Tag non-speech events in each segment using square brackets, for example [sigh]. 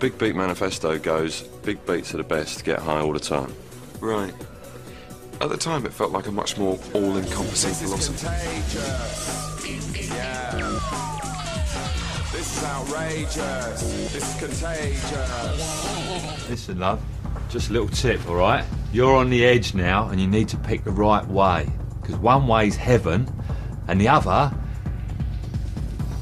Big Beat Manifesto goes, big beats are the best, get high all the time. Right. At the time, it felt like a much more all-encompassing philosophy. This is outrageous. This is contagious. Listen, love, just a little tip, all right? You're on the edge now, and you need to pick the right way. Because one way's heaven, and the other.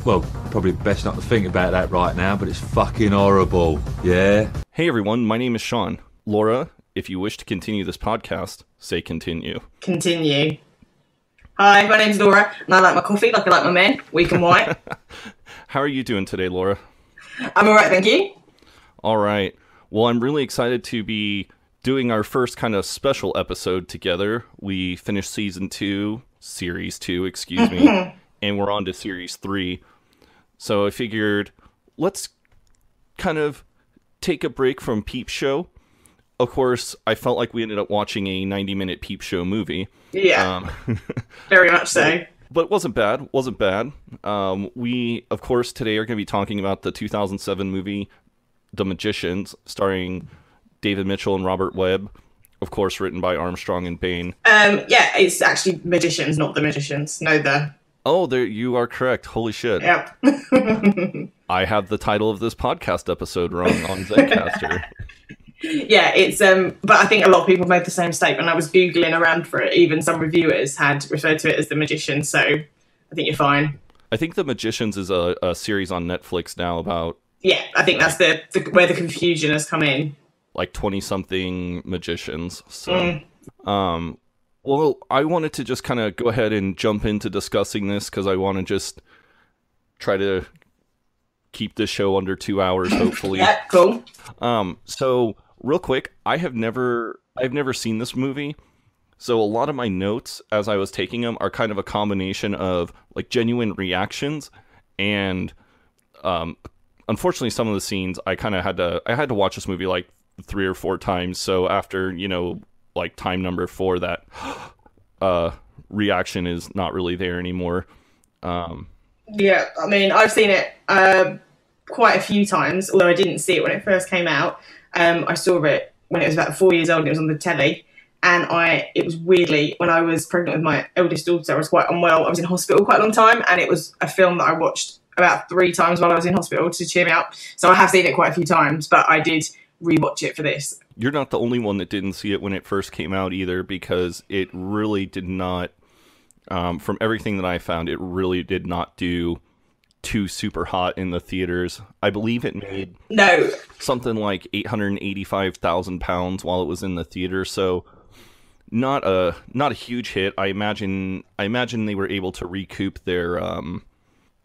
Well, probably best not to think about that right now, but it's fucking horrible. Yeah? Hey everyone, my name is Sean. Laura, if you wish to continue this podcast, say continue. Continue. Hi, my name's Laura, and I like my coffee like I like my men, weak and white. [laughs] How are you doing today, Laura? I'm alright, thank you. All right. Well, I'm really excited to be doing our first kind of special episode together. We finished season two, series two, excuse me, [laughs] and we're on to series three. So I figured let's kind of take a break from Peep Show. Of course, I felt like we ended up watching a 90 minute Peep Show movie. Yeah, Um, [laughs] very much so. but it wasn't bad. Wasn't bad. Um, we, of course, today are going to be talking about the 2007 movie The Magicians, starring David Mitchell and Robert Webb. Of course, written by Armstrong and Bain. Um, yeah, it's actually magicians, not the magicians. No, the. Oh, there you are correct. Holy shit! Yep. [laughs] I have the title of this podcast episode wrong on Zencastr. [laughs] yeah, it's um, but I think a lot of people made the same statement. I was googling around for it. Even some reviewers had referred to it as the magician. So I think you're fine. I think The Magicians is a, a series on Netflix now about Yeah, I think that's the, the where the confusion has come in. like 20 something magicians. So, um, well, I wanted to just kind of go ahead and jump into discussing this because I want to just try to keep this show under two hours, [laughs] hopefully. Yeah, cool. Um, so real quick, I have never, I've never seen this movie. So a lot of my notes as I was taking them are kind of a combination of like genuine reactions and, um, unfortunately some of the scenes I kind of had to, I had to watch this movie like three or four times. So after, you know, like time number four, that, [gasps] uh, reaction is not really there anymore. Um, Yeah, I mean, I've seen it uh, quite a few times, although I didn't see it when it first came out. Um, I saw it when it was about four years old and it was on the telly. And I, it was weirdly, when I was pregnant with my eldest daughter, I was quite unwell. I was in hospital quite a long time, and it was a film that I watched about three times while I was in hospital to cheer me up. So I have seen it quite a few times, but I did rewatch it for this. You're not the only one that didn't see it when it first came out either because it really did not um, from everything that i found it really did not do too super hot in the theaters. I believe it made No, something like 885000 pounds while it was in the theater so not a not a huge hit. I imagine i imagine they were able to recoup their um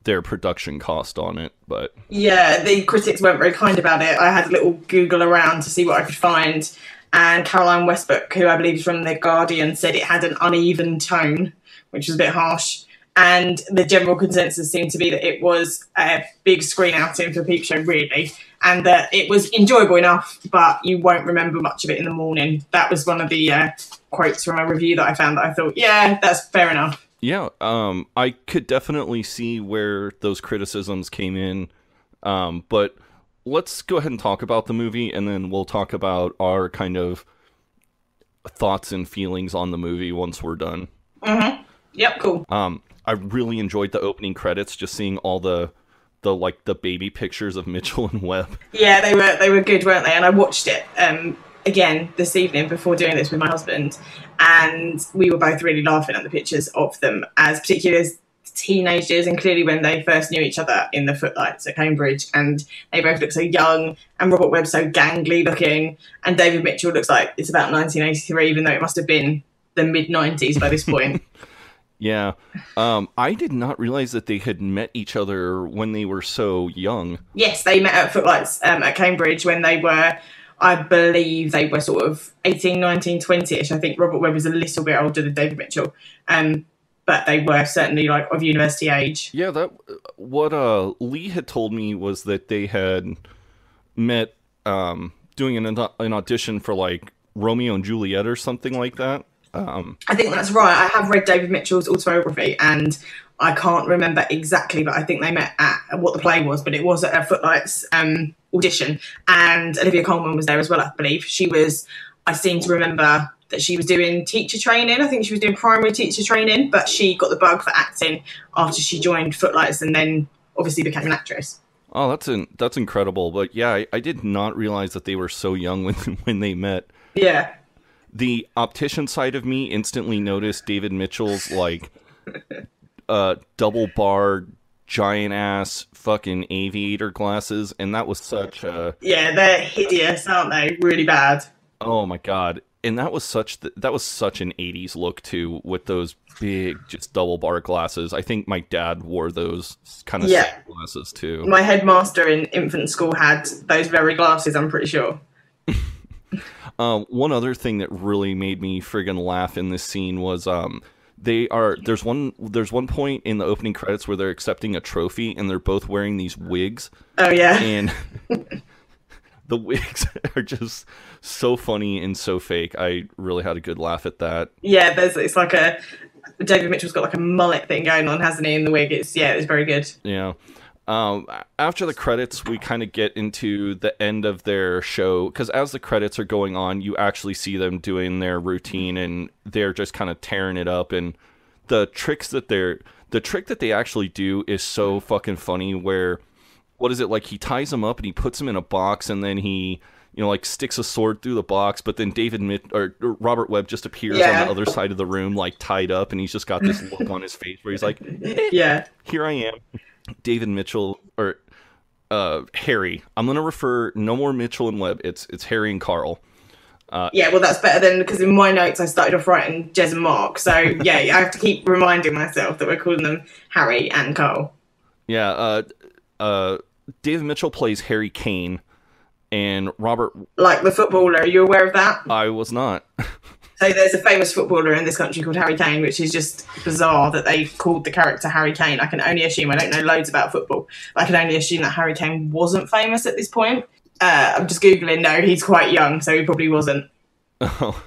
their production cost on it but Yeah, the critics weren't very kind about it. I had a little Google around to see what I could find, and Caroline Westbrook, who I believe is from The Guardian, said it had an uneven tone, which was a bit harsh. And the general consensus seemed to be that it was a big screen outing for Peep Show, really, and that it was enjoyable enough, but you won't remember much of it in the morning. That was one of the uh, quotes from a review that I found that I thought, yeah, that's fair enough. Yeah, um, I could definitely see where those criticisms came in. Um, but let's go ahead and talk about the movie, and then we'll talk about our kind of thoughts and feelings on the movie once we're done. Yep, cool. Um, I really enjoyed the opening credits, just seeing all the the like the baby pictures of Mitchell and Webb. Yeah, they were they were good, weren't they? And I watched it um, again this evening before doing this with my husband, and we were both really laughing at the pictures of them as particularly as teenagers, and clearly when they first knew each other in the footlights at Cambridge, and they both look so young, and Robert Webb so gangly looking, and David Mitchell looks like it's about 1983, even though it must have been the mid 90s by this point. [laughs] Yeah, um, I did not realize that they had met each other when they were so young. Yes, they met at Footlights um, at Cambridge when they were, I believe they were sort of 18, 19, 20-ish. I think Robert Webb was a little bit older than David Mitchell. Um, but they were certainly like of university age. Yeah, that what uh Lee had told me was that they had met um doing an an audition for like Romeo and Juliet or something like that. Um I think that's right. I have read David Mitchell's autobiography and I can't remember exactly, but I think they met at what the play was, but it was at Footlights. Um, audition, and Olivia Colman was there as well. I believe she was. I seem to remember that she was doing teacher training. I think she was doing primary teacher training, but she got the bug for acting after she joined Footlights, and then obviously became an actress. Oh, that's in, that's incredible. But yeah, I, I did not realize that they were so young when [laughs] when they met. Yeah, The optician side of me instantly noticed David Mitchell's like [laughs] uh double bar giant ass fucking aviator glasses and that was such a yeah, they're hideous, aren't they? Really bad. oh my god. And that was such th- that was such an 80s look too with those big just double bar glasses. I think my dad wore those kind of Yeah. glasses too. My headmaster in infant school had those very glasses. I'm pretty sure. Um, [laughs] one other thing that really made me friggin' laugh in this scene was um, they are there's one there's one point in the opening credits where they're accepting a trophy and they're both wearing these wigs Oh yeah, and [laughs] the wigs [laughs] are just so funny and so fake. I really had a good laugh at that. yeah. There's it's like a David Mitchell's got like a mullet thing going on, hasn't he? In the wig, it's yeah, it's very good. Yeah. Um, after the credits, we kind of get into the end of their show because as the credits are going on, you actually see them doing their routine and they're just kind of tearing it up. And the tricks that they're the trick that they actually do is so fucking funny. Where what is it like? He ties them up and he puts them in a box and then he. You know, like sticks a sword through the box, but then David Mit- or, or Robert Webb just appears on the other side of the room, like tied up, and he's just got this look on his face where he's like, [laughs] Yeah, here I am, David Mitchell or uh, Harry. I'm gonna refer no more Mitchell and Webb. It's it's Harry and Carl. yeah. Well, that's better than because in my notes I started off writing Jez and Mark. So [laughs] yeah, I have to keep reminding myself that we're calling them Harry and Cole. Yeah. Uh, uh, David Mitchell plays Harry Kane, and Robert. Like the footballer, are you aware of that? I was not. [laughs] So there's a famous footballer in this country called Harry Kane, which is just bizarre that they called the character Harry Kane. I can only assume I don't know loads about football, but I can only assume that Harry Kane wasn't famous at this point. Uh, I'm just googling. No, he's quite young, so he probably wasn't. [laughs] Oh,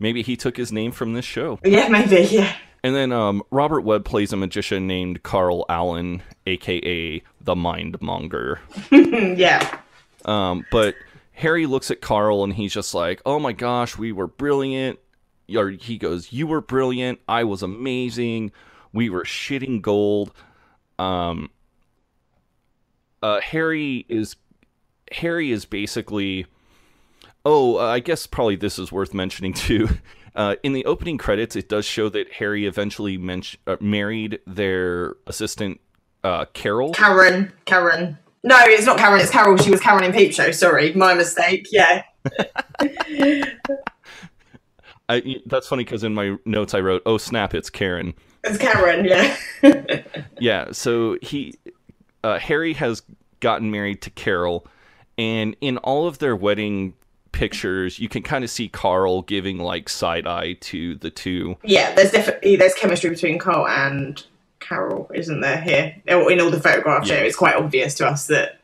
Maybe he took his name from this show. Yeah, maybe. Yeah, And then um, Robert Webb plays a magician named Carl Allen, aka the Mind Monger. [laughs] yeah, Um, but Harry looks at Carl and he's just like, "Oh my gosh, we were brilliant." Or he goes, "You were brilliant. I was amazing. We were shitting gold." Um, uh, Harry is Harry is basically. Oh, uh, I guess probably this is worth mentioning [laughs] too. Uh, in the opening credits, it does show that Harry eventually men- uh, married their assistant, uh, Carol. Karen. Karen. No, it's not Karen. It's Carol. She was Karen in Peep Show. Sorry, my mistake. Yeah, [laughs] I, that's funny because in my notes I wrote, "Oh snap, it's Karen." it's Karen. Yeah, [laughs] Yeah, so he, uh, Harry has gotten married to Carol, and in all of their wedding pictures, you can kind of see Carl giving like side eye to the two. yeah. There's definitely there's chemistry between Carl and Carol, isn't there? Here, in all the photographs here, it's quite obvious to us that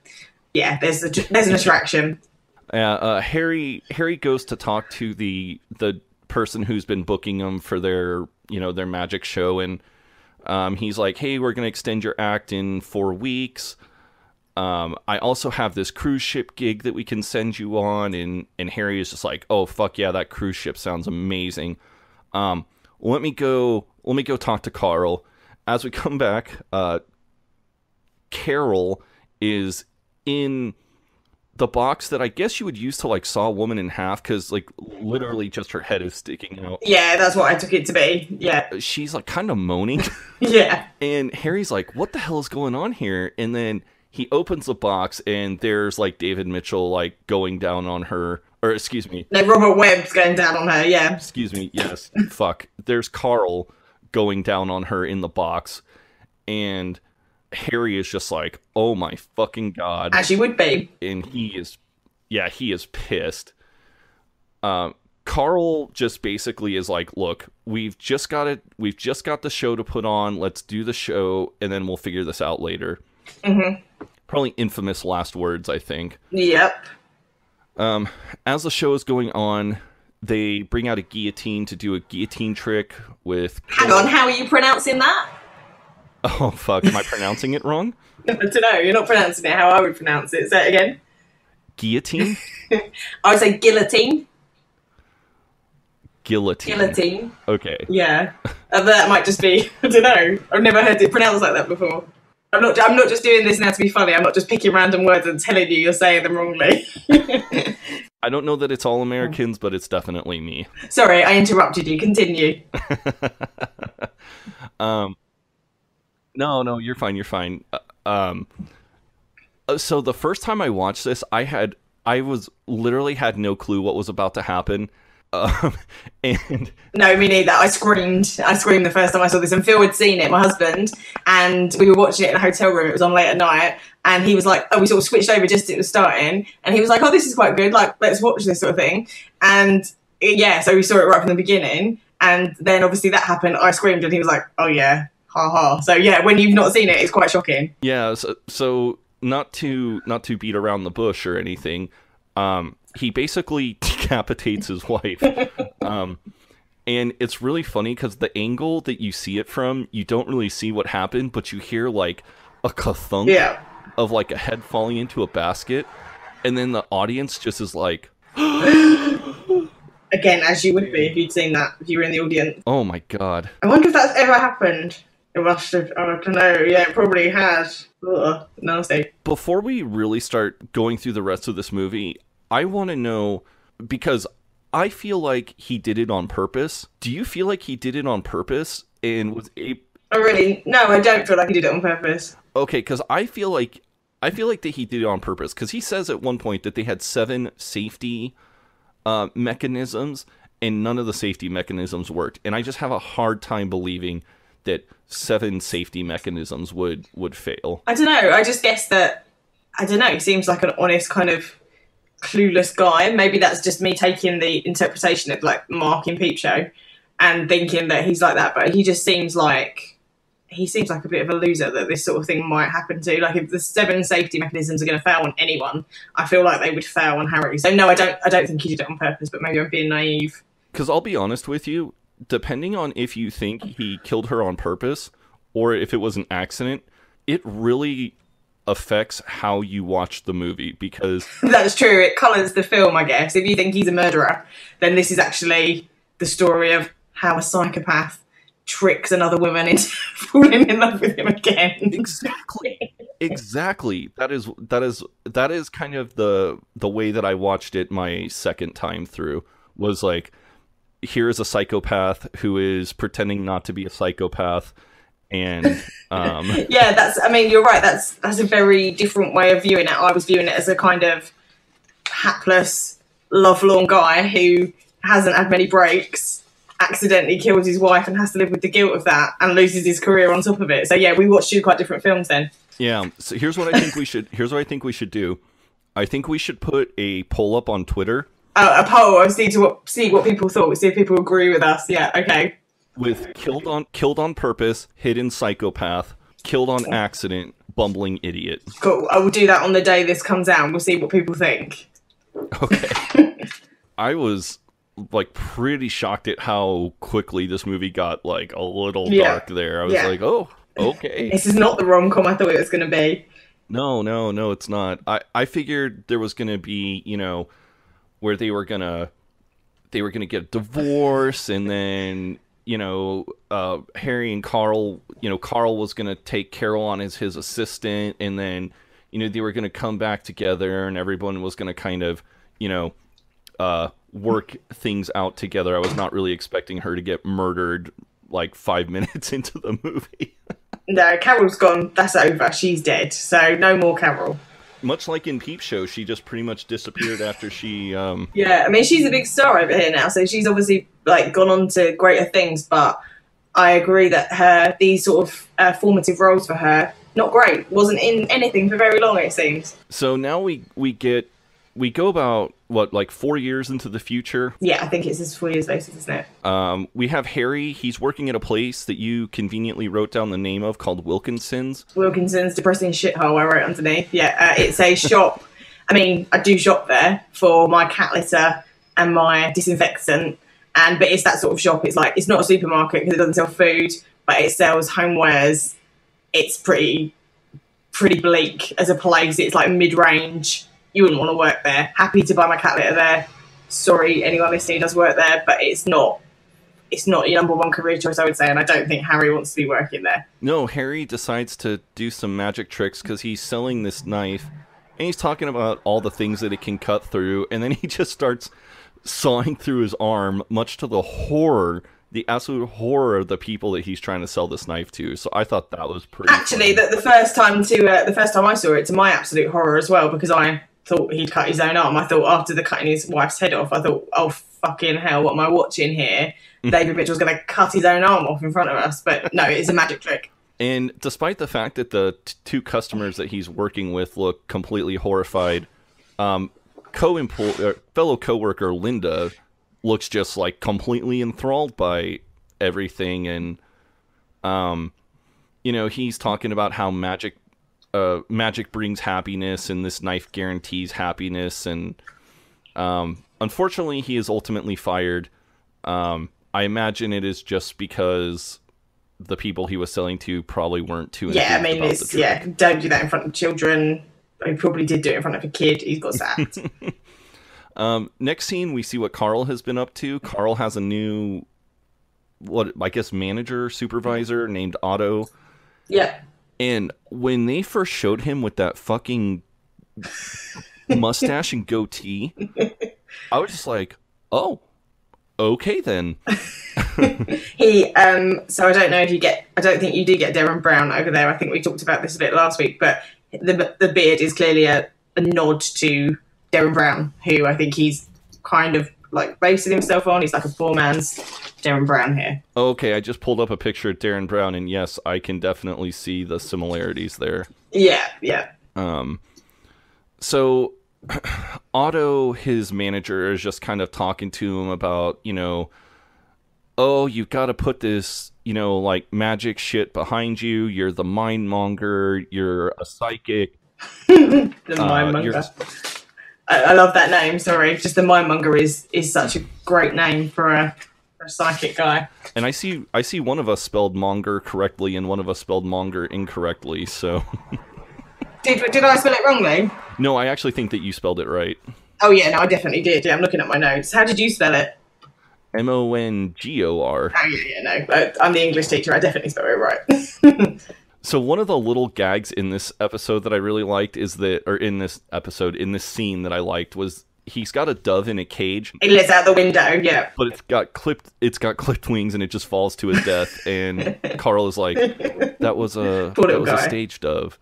yeah, there's a, there's an attraction. Uh, uh, Harry Harry goes to talk to the the person who's been booking them for their you know their magic show, and um, he's like, "Hey, we're gonna extend your act in four weeks." Um, I also have this cruise ship gig that we can send you on, and and Harry is just like, "Oh fuck yeah, that cruise ship sounds amazing." Um, let me go. Let me go talk to Carl. As we come back, uh, Carol is in the box that I guess you would use to like saw a woman in half because like literally just her head is sticking out. Yeah, that's what I took it to be. Yeah, uh, She's like kind of moaning, [laughs] yeah, and Harry's like, "What the hell is going on here?" And then he opens the box, and there's like David Mitchell like going down on her, or excuse me, Like Robert Webb's going down on her. Yeah, excuse me, yes, fuck. There's Carl going down on her in the box, and Harry is just like, "Oh my fucking god!" as she would be. and he is yeah he is pissed um carl just basically is like look we've just got it we've just got the show to put on let's do the show and then we'll figure this out later Mm-hmm. probably infamous last words i think Yep. um as the show is going on they bring out a guillotine to do a guillotine trick with Hang on, how are you pronouncing that? Oh fuck am i pronouncing it wrong [laughs] I don't know. You're not pronouncing it how I would pronounce it. Say it again. Guillotine? [laughs] I would say guillotine. Guillotine. Guillotine. Okay. Yeah, uh, that might just be. [laughs] I don't know. I've never heard it pronounced like that before. I'm not. I'm not just doing this now to be funny. I'm not just picking random words and telling you you're saying them wrongly. I don't know that it's all Americans, but it's definitely me. Sorry, I interrupted you. Continue. Um, no, no, you're fine. You're fine. Uh, Um, uh, so the first time I watched this, I had I was literally had no clue what was about to happen. Um, [laughs] and No, me neither. I screamed. I screamed the first time I saw this, and Phil had seen it, my husband, and we were watching it in a hotel room. It was on late at night, and he was like, "Oh, we sort of switched over just as it was starting," and he was like, "Oh, this is quite good. Like, let's watch this sort of thing." And yeah, so we saw it right from the beginning, and then obviously that happened. I screamed, and he was like, "Oh yeah, ha ha." So yeah, when you've not seen it, it's quite shocking. yeah, so, so not to not to beat around the bush or anything, um, he basically [laughs] decapitates his wife. [laughs] um, and it's really funny because the angle that you see it from, you don't really see what happened, but you hear like a kathunk Yeah. of like a head falling into a basket, and then the audience just is like, [gasps] Again, as you would be if you'd seen that, if you were in the audience. "Oh my god!" I wonder if that's ever happened. It must have. I don't know. Yeah, it probably has. Ugh, nasty. Before we really start going through the rest of this movie, I want to know because I feel like he did it on purpose. Do you feel like he did it on purpose and was a I really no, I don't feel like he did it on purpose. okay? Because I feel like I feel like that he did it on purpose because he says at one point that they had seven safety uh, mechanisms and none of the safety mechanisms worked, and I just have a hard time believing that seven safety mechanisms would would fail. I don't know. I just guess that I don't know. He seems like an honest kind of clueless guy. Maybe that's just me taking the interpretation of like Mark in Peep Show and thinking that he's like that. But he just seems like he seems like a bit of a loser that this sort of thing might happen to. Like if the seven safety mechanisms are going to fail on anyone, I feel like they would fail on Harry. So no, I don't. I don't think he did it on purpose. But maybe I'm being naive. Because I'll be honest with you, depending on if you think he killed her on purpose or if it was an accident, it really affects how you watch the movie because [laughs] That's true. It colours the film, I guess. If you think he's a murderer, then this is actually the story of how a psychopath tricks another woman into [laughs] falling in love with him again. exactly [laughs] exactly that is that is that is kind of the the way that I watched it my second time through was like here is a psychopath who is pretending not to be a psychopath and [laughs] um yeah, that's. I mean, you're right. That's that's a very different way of viewing it. I was viewing it as a kind of hapless, lovelorn guy who hasn't had many breaks, accidentally kills his wife, and has to live with the guilt of that, and loses his career on top of it. So yeah, we watched two quite different films then. Yeah. So here's what I think we should. Here's what I think we should do. I think we should put a poll up on Twitter Uh, a poll. See to what, see what people thought. See if people agree with us. Yeah. Okay. with killed on killed on purpose, hidden psychopath, killed on accident, bumbling idiot. Cool. I will do that on the day this comes out. and We'll see what people think. Okay. [laughs] I was like pretty shocked at how quickly this movie got like a little Yeah. dark there. I was Yeah. like, oh, okay. This is not the rom com I thought it was going to be. No, no, no, it's not. I I figured there was gonna be, you know, where they were gonna they were gonna get a divorce, and then you know, uh, Harry and Carl, you know, Carl was gonna take Carol on as his assistant, and then you know they were gonna come back together, and everyone was gonna kind of, you know, uh, work things out together. I was not really expecting her to get murdered like five [laughs] minutes into the movie. No, Carol's gone. That's over. She's dead. So no more Carol. Much like in Peep Show, she just pretty much disappeared after she. Um, Yeah, I mean she's a big star over here now, so she's obviously like gone on to greater things. But I agree that her these sort of uh, formative roles for her not great. Wasn't in anything for very long. It seems. so now we we get we go about what like four years into the future. Yeah, I think it's this four years later, isn't it? Um, we have Harry. He's working at a place that you conveniently wrote down the name of called Wilkinson's. Wilkinson's depressing shithole. I wrote underneath. Yeah, uh, it's a [laughs] shop. I mean, I do shop there for my cat litter and my disinfectant, and but it's that sort of shop. It's like it's not a supermarket because it doesn't sell food, but it sells homewares. It's pretty, pretty bleak as a place. It's like mid-range you wouldn't want to work there. Happy to buy my cat litter there. Sorry, anyone listening who does work there, but it's not. It's not your number one career choice, I would say, and I don't think Harry wants to be working there. No, Harry decides to do some magic tricks because he's selling this knife, and he's talking about all the things that it can cut through, and then he [laughs] just starts sawing through his arm, much to the horror, the absolute horror of the people that he's trying to sell this knife to. So I thought that was pretty. Actually, funny. the, the first time to uh, the first time I saw it, to my absolute horror as well, because I thought he'd cut his own arm. I thought after the cutting his wife's head off, I thought, oh fucking hell, what am I watching here? David Mitchell's going to cut his own arm off in front of us, but no, it's a magic trick. And despite the fact that the t- two customers that he's working with look completely horrified, um, co uh, fellow coworker Linda looks just like completely enthralled by everything, and um, you know he's talking about how magic, uh, magic brings happiness, and this knife guarantees happiness, and um, unfortunately he is ultimately fired. Um, I imagine it is just because the people he was selling to probably weren't too. Yeah, I mean, it's yeah, don't do that in front of children. He probably did do it in front of a kid. He's got sacked. [laughs] [laughs] Um, next scene, we see what Carl has been up to. Carl has a new, what I guess, manager, supervisor named Otto. yeah, And when they first showed him with that fucking mustache and goatee, I was just like, oh, okay then. [laughs] he. Um. So I don't know if you get. I don't think you do get Derren Brown over there. I think we talked about this a bit last week, but the the beard is clearly a, a nod to Derren Brown, who I think he's kind of like basing himself on. He's like a poor man's Derren Brown here. Okay, I just pulled up a picture of Derren Brown, and yes, I can definitely see the similarities there. Yeah, yeah. Um, so [clears throat] Otto, his manager, is just kind of talking to him about, you know, oh, you've got to put this, you know, like magic shit behind you. You're the mind monger. You're a psychic. [laughs] The Uh, Mindmonger. you're- I, I love that name. Sorry, just the Mindmonger is is such a great name for a for a psychic guy. And I see, I see one of us spelled monger correctly, and one of us spelled monger incorrectly. So [laughs] Did did I spell it wrongly? no, I actually think that you spelled it right. Oh yeah, no, I definitely did. Yeah, I'm looking at my notes. How did you spell it? M O N G O R. Oh yeah, yeah, no. Uh, I'm the English teacher. I definitely spelled it right. [laughs] So one of the little gags in this episode that I really liked is that, or in this episode, in this scene that I liked was he's got a dove in a cage, it lets out the window. Yeah. but it's got clipped, it's got clipped wings, and it just falls to his death. And [laughs] Carl is like, "That was a Poor that was a guy. stage dove.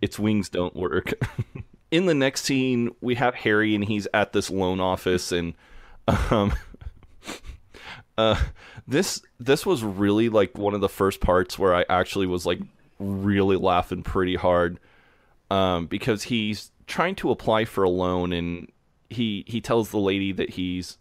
Its wings don't work." [laughs] in the next scene, we have Harry, and he's at this loan office, and um, [laughs] uh, this this was really like one of the first parts where I actually was like really laughing pretty hard um, because he's trying to apply for a loan and he he tells the lady that he's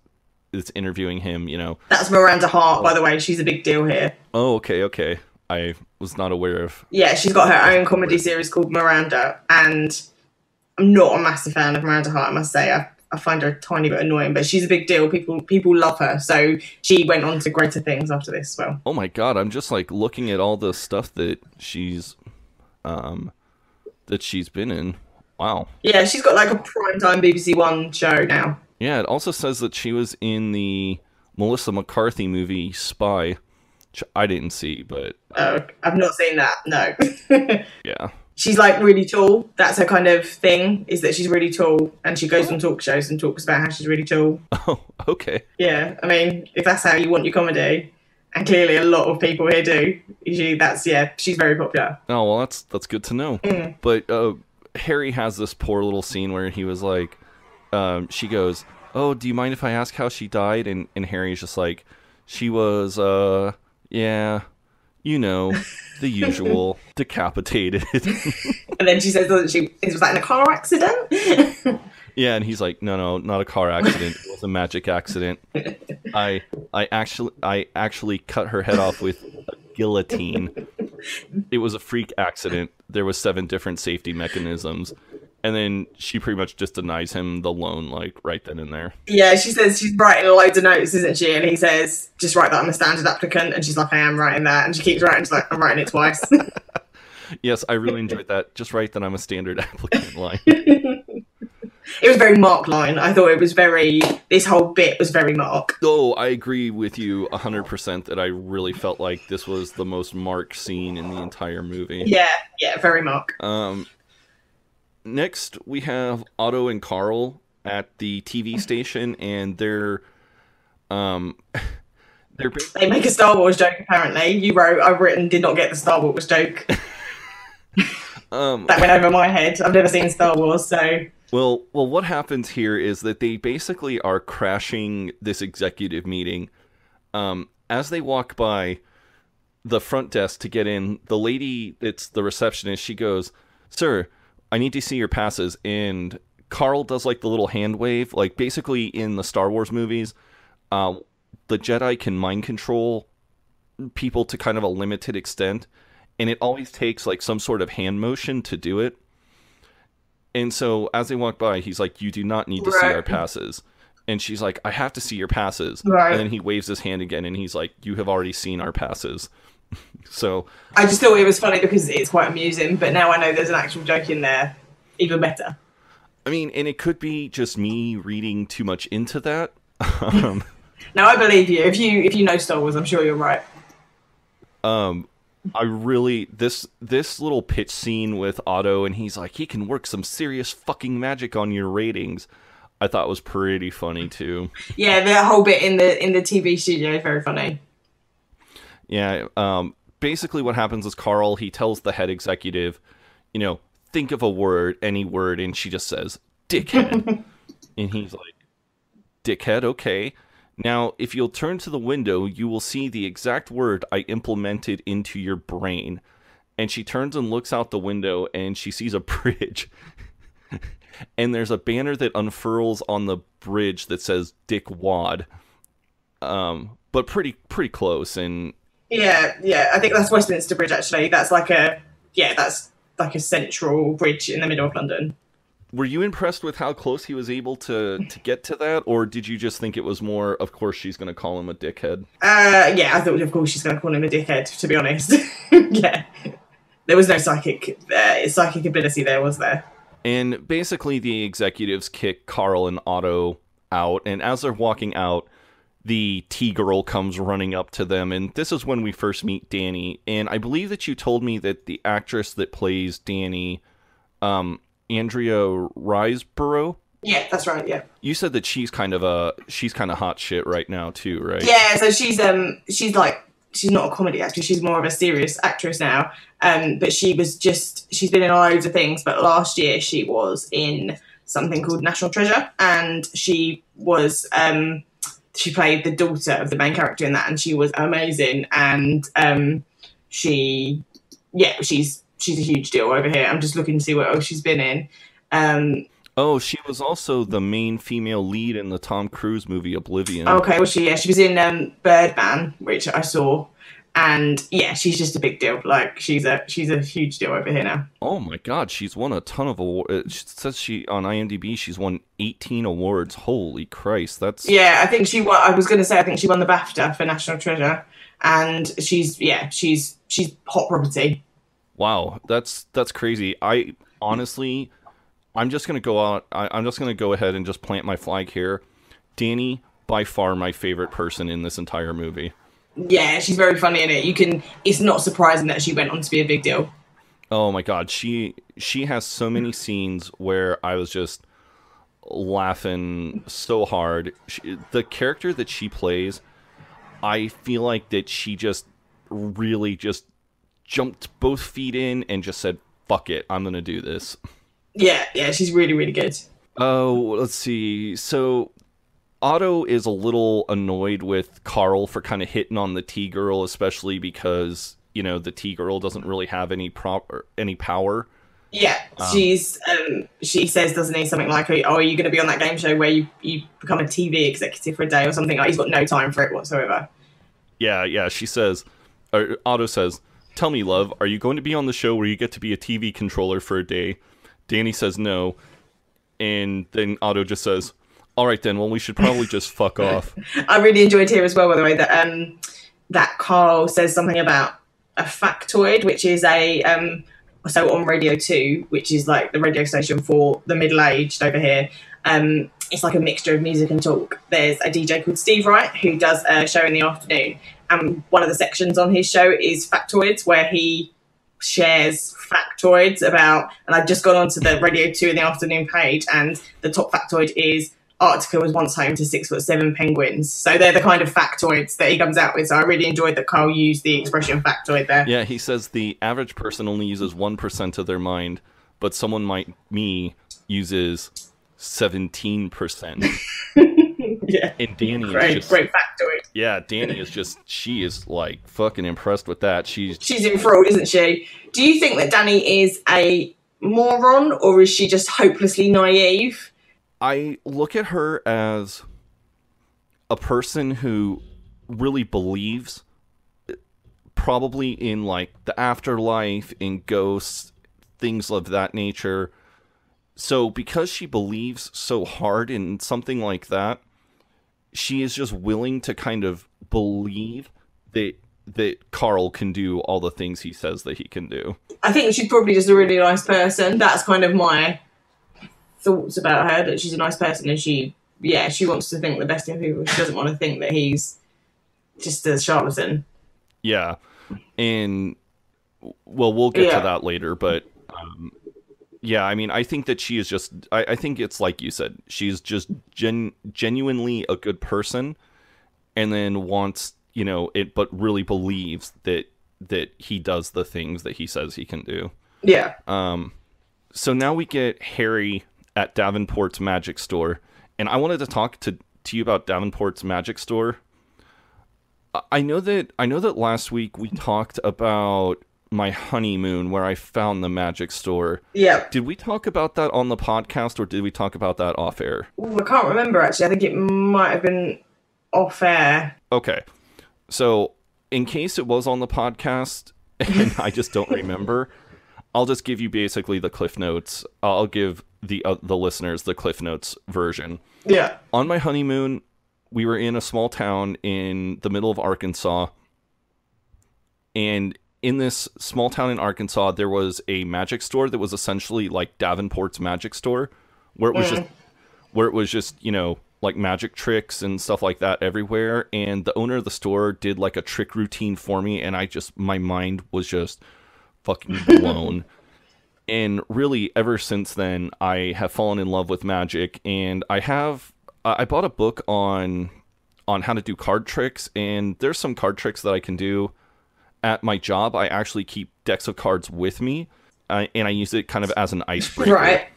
that's interviewing him, you know, That's Miranda Hart, by the way. She's a big deal here. oh okay, okay, I was not aware of. Yeah, she's got her own comedy series called Miranda, and I'm not a massive fan of Miranda Hart. I must say, I, I find her a tiny bit annoying, but she's a big deal. People people love her, so she went on to greater things after this as well. Oh my god, I'm just like looking at all the stuff that she's um that she's been in. Wow. Yeah, she's got like a primetime BBC One show now. Yeah, it also says that she was in the Melissa McCarthy movie Spy, which I didn't see, but Uh, I've not seen that. No. [laughs] yeah. She's like really tall. That's her kind of thing. Is that she's really tall, and she goes on talk shows and talks about how she's really tall. Oh, okay. Yeah, I mean, if that's how you want your comedy, and clearly a lot of people here do, usually that's yeah, she's very popular. Oh well, that's that's good to know. But uh, Harry has this poor little scene where he was like, um, she goes, "Oh, do you mind if I ask how she died?" And and Harry's just like, "She was, uh, yeah, you know, the [laughs] usual, decapitated." And then she says, doesn't she? Was that in a car accident? [laughs] yeah, and he's like, "No, no, not a car accident. It was a magic accident. [laughs] I I actually I actually cut her head off with a guillotine." it was a freak accident. There was seven different safety mechanisms. And then she pretty much just denies him the loan, like right then and there. yeah, she says she's writing loads of notes, isn't she? And he says, just write that I'm a standard applicant. And she's like, I am writing that. And she keeps writing. She's like, I'm writing it twice. [laughs] Yes, I really enjoyed that. Just write that I'm a standard [laughs] applicant line. [laughs] It was very Mark line. I thought it was very. This whole bit was very Mark. Oh, I agree with you 100% that I really felt like this was the most Mark scene in the entire movie. Yeah, yeah, very Mark. Um, next, we have Otto and Carl at the TV [laughs] station, and they're. Um, [laughs] they're They make a Star Wars joke. Apparently, you wrote. I've written. Did not get the Star Wars joke. [laughs] um, That went over my head. I've never seen Star Wars, so Well, well, what happens here is that they basically are crashing this executive meeting. Um, as they walk by the front desk to get in, the lady that's the receptionist, she goes, "Sir, I need to see your passes." And Carl does like the little hand wave, like basically in the Star Wars movies, uh, the Jedi can mind control people to kind of a limited extent, and it always takes like some sort of hand motion to do it. And so as they walk by, he's like, "You do not need to see our passes." And she's like, "I have to see your passes." Right. And then he waves his hand again, and he's like, "You have already seen our passes." [laughs] so I just thought it was funny because it's quite amusing. But now I know there's an actual joke in there. Even better. I mean, and it could be just me reading too much into that. [laughs] um, No, I believe you. If you if you know Star Wars, I'm sure you're right. um, I really this this little pitch scene with Otto, and he's like, he can work some serious fucking magic on your ratings. I thought was pretty funny too. [laughs] Yeah, the whole bit in the in the TV studio is very funny. Yeah. Um, basically, what happens is Carl he tells the head executive, you know, think of a word, any word, and she just says dickhead, [laughs] and he's like, dickhead, okay. Now, if you'll turn to the window, you will see the exact word I implemented into your brain. And she turns and looks out the window, and she sees a [laughs] bridge. and there's a banner that unfurls on the bridge that says Dick Wad. Um, but pretty pretty close and Yeah, yeah. I think that's Westminster Bridge. Actually, that's like a yeah, that's like a central bridge in the middle of London. were you impressed with how close he was able to to get to that or did you just think it was more of course she's going to call him a dickhead Uh, yeah, I thought of course she's going to call him a dickhead. To be honest, [laughs] yeah, there was no psychic uh, psychic ability there, was there? and basically the executives kick Carl and Otto out and as they're walking out the T-girl comes running up to them and this is when we first meet Danny and I believe that you told me that the actress that plays Danny um Andrea Riseborough Yeah, that's right. Yeah. you said that she's kind of a she's kind of hot shit right now too right Yeah, so she's um she's like she's not a comedy actress, she's more of a serious actress now. Um but she was just she's been in loads of things, but last year she was in something called National Treasure and she was um she played the daughter of the main character in that and she was amazing and um she yeah, she's she's a huge deal over here. I'm just looking to see what else she's been in. Um Oh, she was also the main female lead in the Tom Cruise movie Oblivion. Okay, well, she yeah, she was in um, Birdman, which I saw, and yeah, she's just a big deal. Like she's a she's a huge deal over here now. Oh my God, she's won a ton of awards. Uh, it says she on IMDb she's won 18 awards. Holy Christ, that's Yeah, I think she won. I was going to say I think she won the BAFTA for National Treasure, and she's yeah she's she's hot property. wow. That's that's crazy. I honestly, I'm just gonna go out. I, I'm just gonna go ahead and just plant my flag here. Danny, by far my favorite person in this entire movie. Yeah, she's very funny in it. You can. It's not surprising that she went on to be a big deal. Oh my god, she she has so many scenes where I was just laughing so hard. She, the character that she plays, I feel like that she just really just jumped both feet in and just said, "Fuck it, I'm gonna do this." Yeah, yeah, she's really really good. Oh, let's see. So Otto is a little annoyed with Carl for kind of hitting on the T girl, especially because you know the T girl doesn't really have any proper any power. Yeah, she's um, she says doesn't he something like, "Oh, are you going to be on that game show where you you become a TV executive for a day or something?" Like he's got no time for it whatsoever. Yeah, yeah. She says, or Otto says, "Tell me, love, are you going to be on the show where you get to be a TV controller for a day?" Danny says no, and then Otto just says, "All right, then. Well, we should probably just [laughs] fuck off." I really enjoyed here as well, by the way, that um, that Carl says something about a factoid, which is a um, so on Radio 2, which is like the radio station for the middle aged over here, um, it's like a mixture of music and talk. There's a DJ called Steve Wright who does a show in the afternoon. And one of the sections on his show is Factoids, where he shares factoids about, and I've just gone onto the Radio 2 in the afternoon page, and the top factoid is Arctica was once home to six foot seven penguins. So they're the kind of factoids that he comes out with. So I really enjoyed that Carl used the expression factoid there. Yeah, he says the average person only uses 1% of their mind, but someone like me uses 17%. [laughs] Yeah. And Danny is just great factoid. Yeah, Danny is just she is like fucking impressed with that. She's She's in fraud, isn't she? Do you think that Danny is a moron or is she just hopelessly naive? I look at her as a person who really believes probably in like the afterlife, in ghosts, things of that nature. So because she believes so hard in something like that, she is just willing to kind of believe that that Carl can do all the things he says that he can do. I think she's probably just a really nice person. That's kind of my thoughts about her that she's a nice person and she, yeah, she wants to think the best in people. She doesn't want to think that he's just a charlatan. Yeah, and well, we'll get Yeah. to that later, but um, yeah, I mean, I think that she is just. I, I think it's like you said, she's just gen- genuinely a good person, and then wants you know it, but really believes that that he does the things that he says he can do. Yeah. Um, so now we get Harry at Davenport's magic store, and I wanted to talk to to you about Davenport's magic store. I- know that I know that last week we talked about my honeymoon where I found the magic store. Yeah. Did we talk about that on the podcast or did we talk about that off air? Ooh, I can't remember actually. I think it might have been off air. Okay. So, in case it was on the podcast [laughs] and I just don't remember, I'll just give you basically the cliff notes. I'll give the uh, the listeners the cliff notes version. Yeah. On my honeymoon, we were in a small town in the middle of Arkansas. And in this small town in Arkansas, there was a magic store that was essentially like Davenport's magic store, where it was just where it was just, you know, like magic tricks and stuff like that everywhere. And the owner of the store did like a trick routine for me, and I just my mind was just fucking blown. [laughs] and really, ever since then, I have fallen in love with magic, and I have I bought a book on on how to do card tricks, and there's some card tricks that I can do at my job. I actually keep decks of cards with me, uh, and I use it kind of as an [laughs] icebreaker Right.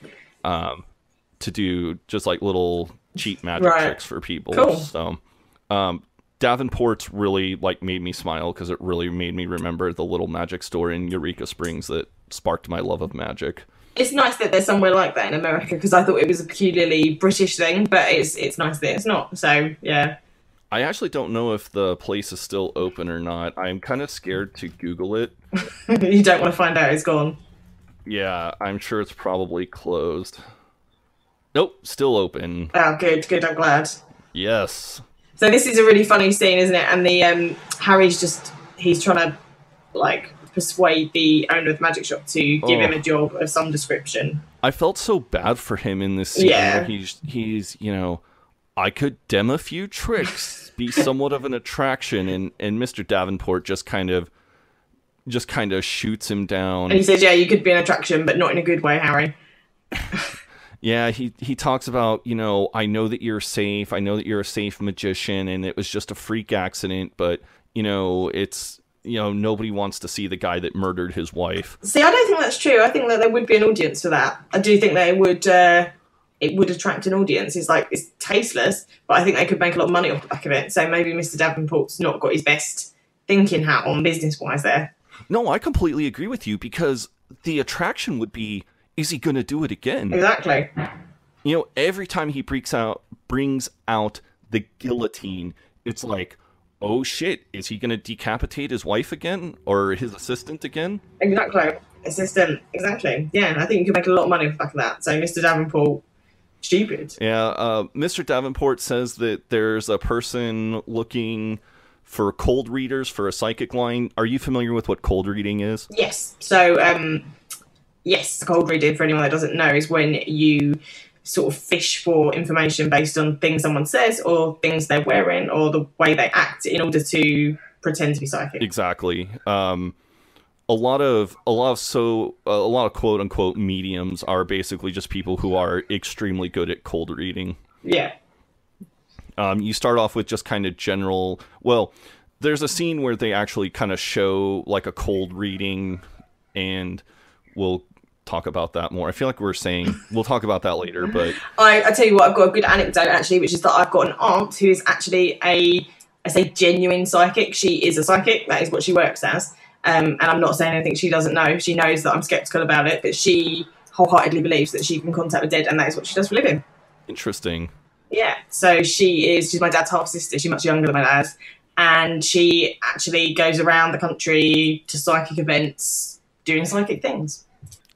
to do just like little cheat magic Right. tricks for people. Cool. So, um, Davenport's really like made me smile because it really made me remember the little magic store in Eureka Springs that sparked my love of magic. It's nice that there's somewhere like that in America because I thought it was a peculiarly British thing, but it's it's nice that it's not. So yeah. I actually don't know if the place is still open or not. I'm kind of scared to Google it. [laughs] you don't want to find out it's gone. Yeah, I'm sure it's probably closed. Nope, still open. Oh, good, good. I'm glad. Yes. So this is a really funny scene, isn't it? And the um, Harry's just he's trying to like persuade the owner of the magic shop to give Oh. him a job of some description. I felt so bad for him in this scene Yeah. where he's he's you know I could dem a few tricks, be [laughs] somewhat of an attraction, and and Mr. Davenport just kind of just kind of shoots him down. And he says, "Yeah, you could be an attraction, but not in a good way, Harry." [laughs] Yeah, he he talks about, you know, I know that you're safe. I know that you're a safe magician and it was just a freak accident, but you know, it's you know, nobody wants to see the guy that murdered his wife. See, I don't think that's true. I think that there would be an audience for that. I do think they would. Uh, it would attract an audience. It's like it's tasteless, but I think they could make a lot of money off the back of it. So maybe Mr. Davenport's not got his best thinking hat on business wise there. No, I completely agree with you because the attraction would be is he going to do it again? Exactly. You know, every time he breaks out brings out the guillotine, it's like, "Oh shit, is he going to decapitate his wife again or his assistant again?" Exactly. Assistant. Exactly. Yeah, I think you could make a lot of money off the back of that. So Mr. Davenport, stupid. Yeah, uh, Mr. Davenport says that there's a person looking for cold readers for a psychic line. Are you familiar with what cold reading is? Yes. So um, yes, cold reading for anyone that doesn't know is when you sort of fish for information based on things someone says or things they're wearing or the way they act in order to pretend to be psychic. Exactly. Um, a lot of a lot of so a lot of quote unquote mediums are basically just people who are extremely good at cold reading. Yeah. Um, you start off with just kind of general. Well, there's a scene where they actually kind of show like a cold reading, and we'll talk about that more. I feel like we're saying we'll talk about that later, but [laughs] I, I tell you what, I've got a good anecdote actually, which is that I've got an aunt who is actually a, I say genuine psychic. She is a psychic. That is what she works as. Um, and I'm not saying anything she doesn't know. She knows that I'm skeptical about it, but she wholeheartedly believes that she can contact the dead, and that is what she does for a living. interesting. Yeah. So she is. She's my dad's half sister. She's much younger than my dad, and she actually goes around the country to psychic events doing psychic things.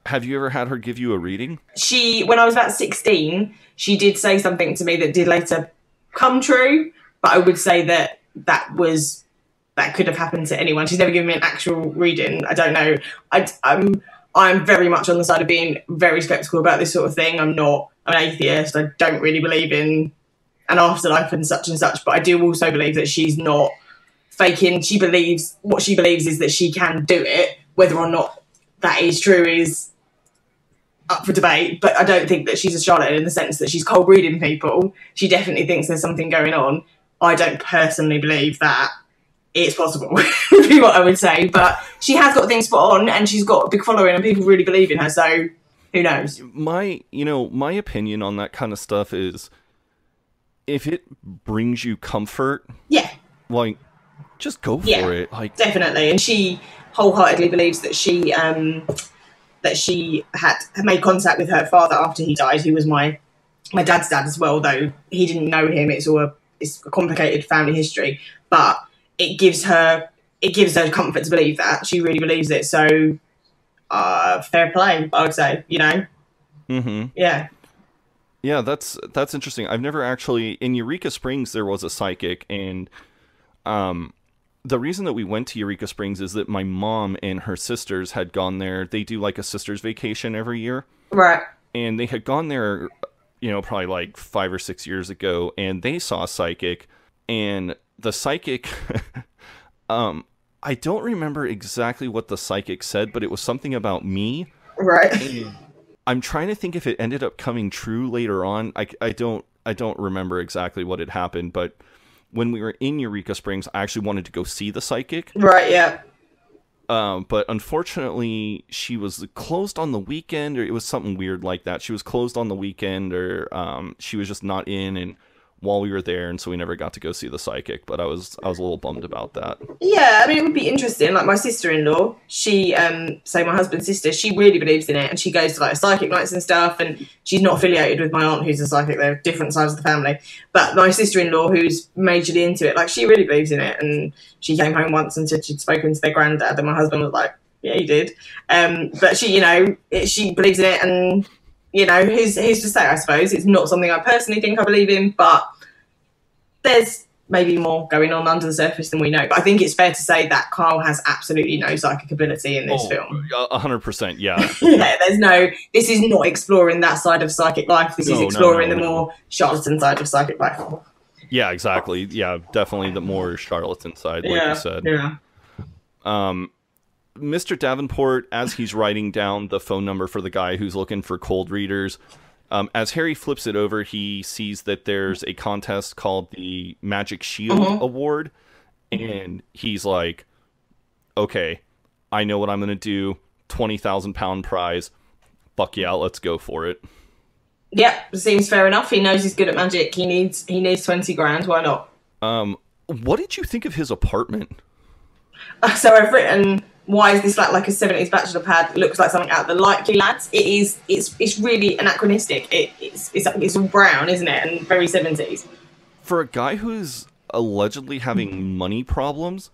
Have you ever had her give you a reading? she when I was about 16, she did say something to me that did later come true, but I would say that that was that could have happened to anyone. She's never given me an actual reading. I don't know. I, I'm I'm very much on the side of being very skeptical about this sort of thing. I'm not I'm an atheist. I don't really believe in an afterlife and such and such, but I do also believe that she's not faking. She believes what she believes is that she can do it. Whether or not that is true is up for debate, but I don't think that she's a charlatan in the sense that she's cold reading people. She definitely thinks there's something going on. I don't personally believe that it's possible, [laughs] would be what I would say. But she has got things spot on and she's got a big following and people really believe in her, so who knows? My, you know, my opinion on that kind of stuff is if it brings you comfort, Yeah, like just go for Yeah. it. Like definitely. And she wholeheartedly believes that she um that she had, made contact with her father after he died, who was my my dad's dad as well, though he didn't know him. It's all a, it's a complicated family history, but it gives her it gives her comfort to believe that she really believes it. So, uh, fair play, I would say. You know, mhm. yeah, Yeah, that's that's interesting. I've never actually in Eureka Springs there was a psychic and um the reason that we went to Eureka Springs is that my mom and her sisters had gone there. They do like a sisters vacation every year right, and they had gone there you know probably like 5 or 6 years ago and they saw a psychic and the psychic [laughs] um I don't remember exactly what the psychic said, but it was something about me. right, I'm trying to think if it ended up coming true later on. I, I don't I don't remember exactly what had happened, but when we were in Eureka Springs, I actually wanted to go see the psychic. right, yeah, Um, but unfortunately, she was closed on the weekend, or it was something weird like that. She was closed on the weekend, or um, she was just not in, and while we were there, and so we never got to go see the psychic. But I was I was a little bummed about that. Yeah, I mean, it would be interesting. Like my sister-in-law, she, um, so my husband's sister, she really believes in it, and she goes to like psychic nights and stuff. And she's not affiliated with my aunt, who's a psychic. They're different sides of the family. But my sister-in-law, who's majorly into it, like she really believes in it. And she came home once and said she'd spoken to their granddad, and my husband was like, "Yeah, he did." Um, but she, you know, she believes in it, and you know, who's who's to say? I suppose it's not something I personally think I believe in, but there's maybe more going on under the surface than we know. But I think it's fair to say that Carl has absolutely no psychic ability in this Oh, film. a hundred percent, yeah. [laughs] yeah, there's no. This is not exploring that side of psychic life. This No, is exploring no, the more charlatan side of psychic life. Yeah, exactly. Yeah, definitely the more charlatan side, like yeah, you said. yeah. um, Mr. Davenport, as he's writing down the phone number for the guy who's looking for cold readers, um, as Harry flips it over, he sees that there's a contest called the Magic Shield Mhm. Award, and he's like, "Okay, I know what I'm gonna do. Twenty thousand pound prize. Fuck yeah, let's go for it." Yep, seems fair enough. He knows he's good at magic. He needs he needs twenty grand. Why not? Um, what did you think of his apartment? [laughs] So I've written, why is this like like a seventies bachelor pad? It looks like something out of the Likely Lads. It is. It's it's really anachronistic. It, it's it's it's all brown, isn't it? And very seventies. for a guy who's allegedly having money problems,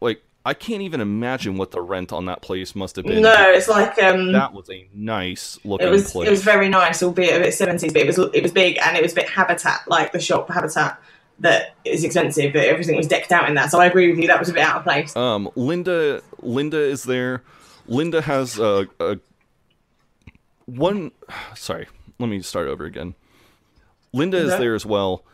like I can't even imagine what the rent on that place must have been. No, it's like um. that was a nice looking It was place. it was very nice, albeit a bit seventies, but it was it was big and it was a bit habitat like the shop habitat that is expensive. That everything was decked out in that. So I agree with you. That was a bit out of place. um, Linda, Linda is there. Linda has a, a one sorry, let me start over again. Linda is there as well.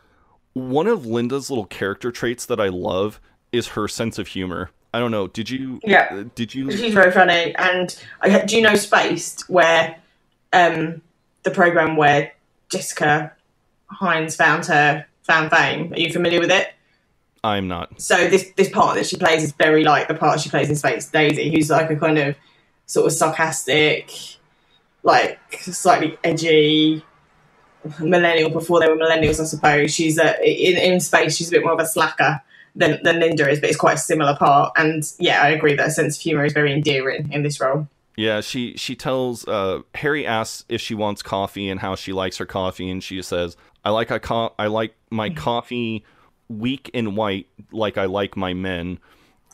One of Linda's little character traits that I love is her sense of humor. I don't know. Did you? Yeah. Did you? She's very funny. And I, do you know Spaced, where um, the program where Jessica Hynes found her found fame? Are you familiar with it? I'm not. So this this part that she plays is very like the part she plays in Spaced Daisy, who's like a kind of sort of sarcastic, like slightly edgy millennial before they were millennials, I suppose. She's a in, in Spaced. She's a bit more of a slacker than than Linda is, but it's quite a similar part. And yeah, I agree that her sense of humor is very endearing in this role. Yeah, she she tells uh, Harry asks if she wants coffee and how she likes her coffee, and she says, "I like I co- I like my coffee weak and white, like I like my men."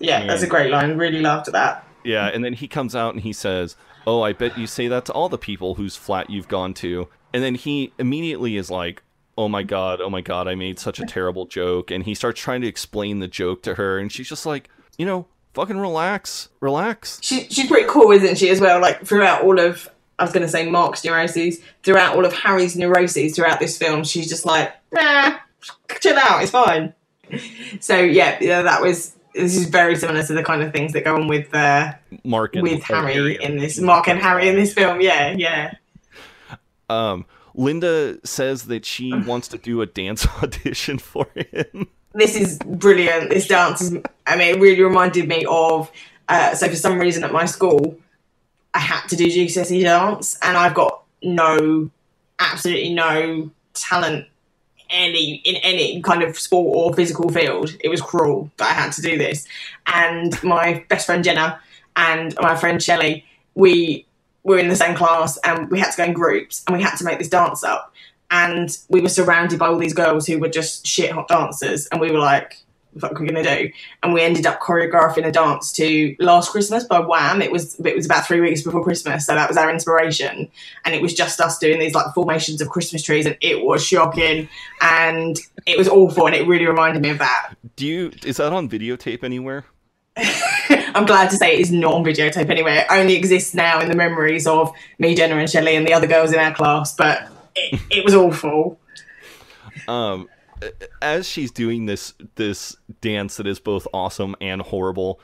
Yeah, that's a great line. Really laughed at that. Yeah, and then he comes out and he says, "Oh, I bet you say that to all the people whose flat you've gone to." And then he immediately is like, "Oh my god, oh my god, I made such a [laughs] terrible joke." And he starts trying to explain the joke to her and she's just like, "You know, fucking relax. Relax." She, she's pretty cool, isn't she, as well? Like throughout all of, I was going to say Mark's neuroses, throughout all of Harry's neuroses throughout this film, she's just like, nah, chill out, it's fine. [laughs] So yeah, yeah, that was. This is very similar to the kind of things that go on with uh, Mark and with or Harry in this, Mark and Harry in this film. Yeah, yeah. Um, Linda says that she [sighs] wants to do a dance [laughs] audition for him. This is brilliant. This dance is, I mean, it really reminded me of, uh, so for some reason at my school, I had to do GCSE dance, and I've got no, absolutely no talent any in any kind of sport or physical field. It was cruel that I had to do this. And my best friend Jenna and my friend Shelley, we were in the same class and we had to go in groups and we had to make this dance up. And we were surrounded by all these girls who were just shit hot dancers, and we were like, "What the fuck are we gonna do?" And we ended up choreographing a dance to "Last Christmas" by Wham. It was it was about three weeks before Christmas, so that was our inspiration. And it was just us doing these like formations of Christmas trees, and it was shocking, and it was awful, and it really reminded me of that. Do you? Is that on videotape anywhere? [laughs] I'm glad to say it is not on videotape anyway. It only exists now in the memories of me, Jenna, and Shelley, and the other girls in our class. But it, it was awful. um as she's doing this this dance that is both awesome and horrible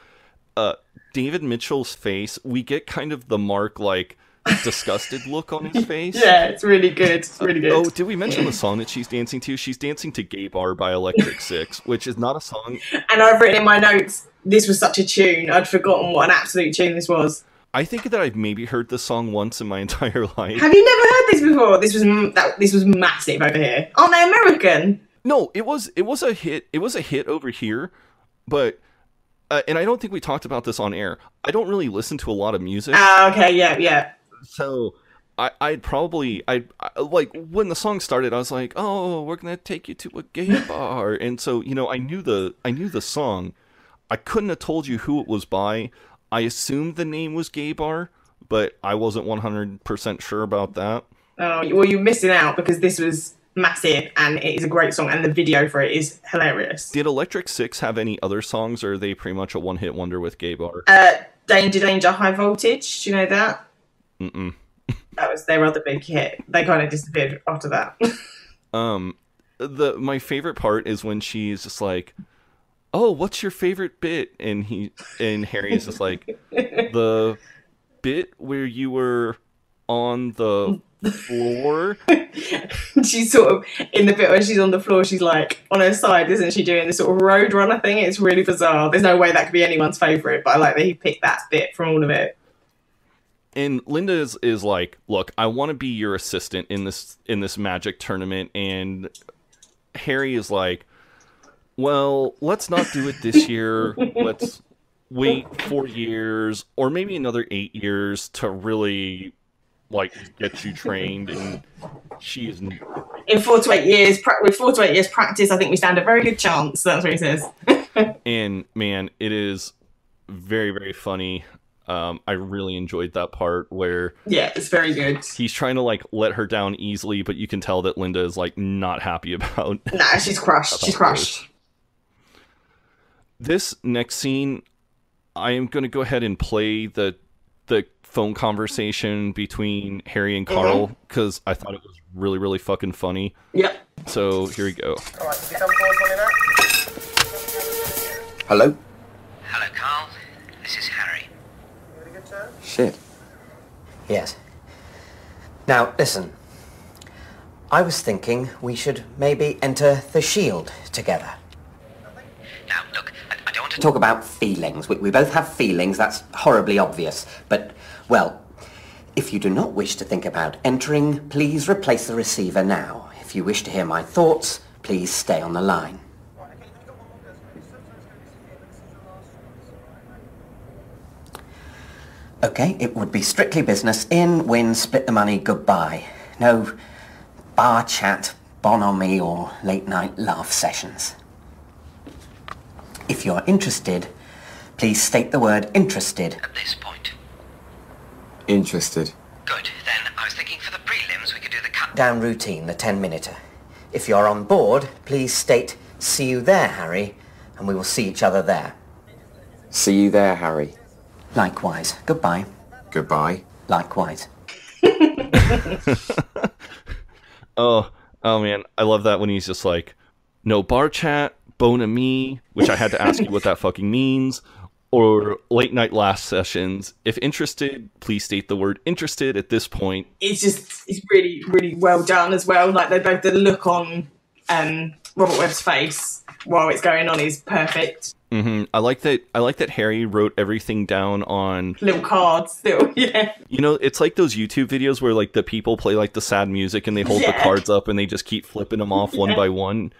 uh david mitchell's face we get kind of the mark like disgusted [laughs] look on his face Yeah, it's really good. It's really good. oh did we mention the song that she's dancing to she's dancing to gay bar by electric [laughs] six which is not a song And I've written in my notes, this was such a tune. I'd forgotten what an absolute tune this was. I think that i've maybe heard this song once in my [laughs] entire life Have you never heard this before? This was that, this was massive over here. Aren't they American? no it was it was a hit it was a hit over here but uh, and i don't think we talked about this on air i don't really listen to a lot of music Ah, okay, yeah, yeah. so I, I'd probably I, I like when the song started I was like oh we're gonna take you to a gay [laughs] bar and so you know I knew the I knew the song I couldn't have told you who it was by I assumed the name was gay bar but I wasn't 100% sure about that Oh, well, you're missing out because this was massive and it is a great song, and the video for it is hilarious. did Electric Six have any other songs or are they pretty much a one hit wonder with gay bar Uh, Danger, Danger, High Voltage. Do you know that? Mm-mm. [laughs] That was their other big hit. They kind of disappeared after that. [laughs] Um, the my favorite part is when she's just like, "Oh, what's your favorite bit?" And he and Harry is just like, "The bit where you were on the floor." [laughs] she's sort of in the bit where she's on the floor. She's like on her side, isn't she? Doing this sort of road runner thing. It's really bizarre. There's no way that could be anyone's favorite, but I like that he picked that bit from all of it. And Linda is, is like, "Look, I want to be your assistant in this in this magic tournament." And Harry is like, "Well, let's not do it this year. let's wait 4 years or maybe another 8 years to really like get you trained." And she is In four to eight years, with four to eight years practice, I think we stand a very good chance. That's what he says. [laughs] and man, it is very very funny. Um, I really enjoyed that part where yeah, it's very good. he's trying to like let her down easily, but you can tell that Linda is like not happy [laughs] about Nah, she's crushed. She's crushed. This next scene. I am going to go ahead and play the the phone conversation between Harry and Carl because I thought it was really, really fucking funny. Yep. So here we go. Hello? Hello, Carl. This is Harry. You had a good time? Shit. Yes. Now, listen. I was thinking we should maybe enter the Shield together. Now, look, I, I don't want to Talk about feelings. We, we both have feelings, that's horribly obvious. But, well, if you do not wish to think about entering, please replace the receiver now. If you wish to hear my thoughts, please stay on the line. Okay, it would be strictly business. In, win, split the money, goodbye. No bar chat, bonhomie, or late night laugh sessions. If you're interested, please state the word interested. at this point. Interested. Good. Then I was thinking for the prelims we could do the cut-down routine, the 10 minuter. If you're on board, please state, see you there, Harry, and we will see each other there. See you there, Harry. Likewise. Goodbye. Goodbye. Likewise. [laughs] Oh, oh man, I love that when he's just like, no bar chat, bona me, which I had to ask you what that fucking means, or late night last sessions. If interested, please state the word interested at this point. It's just it's really really well done as well. Like they both the look on um, Robert Webb's face while it's going on is perfect. hmm I like that. I like that Harry wrote everything down on. Little cards still, [laughs] yeah. You know, it's like those YouTube videos where like the people play like the sad music and they hold the cards up and they just keep flipping them off one by one.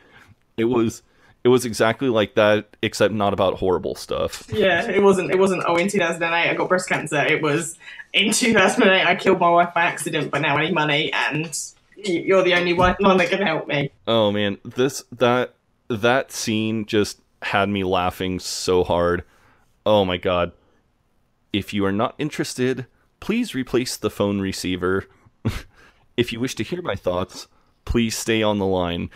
It was, it was exactly like that, except not about horrible stuff. Yeah, it wasn't. It wasn't. Oh, in 2008 I got breast cancer. It was in 2008 I killed my wife by accident, but now I need money, and you're the only one one that can help me. Oh man, this that that scene just had me laughing so hard. Oh my god. If you are not interested, please replace the phone receiver. [laughs] if you wish to hear my thoughts, please stay on the line.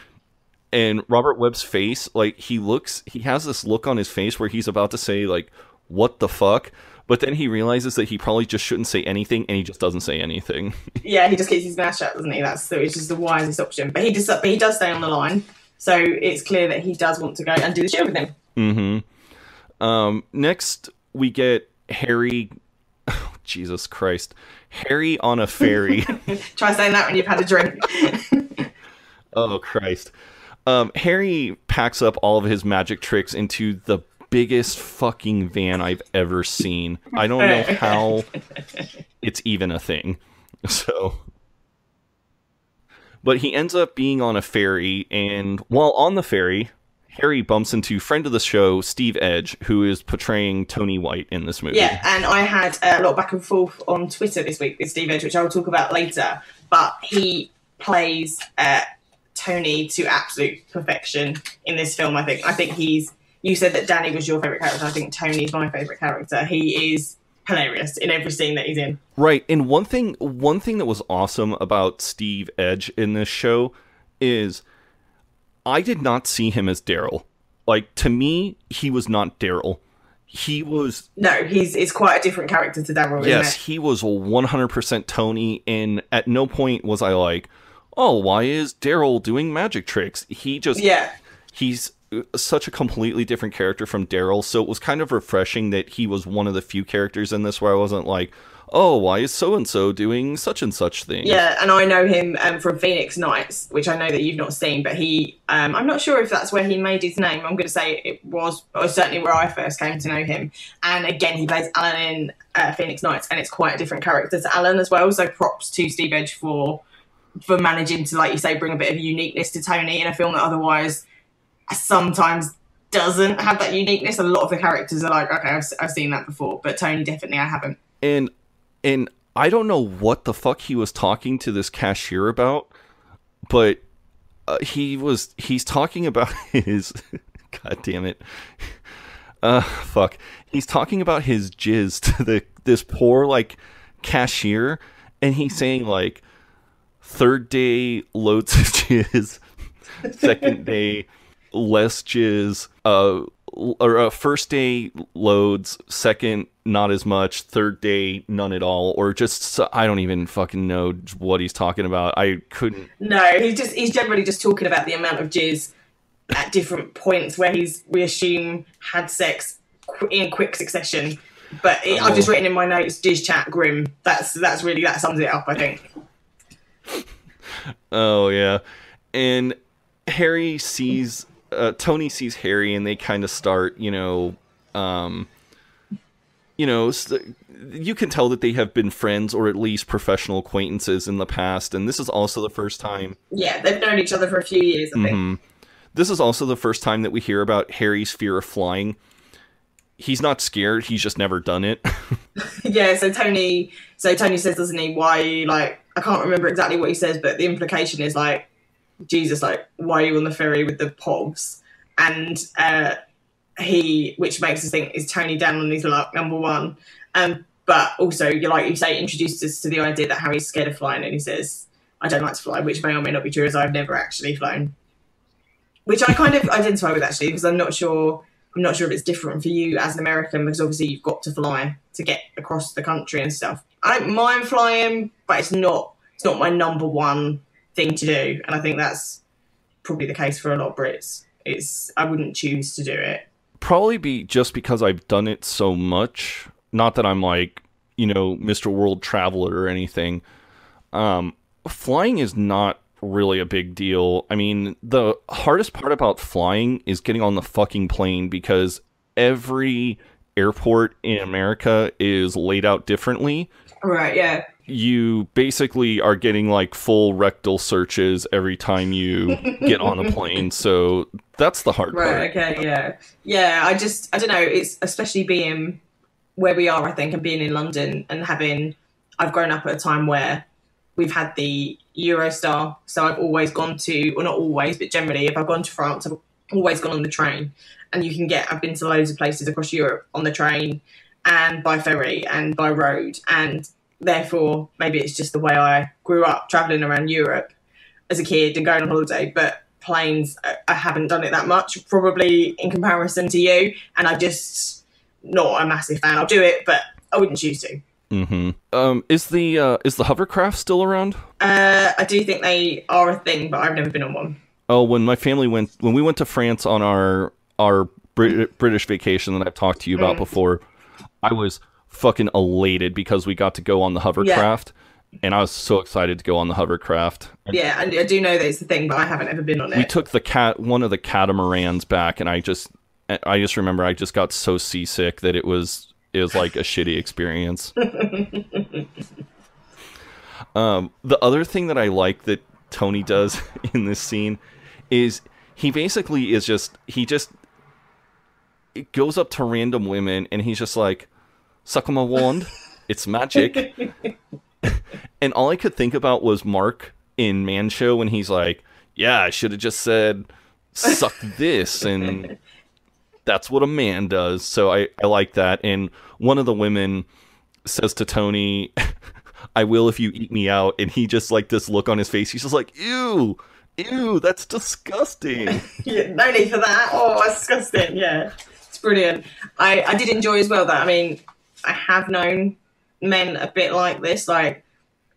And Robert Webb's face, like he looks he has this look on his face where he's about to say like what the fuck, but then he realizes that he probably just shouldn't say anything and he just doesn't say anything. [laughs] Yeah, he just keeps his mouth shut, doesn't he? That's so it's just the wisest option. But he does. But he does stay on the line, so it's clear that he does want to go and do the show with him. Mm-hmm. Um, next, we get Harry. [laughs] Oh, Jesus Christ, Harry on a ferry. [laughs] Try saying that when you've had a drink. oh Christ. Um, Harry packs up all of his magic tricks into the biggest fucking van I've ever seen. I don't know [laughs] how it's even a thing. [laughs] So. But he ends up being on a ferry, and while on the ferry, Harry bumps into friend of the show, Steve Edge, who is portraying Tony White in this movie. Yeah, and I had a lot back and forth on Twitter this week with Steve Edge, which I will talk about later. But he plays uh, Tony to absolute perfection in this film. I think. I think he's. You said that Danny was your favorite character. I think Tony's my favorite character. He is hilarious in every scene that he's in. Right, and one thing one thing that was awesome about Steve Edge in this show is I did not see him as Daryl. Like to me, he was not Daryl. He was No, he's it's quite a different character to Daryl. yes, isn't it? he was 100% Tony and at no point was I like, "Oh, why is Daryl doing magic tricks?" He just Yeah. he's uh, such a completely different character from Daryl, so it was kind of refreshing that he was one of the few characters in this where I wasn't like, "Oh, why is so and so doing such and such thing?" Yeah, and I know him um, from Phoenix Nights, which I know that you've not seen, but he, um, I'm not sure if that's where he made his name. I'm going to say it was, or certainly where I first came to know him. And again, he plays Alan in uh, Phoenix Nights, and it's quite a different character to Alan as well. So props to Steve Edge for for managing to, like you say, bring a bit of uniqueness to Tony in a film that otherwise sometimes doesn't have that uniqueness. A lot of the characters are like, okay, I've, I've seen that before, but Tony definitely I haven't. and and I don't know what the fuck he was talking to this cashier about, but uh, he was he's talking about [laughs] his god damn it. Uh fuck. He's talking about his jizz to the this poor like cashier and he's saying like third day loads of [laughs] jizz, second day less jizz, uh or uh, first day loads, second not as much, third day none at all, or just I don't even fucking know what he's talking about. I couldn't. No, he's just he's generally just talking about the amount of jizz at different points where he's we assume had sex qu- in quick succession. But it, I've just written in my notes jizz chat grim. That's that's really that sums it up. I think. [laughs] Oh yeah, and Harry sees uh, Tony sees Harry, and they kind of start, you know, um, you know, st- you can tell that they have been friends or at least professional acquaintances in the past, and this is also the first time. Yeah, they've known each other for a few years. I think. Mhm. This is also the first time that we hear about Harry's fear of flying. He's not scared; he's just never done it. [laughs] yeah, so Tony, so Tony says, doesn't he? Why like? I can't remember exactly what he says, but the implication is like, Jesus, like, why are you on the ferry with the pobs? And uh, he, which makes us think, is Tony down on his luck? Number one, um, but also, you like you say, introduces us to the idea that Harry's scared of flying, and he says, "I don't like to fly," which may or may not be true, as I've never actually flown. Which I kind of identify with actually, because I'm not sure. I'm not sure if it's different for you as an American because obviously you've got to fly to get across the country and stuff. I don't mind flying, but it's not it's not my number one thing to do, and I think that's probably the case for a lot of Brits. It's I wouldn't choose to do it. Probably be just because I've done it so much. Not that I'm like, you know, Mr. World Traveler or anything. Um, flying is not really a big deal. I mean, the hardest part about flying is getting on the fucking plane because every airport in America is laid out differently. Right? Yeah. You basically are getting like full rectal searches every time you get on a [laughs] plane. So that's the hard part. Right. Okay. Yeah. Yeah. I just I don't know. It's especially being where we are. I think and being in London and having I've grown up at a time where we've had the Eurostar, so I've always gone to, or not always, but generally, if I've gone to France, I've always gone on the train. And you can get, I've been to loads of places across Europe on the train and by ferry and by road. And therefore, maybe it's just the way I grew up traveling around Europe as a kid and going on holiday. But planes, I- haven't done it that much, probably in comparison to you. And I just, not a massive fan. I'll do it, but I wouldn't choose to. Hmm Um, is the uh, is the hovercraft still around? Uh, I do think they are a thing, but I've never been on one. Oh, when my family went when we went to France on our our Brit- British vacation that I've talked to you about Mm. before, I was fucking elated because we got to go on the hovercraft, and I was so excited to go on the hovercraft. Yeah, and I do know that it's a thing, but I haven't ever been on it. we took the cat one of the catamarans back, and I just I just remember I just got so seasick that it was it was like a shitty experience. Um, the other thing that I like that Tony does [laughs] in this scene is he basically is just he just it goes up to random women and he's just like, "Suck on my wand, it's magic." [laughs] and all I could think about was Mark in Man Show when he's like, "Yeah, I should have just said suck this," and that's what a man does. So I I like that. And one of the women says to Tony, [laughs] I will if you eat me out. And he just like this look on his face. He's just like, ew, ew, that's disgusting. [laughs] yeah, no need for that. Oh, that's disgusting. Yeah, it's brilliant. I, I did enjoy as well that. I mean, I have known men a bit like this, like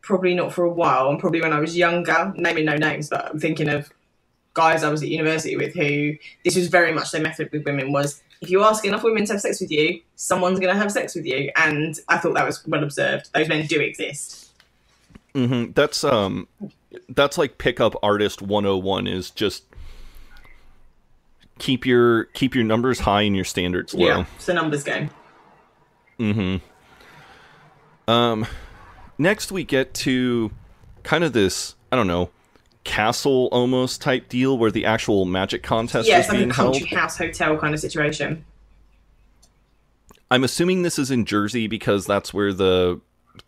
probably not for a while, and probably when I was younger, naming no names, but I'm thinking of guys I was at university with who this was very much their method with women was if you ask enough women to have sex with you, someone's going to have sex with you, and I thought that was well observed. Those men do exist. Mm-hmm. That's um, that's like pickup artist 101 is just keep your keep your numbers high and your standards low. Yeah, it's a numbers game. Mm-hmm. Um, next we get to kind of this I don't know castle almost type deal where the actual magic contest Yeah, is it's like a being held. country house hotel kind of situation. I'm assuming this is in Jersey because that's where the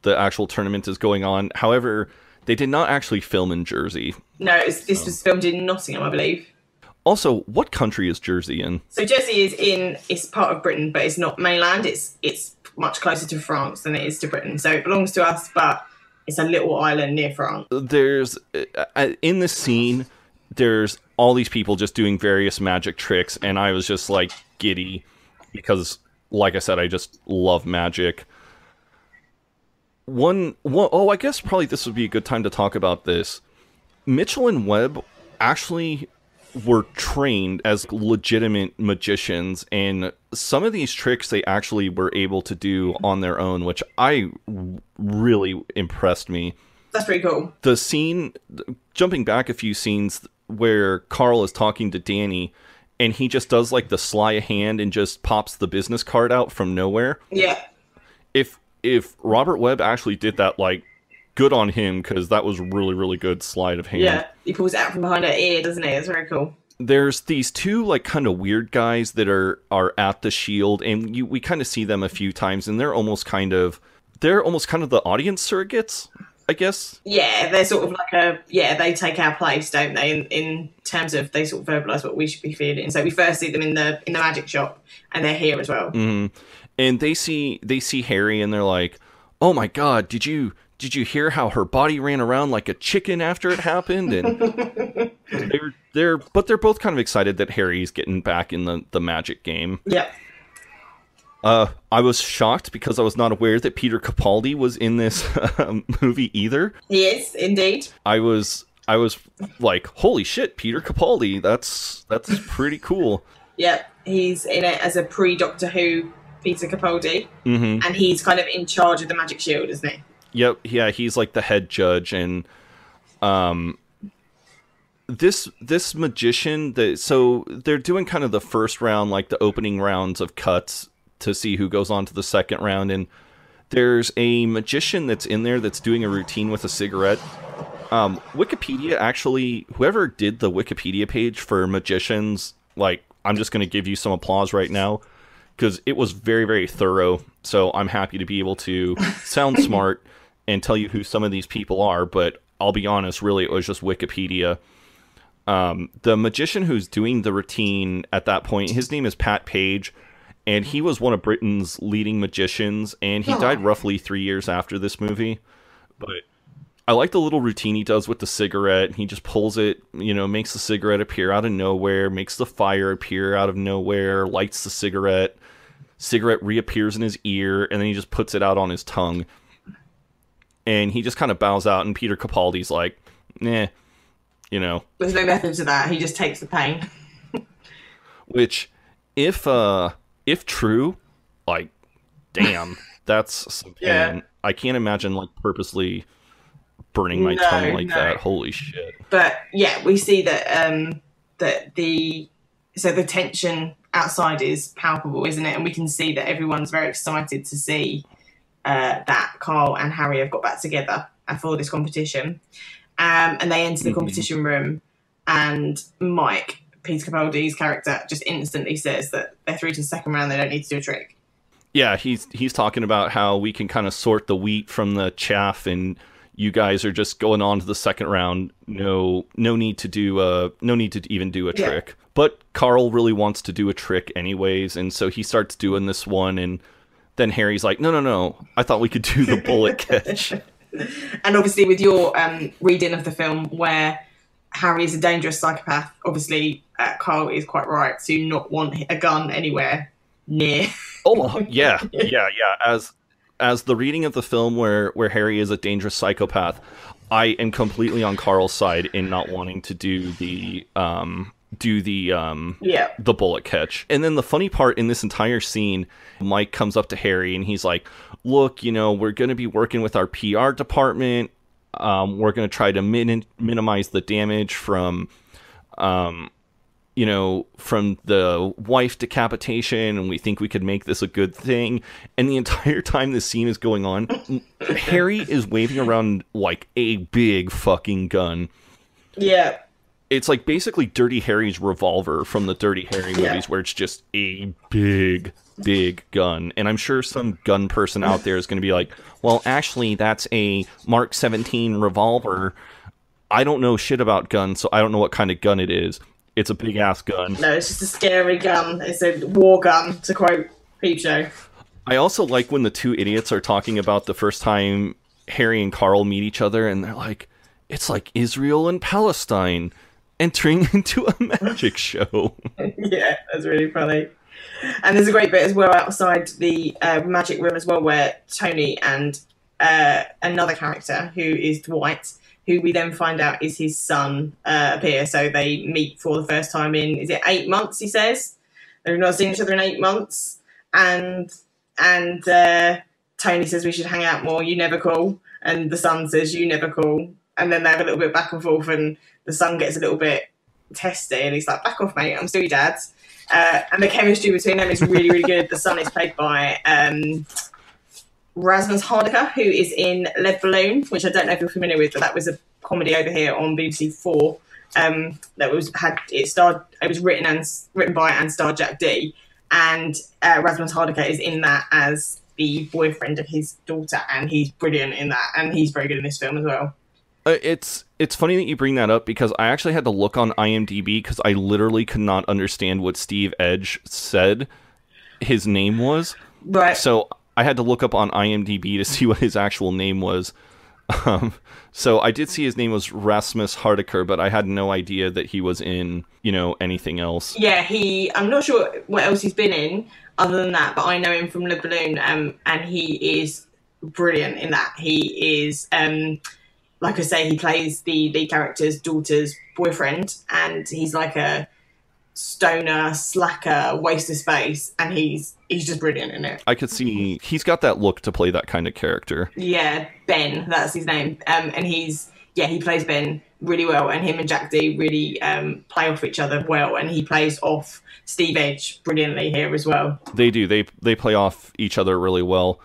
the actual tournament is going on. However, they did not actually film in Jersey. No, was, this was filmed in Nottingham, I believe. Also, what country is Jersey in? So Jersey is in it's part of Britain, but it's not mainland. It's it's much closer to France than it is to Britain. So it belongs to us, but it's a little island near France. There's uh, uh, in the scene there's all these people just doing various magic tricks, and I was just like giddy because, like I said, I just love magic. One, one oh, I guess probably this would be a good time to talk about this. Mitchell and Webb actually were trained as legitimate magicians, and some of these tricks they actually were able to do on their own, which I really impressed me. That's pretty cool. The scene, jumping back a few scenes where Carl is talking to Danny, and he just does like the sly hand and just pops the business card out from nowhere. Yeah. If if Robert Webb actually did that, like, good on him because that was really really good sleight of hand. Yeah. He pulls out from behind her ear, doesn't he? It's very cool. there's these two like kind of weird guys that are are at the shield and you we kind of see them a few times and they're almost kind of they're almost kind of the audience surrogates i guess Yeah, they're sort of like a yeah. They take our place, don't they? In, in terms of they sort of verbalise what we should be feeling. So we first see them in the in the magic shop, and they're here as well. hmm and they see they see harry and they're like oh my god did you did you hear how her body ran around like a chicken after it happened and [laughs] they're they're but they're both kind of excited that harry's getting back in the the magic game Yep. Uh, I was shocked because I was not aware that Peter Capaldi was in this [laughs] um, movie either. He is indeed. I was I was like, holy shit, Peter Capaldi. That's that's pretty cool. Yep. He's in it as a pre Doctor Who Peter Capaldi, hmm and he's kind of in charge of the magic shield, isn't he? Yep, yeah, he's like the head judge and um this this magician that so they're doing kind of the first round like the opening rounds of cuts to see who goes on to the second round and there's a magician that's in there that's doing a routine with a cigarette. Um, wikipedia actually whoever did the wikipedia page for magicians like i'm just going to give you some applause right now because it was very very thorough so i'm happy to be able to sound [laughs] smart and tell you who some of these people are but i'll be honest really it was just wikipedia um, the magician who's doing the routine at that point his name is pat page and he was one of britain's leading magicians and he died roughly three years after this movie but I like the little routine he does with the cigarette. He just pulls it, you know, makes the cigarette appear out of nowhere, makes the fire appear out of nowhere, lights the cigarette. Cigarette reappears in his ear, and then he just puts it out on his tongue. And he just kind of bows out, and Peter Capaldi's like, "Nah," you know. There's no method to that. He just takes the pain. [laughs] Which, if uh, if true, like, damn, [laughs] that's some pain. Yeah. I can't imagine like purposely burning my No, tongue like no. that. Holy shit. But yeah, we see that um that the so the tension outside is palpable, isn't it? And we can see that everyone's very excited to see uh, that Carl and Harry have got back together uh, for this competition. Um, and they enter the Mhm. competition room, and Mike, Peter Capaldi's character, just instantly says that they're through to the second round. They don't need to do a trick. Yeah, he's he's talking about how we can kind of sort the wheat from the chaff, and you guys are just going on to the second round. No, no need to do a, no need to even do a Yeah. trick. But Carl really wants to do a trick anyways, and so he starts doing this one, and then Harry's like, "No, no, no! I thought we could do the bullet catch." [laughs] And obviously, with your um, reading of the film, where Harry is a dangerous psychopath, obviously uh, Carl is quite right to not want a gun anywhere near. [laughs] Oh yeah, yeah, yeah. As as the reading of the film where where Harry is a dangerous psychopath, I am completely on Carl's side in not wanting to do the um do the um Yeah. the bullet catch. And then the funny part in this entire scene, Mike comes up to Harry and he's like, "Look, you know, we're going to be working with our PR department. Um, we're going to try to min- minimize the damage from um you know, from the wife decapitation, and we think we could make this a good thing. And the [laughs] entire time this scene is going on, [laughs] Harry is waving around like a big fucking gun. Yeah. It's like basically Dirty Harry's revolver from the Dirty Harry Yeah. movies, where it's just a big, big gun. And I'm sure some gun person out there is going to be like, well, actually, that's a Mark 17 revolver. I don't know shit about guns, so I don't know what kind of gun it is. It's a big ass gun. No, it's just a scary gun. It's a war gun, to quote Show. I also like when the two idiots are talking about the first time Harry and Carl meet each other, and they're like, "It's like Israel and Palestine." Entering [laughs] into a magic show. [laughs] yeah, that's really funny. And there's a great bit as well outside the uh, magic room as well, where Tony and uh, another character who is Dwight, who we then find out is his son, uh, appear. So they meet for the first time in is it eight months? He says they've not seen each other in eight months, and and uh, Tony says we should hang out more. You never call, and the son says you never call, and then they have a little bit back and forth, and the son gets a little bit testy, and he's like, "Back off, mate. I'm still your dad." Uh, and the chemistry between them is really, really good. The son is played by um, Rasmus Hardiker, who is in Lead Balloon, which I don't know if you're familiar with, but that was a comedy over here on BBC Four. Um, that was had it starred. It was written and written by and starred Jack Dee. And uh, Rasmus Hardiker is in that as the boyfriend of his daughter, and he's brilliant in that, and he's very good in this film as well. Uh, it's it's funny that you bring that up because I actually had to look on IMDb because I literally could not understand what Steve Edge said his name was. Right. So I had to look up on IMDb to see [laughs] what his actual name was. Um, so I did see his name was Rasmus Hardiker, but I had no idea that he was in you know anything else. Yeah, he. I'm not sure what else he's been in other than that, but I know him from Lead Balloon, um, and he is brilliant in that. He is, um, like I say, he plays the lead character's daughter's boyfriend, and he's like a stoner, slacker, waste of space, and he's he's just brilliant in it. I could see he's got that look to play that kind of character. Yeah, Ben, that's his name, um, and he's yeah he plays Ben really well, and him and Jack Dee really um, play off each other well, and he plays off Steve Edge brilliantly here as well. They do. They they play off each other really well.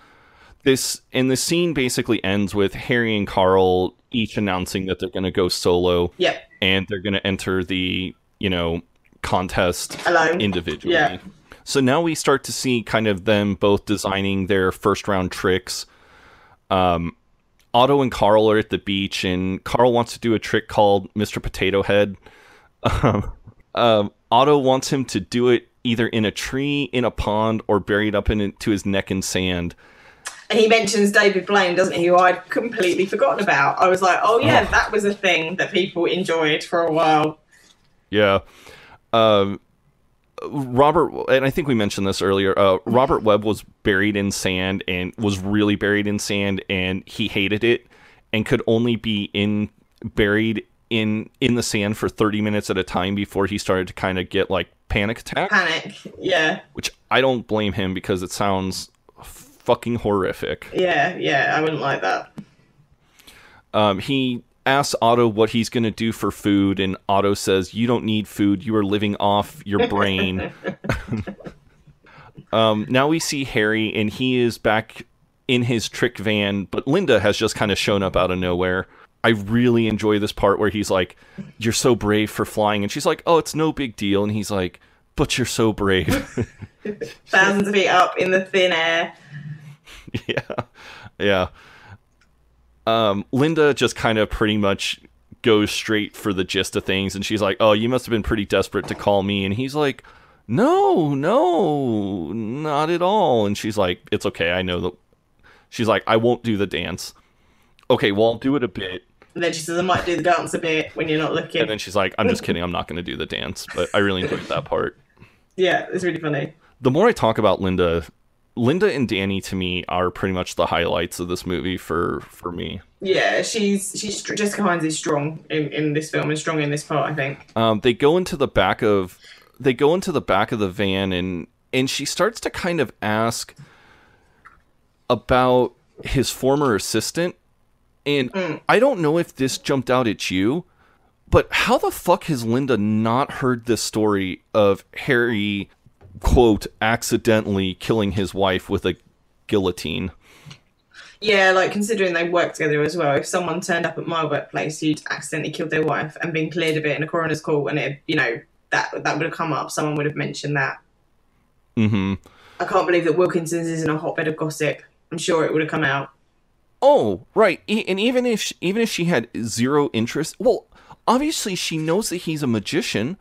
This and the scene basically ends with Harry and Carl each announcing that they're going to go solo. Yep. And they're going to enter the you know contest Alone. individually. Yeah. So now we start to see kind of them both designing their first round tricks. Um, Otto and Carl are at the beach, and Carl wants to do a trick called Mr. Potato Head. Um, um, Otto wants him to do it either in a tree, in a pond, or buried up into his neck in sand. And he mentions David Blaine, doesn't he? Who I'd completely forgotten about. I was like, oh yeah, that was a thing that people enjoyed for a while. Yeah. Um, Robert, and I think we mentioned this earlier. Uh, Robert Webb was buried in sand and was really buried in sand, and he hated it and could only be in buried in in the sand for 30 minutes at a time before he started to kind of get like panic attack Panic. Yeah. which i don't blame him because it sounds fucking horrific Yeah, yeah, I wouldn't like that. um, he asks Otto what he's going to do for food, and Otto says, You don't need food. You are living off your brain. [laughs] [laughs] um, now we see Harry, and he is back in his trick van, but Linda has just kind of shown up out of nowhere. I really enjoy this part where he's like, You're so brave for flying. And she's like, Oh, it's no big deal. And he's like, But you're so brave. [laughs] Thousands of feet up in the thin air. [laughs] yeah. Yeah. Um, Linda just kind of pretty much goes straight for the gist of things, and she's like, "Oh, you must have been pretty desperate to call me," and he's like, "No, no, not at all." And she's like, "It's okay, I know that." She's like, "I won't do the dance." Okay, well, I'll do it a bit. And then she says, I might do the dance a bit when you're not looking. And then she's like, "I'm just kidding. I'm not going to do the dance." But I really enjoyed that part. yeah, it's really funny. The more I talk about Linda, Linda and Danny to me are pretty much the highlights of this movie for for me. Yeah, she's she's Jessica Hynes is strong in, in this film and strong in this part, I think. Um, they go into the back of they go into the back of the van and and she starts to kind of ask about his former assistant and I don't know if this jumped out at you but how the fuck has Linda not heard this story of Harry quote accidentally killing his wife with a guillotine Yeah, like considering they work together as well. If someone turned up at my workplace who'd accidentally killed their wife and been cleared of it in a coroner's call, and it, you know, that that would have come up, someone would have mentioned that. mhm I can't believe that Wilkinson's isn't a hotbed of gossip. I'm sure it would have come out. Oh, right. E- And even if she, even if she had zero interest, well, obviously she knows that he's a magician,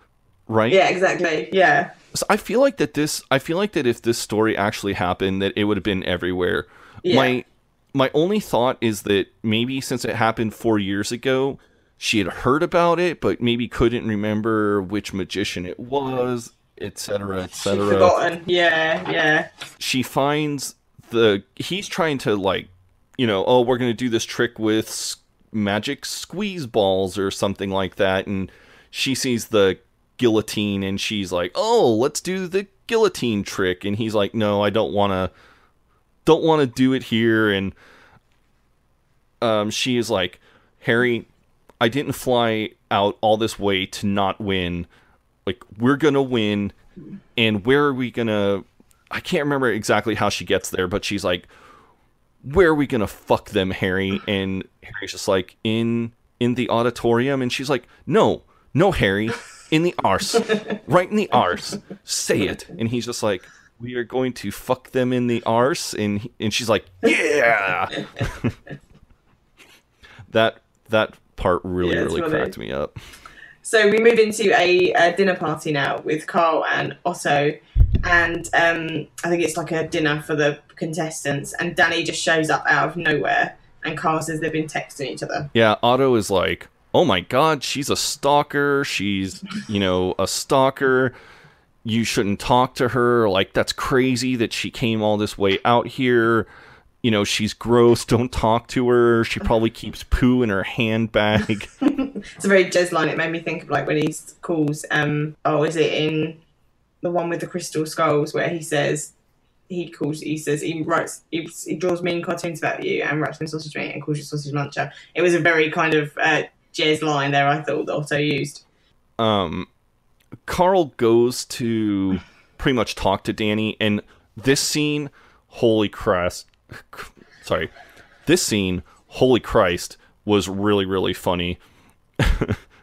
right? Yeah, exactly. Yeah. So I feel like that this I feel like that if this story actually happened that it would have been everywhere. Yeah. My my only thought is that maybe since it happened 4 years ago, she had heard about it, but maybe couldn't remember which magician it was, etc., etc. forgotten. Yeah, yeah. She finds the he's trying to like, you know, oh, we're gonna do this trick with magic squeeze balls or something like that, and she sees the guillotine and she's like, oh, let's do the guillotine trick, and he's like, no, I don't want to, don't want to do it here, and um, she is like, Harry, I didn't fly out all this way to not win. Like, we're gonna win, and where are we gonna? I can't remember exactly how she gets there, but she's like, "Where are we gonna fuck them, Harry?" [laughs] And Harry's just like, "In in the auditorium," and she's like, "No, no, Harry, in the arse, right in the arse. Say it." And he's just like, "We are going to fuck them in the arse," and he- and she's like, "Yeah." [laughs] that that part really Yeah, really cracked me up. So we move into a, a dinner party now with Carl and Otto, and um, I think it's like a dinner for the contestants. And Danny just shows up out of nowhere, and Carl says they've been texting each other. Yeah, Otto is like, "Oh my god, she's a stalker. She's, you know, a stalker. You shouldn't talk to her. Like that's crazy that she came all this way out here. You know, she's gross. [laughs] Don't talk to her. She probably keeps poo in her handbag." [laughs] It's a very Jez line. It made me think of like when he calls, um, oh, is it in the one with the crystal skulls where he says he calls, he says he writes, he, he draws mean cartoons about you and wraps in sausage meat and calls you sausage muncher. It was a very kind of uh, Jez line there. I thought that Otto used. um, Carl goes to pretty much talk to Danny, and this scene, holy Christ, [sighs] sorry, this scene, holy Christ, was really really funny. [laughs]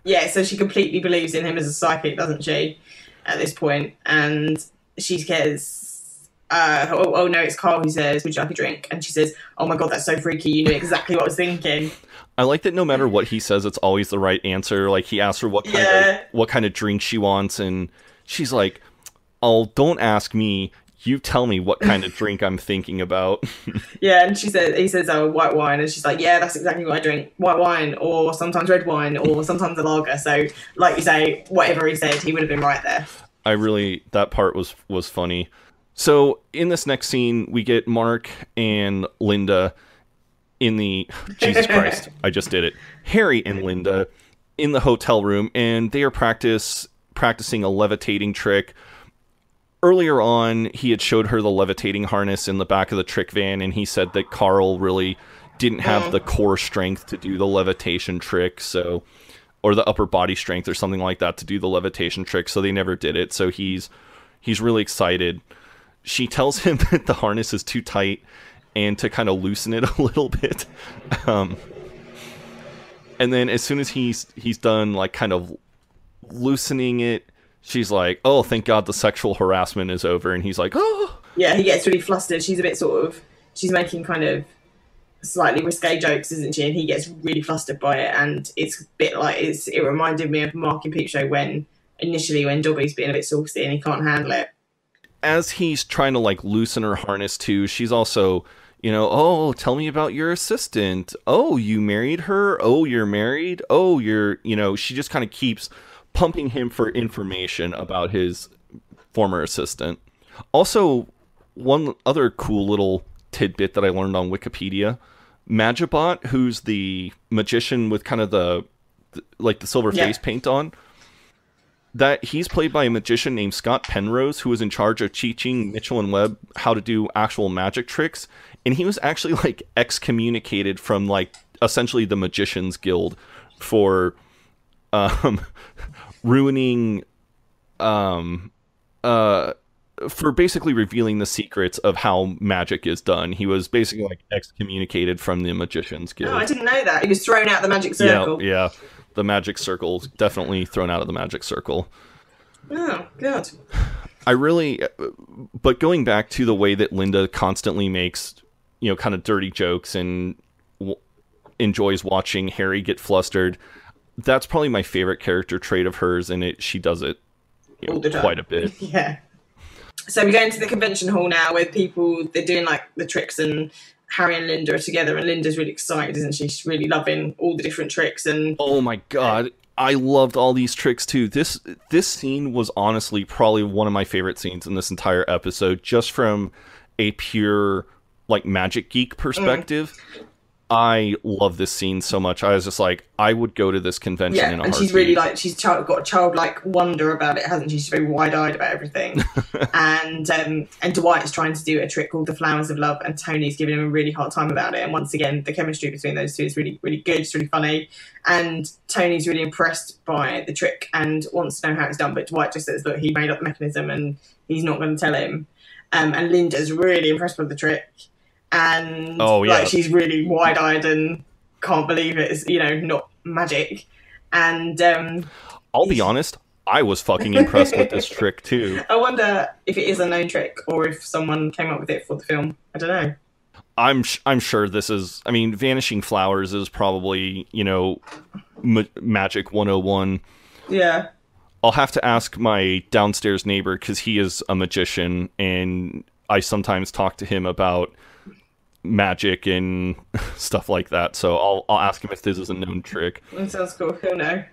Yeah, so she completely believes in him as a psychic, doesn't she? At this point, and she says, uh, oh, "Oh no, it's Carl who says, would you like a drink?" And she says, "Oh my god, that's so freaky. You knew exactly what I was thinking." [laughs] I like that no matter what he says, it's always the right answer. Like he asks her what kind Yeah. of what kind of drink she wants, and she's like, "Oh, don't ask me. You tell me what kind of [laughs] drink I'm thinking about." [laughs] Yeah, and she says, he says, "Oh, white wine," and she's like, "Yeah, that's exactly what I drink: white wine, or sometimes red wine, or [laughs] sometimes a lager." So, like you say, whatever he said, he would have been right there. I really that part was was funny. So in this next scene, we get Mark and Linda in the [laughs] Jesus Christ, I just did it. Harry and Linda in the hotel room, and they are practice practicing a levitating trick. Earlier on, he had showed her the levitating harness in the back of the trick van, and he said that Carl really didn't have mm. the core strength to do the levitation trick, so or the upper body strength or something like that to do the levitation trick, so they never did it. So he's he's really excited. She tells [laughs] him that the harness is too tight and to kind of loosen it [laughs] a little bit. Um, and then as soon as he's he's done like kind of loosening it, she's like, "Oh, thank God the sexual harassment is over." And he's like, "Oh." Yeah, he gets really flustered. She's a bit sort of, she's making kind of slightly risque jokes, isn't she? And he gets really flustered by it, and it's a bit like it's. It reminded me of Mark and Peep Show when initially when Dobby's being a bit saucy and he can't handle it. as he's trying to like loosen her harness too, she's also, you know, oh, tell me about your assistant. Oh, you married her. Oh, you're married. Oh, you're, you know, she just kind of keeps pumping him for information about his former assistant. Also, one other cool little tidbit that I learned on Wikipedia Magibot, who's the magician with kind of the, like the silver Yeah. face paint on, that he's played by a magician named Scott Penrose, who was in charge of teaching Mitchell and Webb how to do actual magic tricks, and he was actually like excommunicated from like essentially the Magicians Guild for um [laughs] ruining um uh for basically revealing the secrets of how magic is done. He was basically like excommunicated from the Magicians Guild. Oh, I didn't know that. He was thrown out the magic circle. Yeah, yeah. The magic circle definitely thrown out of the magic circle. Oh, good. I really, but going back to the way that Linda constantly makes, you know, kind of dirty jokes and w- enjoys watching Harry get flustered. That's probably my favorite character trait of hers, and it she does it you know, All the time. quite a bit. [laughs] Yeah. So we go into the convention hall now where people they're doing like the tricks and Harry and Linda are together, and Linda's really excited, isn't she? She's really loving all the different tricks and Oh my god. I loved all these tricks too. This this scene was honestly probably one of my favorite scenes in this entire episode, just from a pure like magic geek perspective. I love this scene so much. I was just like, I would go to this convention yeah, in a and she's really like she's child, got a childlike wonder about it, hasn't she? She's very wide eyed about everything. [laughs] and um, and Dwight is trying to do a trick called the Flowers of Love, and Tony's giving him a really hard time about it. And once again, the chemistry between those two is really really good. It's really funny, and Tony's really impressed by the trick and wants to know how it's done. But Dwight just says, look, he made up the mechanism, and he's not going to tell him. Um, and Linda's really impressed with the trick, and Oh, yeah. like she's really wide eyed and can't believe it's you know not magic. And um, I'll be honest, I was fucking impressed with this [laughs] trick too. I wonder if it is a known trick or if someone came up with it for the film. I don't know. I'm sh- I'm sure this is. I mean, vanishing flowers is probably you know ma- magic 101. Yeah. I'll have to ask my downstairs neighbor because he is a magician, and I sometimes talk to him about magic and [laughs] stuff like that. So I'll I'll ask him if this is a known trick. That sounds cool. He'll know.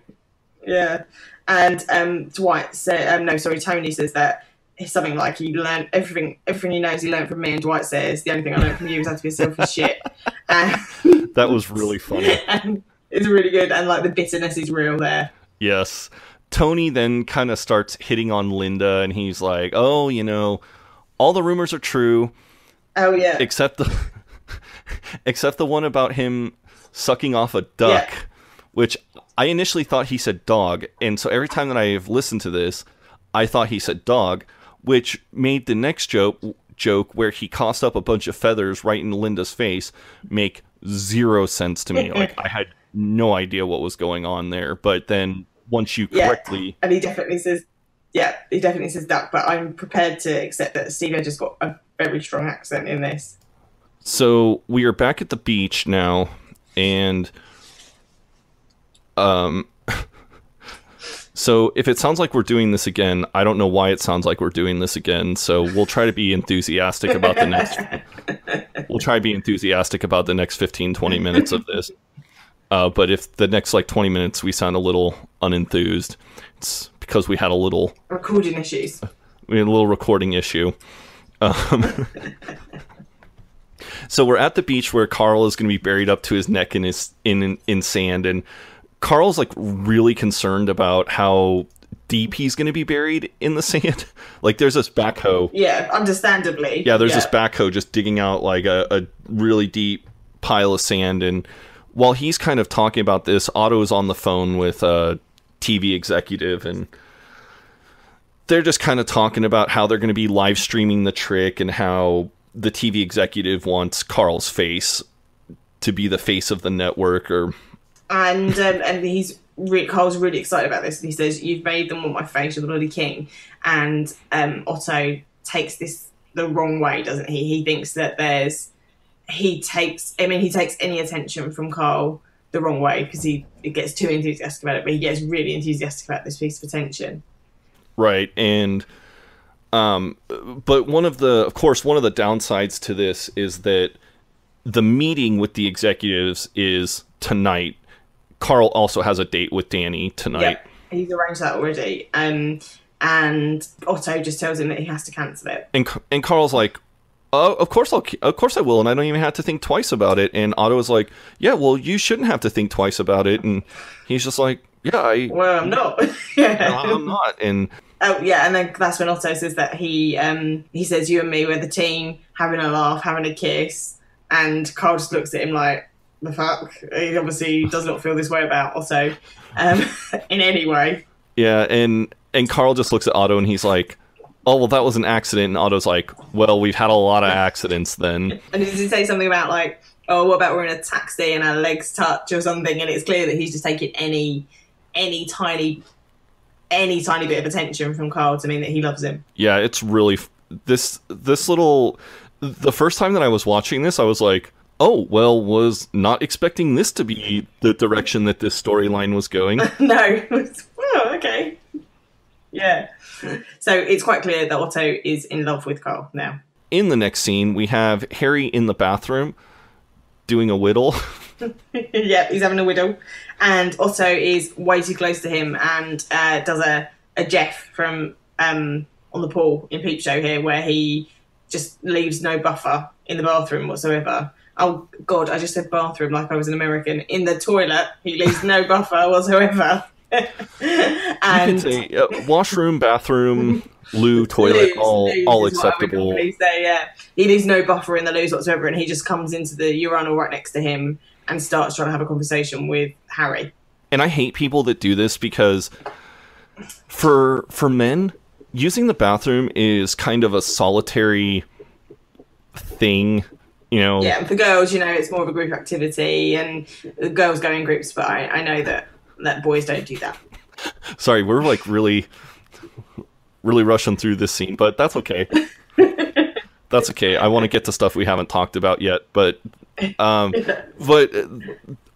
Yeah. And um, Dwight said, um, no, sorry, Tony says that it's something like he learned everything, everything he knows he learned from me. And Dwight says, the only thing I learned from you is how to be a selfish [laughs] shit. And, [laughs] That was really funny. and it's really good. And like the bitterness is real there. Yes. Tony then kind of starts hitting on Linda, and he's like, "Oh, you know, all the rumors are true, Oh, yeah. except the [laughs] except the one about him sucking off a duck, Yeah. which I initially thought he said dog, and so every time that I've listened to this, I thought he said dog, which made the next joke joke where he tossed up a bunch of feathers right in Linda's face make zero sense to me. [laughs] like I had no idea what was going on there, but then once you Yeah. correctly And he definitely says, yeah, he definitely says duck, but I'm prepared to accept that Steve just got a very strong accent in this. So we are back at the beach now, and um, [laughs] so if it sounds like we're doing this again, I don't know why it sounds like we're doing this again. So we'll try to be enthusiastic about the next. [laughs] we'll try to be enthusiastic about the next 15, 20 minutes of this. Uh, but if the next like 20 minutes we sound a little unenthused, it's because we had a little Recording issues. we had a little recording issue. Um, [laughs] so we're at the beach where Carl is going to be buried up to his neck in his in, in in sand, and Carl's like really concerned about how deep he's going to be buried in the [laughs] sand. like there's this backhoe. Yeah, understandably. Yeah, there's this backhoe just digging out like a, a really deep pile of sand, and while he's kind of talking about this, Otto is on the phone with a TV executive, and they're just kind of talking about how they're going to be live streaming the trick and how the TV executive wants Carl's face to be the face of the network or and um, and he's Carl's really excited about this, and he says, "You've made them want my face, you're the bloody king." And um, Otto takes this the wrong way, doesn't he? He thinks that there's he takes. I mean, he takes any attention from Carl the wrong way because he, he gets too enthusiastic about it, but he gets really enthusiastic about this piece of attention. Right, and um, but one of the, of course, one of the downsides to this is that the meeting with the executives is tonight. Carl also has a date with Danny tonight. Yeah, he's arranged that already. Um, and Otto just tells him that he has to cancel it. and and Carl's like, "Oh, of course I'll, of course I will," and I don't even have to think twice about it. And Otto is like, "Yeah, well, you shouldn't have to think twice about it." And he's just like, "Yeah, I, Well, I'm not. [laughs] yeah. I'm not." And Oh yeah, and then that's when Otto says that he um he says you and me we're the team, having a laugh, having a kiss, and Carl just looks at him like the fuck. He obviously does not feel this way about Otto, um, [laughs] in any way. yeah, and and Carl just looks at Otto and he's like, "Oh, well, that was an accident." And Otto's like, "Well, we've had a lot of accidents then." And does he say something about like, oh, what about we're in a taxi and our legs touch or something? And it's clear that he's just taking any any tiny any tiny bit of attention from Carl to mean that he loves him. Yeah, it's really f- this this little. The first time that I was watching this, I was like, "Oh, well, was not expecting this to be the direction that this storyline was going." [laughs] no. [laughs] well, oh, okay. Yeah. So it's quite clear that Otto is in love with Carl now. in the next scene, we have Harry in the bathroom doing a whittle. [laughs] [laughs] yep, he's having a widow, And Otto is way too close to him and uh, does a, a Jeff from um, on the pool in Peep Show here, where he just leaves no buffer in the bathroom whatsoever. Oh God, I just said bathroom like I was an American. In the toilet, he leaves no [laughs] buffer whatsoever. [laughs] you and could say uh, washroom, bathroom, loo, toilet, Loos, all loos all is what I would acceptable. say, yeah. He leaves no buffer in the loos whatsoever, and he just comes into the urinal right next to him and starts trying to have a conversation with Harry. and I hate people that do this because for for men, using the bathroom is kind of a solitary thing. You know, Yeah, for girls, you know, it's more of a group activity, and the girls go in groups, but I, I know that, that boys don't do that. [laughs] sorry, we're like really, really rushing through this scene, but that's okay. [laughs] that's okay. I want to get to stuff we haven't talked about yet, but um, but uh,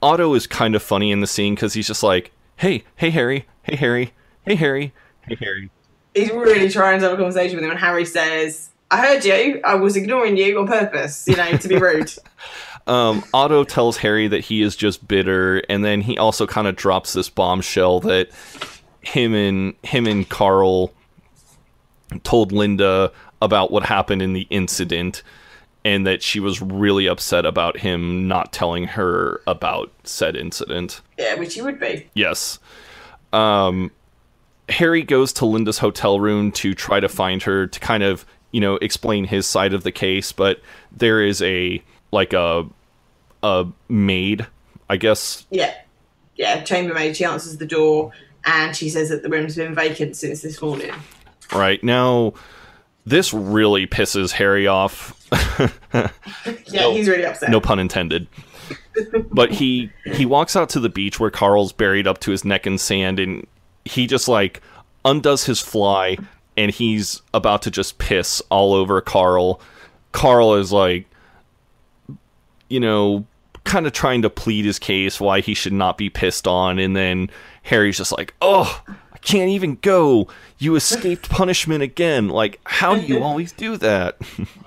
Otto is kind of funny in the scene because he's just like, "Hey, hey, Harry, hey, Harry, hey, Harry, hey, Harry." He's really trying to have a conversation with him, and Harry says, I heard you, I was ignoring you on purpose, you know, to be rude. [laughs] um, Otto tells Harry that he is just bitter, and then he also kind of drops this bombshell that him and him and Carl told Linda about what happened in the incident, and that she was really upset about him not telling her about said incident. yeah, which he would be. Yes. Um, Harry goes to Linda's hotel room to try to find her to kind of, you know, explain his side of the case, but there is a like a a maid, I guess. Yeah. Yeah, chambermaid, she answers the door, and she says that the room's been vacant since this morning. Right now, this really pisses Harry off. [laughs] Yeah, he's really upset. no pun intended. but he he walks out to the beach where Carl's buried up to his neck in sand, and he just like undoes his fly, and he's about to just piss all over Carl. Carl is like, you know, kind of trying to plead his case why he should not be pissed on, and then Harry's just like, oh. Can't even go. You [laughs] escaped punishment again. Like, how do you always do that?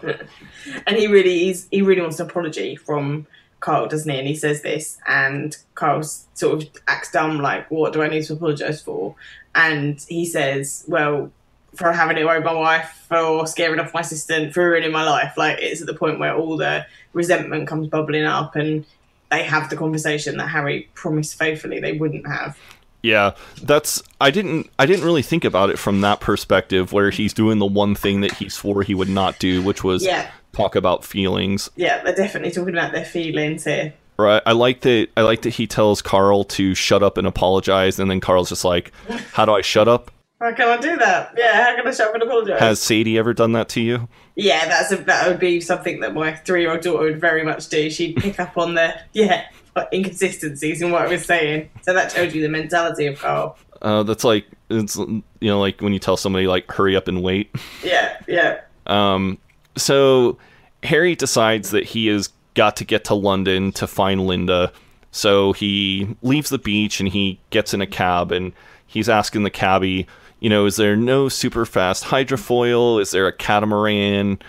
[laughs] and he really he's, he really wants an apology from Carl, doesn't he? And he says this, and Carl sort of acts dumb, like, "What do I need to apologise for?" And he says, "Well, for having it over my wife, for scaring off my assistant, for ruining my life." Like it's at the point where all the resentment comes bubbling up, and they have the conversation that Harry promised faithfully they wouldn't have. Yeah, that's I didn't I didn't really think about it from that perspective where he's doing the one thing that he swore he would not do, which was Yeah. talk about feelings. Yeah, they're definitely talking about their feelings here. Right. I like that I like that he tells Carl to shut up and apologize and then Carl's just like, "How do I shut up?" How can I do that? Yeah, how can I shut up and apologise? Has Sadie ever done that to you? Yeah, that's a, that would be something that my three-year-old daughter would very much do. She'd pick up on the yeah inconsistencies in what I was saying. So that tells you the mentality of Carl. Uh, that's like it's you know like when you tell somebody like hurry up and wait. Yeah, yeah, Um, so Harry decides that he has got to get to London to find Linda. So he leaves the beach and he gets in a cab and he's asking the cabbie, you know, is there no super fast hydrofoil? Is there a catamaran?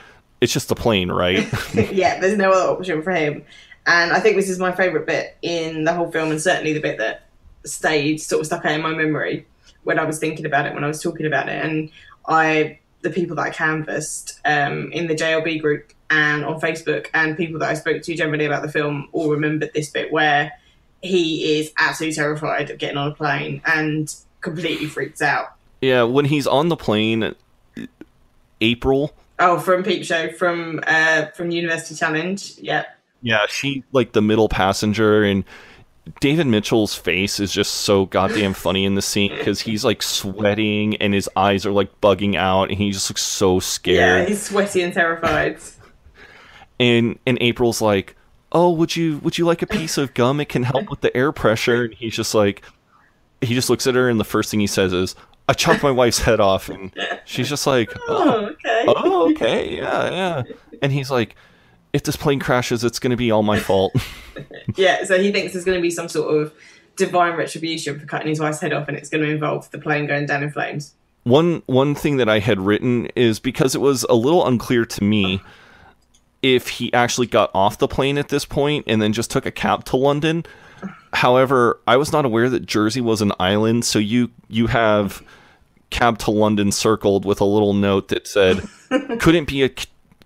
It's just a plane, right? [laughs] yeah. There's no other option for him, and I think this is my favourite bit in the whole film, and certainly the bit that stayed sort of stuck out in my memory when I was thinking about it, when I was talking about it, and I the people that I canvassed um, in the JLB group and on Facebook, and people that I spoke to generally about the film, all remembered this bit where he is absolutely terrified of getting on a plane and completely freaks out. yeah, when he's on the plane, April. Oh, from Peep Show, from uh, from University Challenge, yeah. Yeah, she like the middle passenger and David Mitchell's face is just so goddamn funny in the scene because he's like sweating and his eyes are like bugging out and he just looks so scared. Yeah, he's sweaty and terrified. and and April's like, "Oh, would you would you like a piece of gum? It can help with the air pressure." And he's just like, he just looks at her and the first thing he says is, "I chopped my wife's head off," and she's just like, [laughs] Oh, okay. "Oh, okay, yeah, yeah." And he's like, "If this plane crashes, it's gonna be all my fault." [laughs] Yeah, so he thinks there's going to be some sort of divine retribution for cutting his wife's head off, and it's going to involve the plane going down in flames. one one thing that I had written is because it was a little unclear to me. if he actually got off the plane at this point and then just took a cab to London. However, I was not aware that Jersey was an island, so you you have cab to London circled with a little note that said [laughs] couldn't be a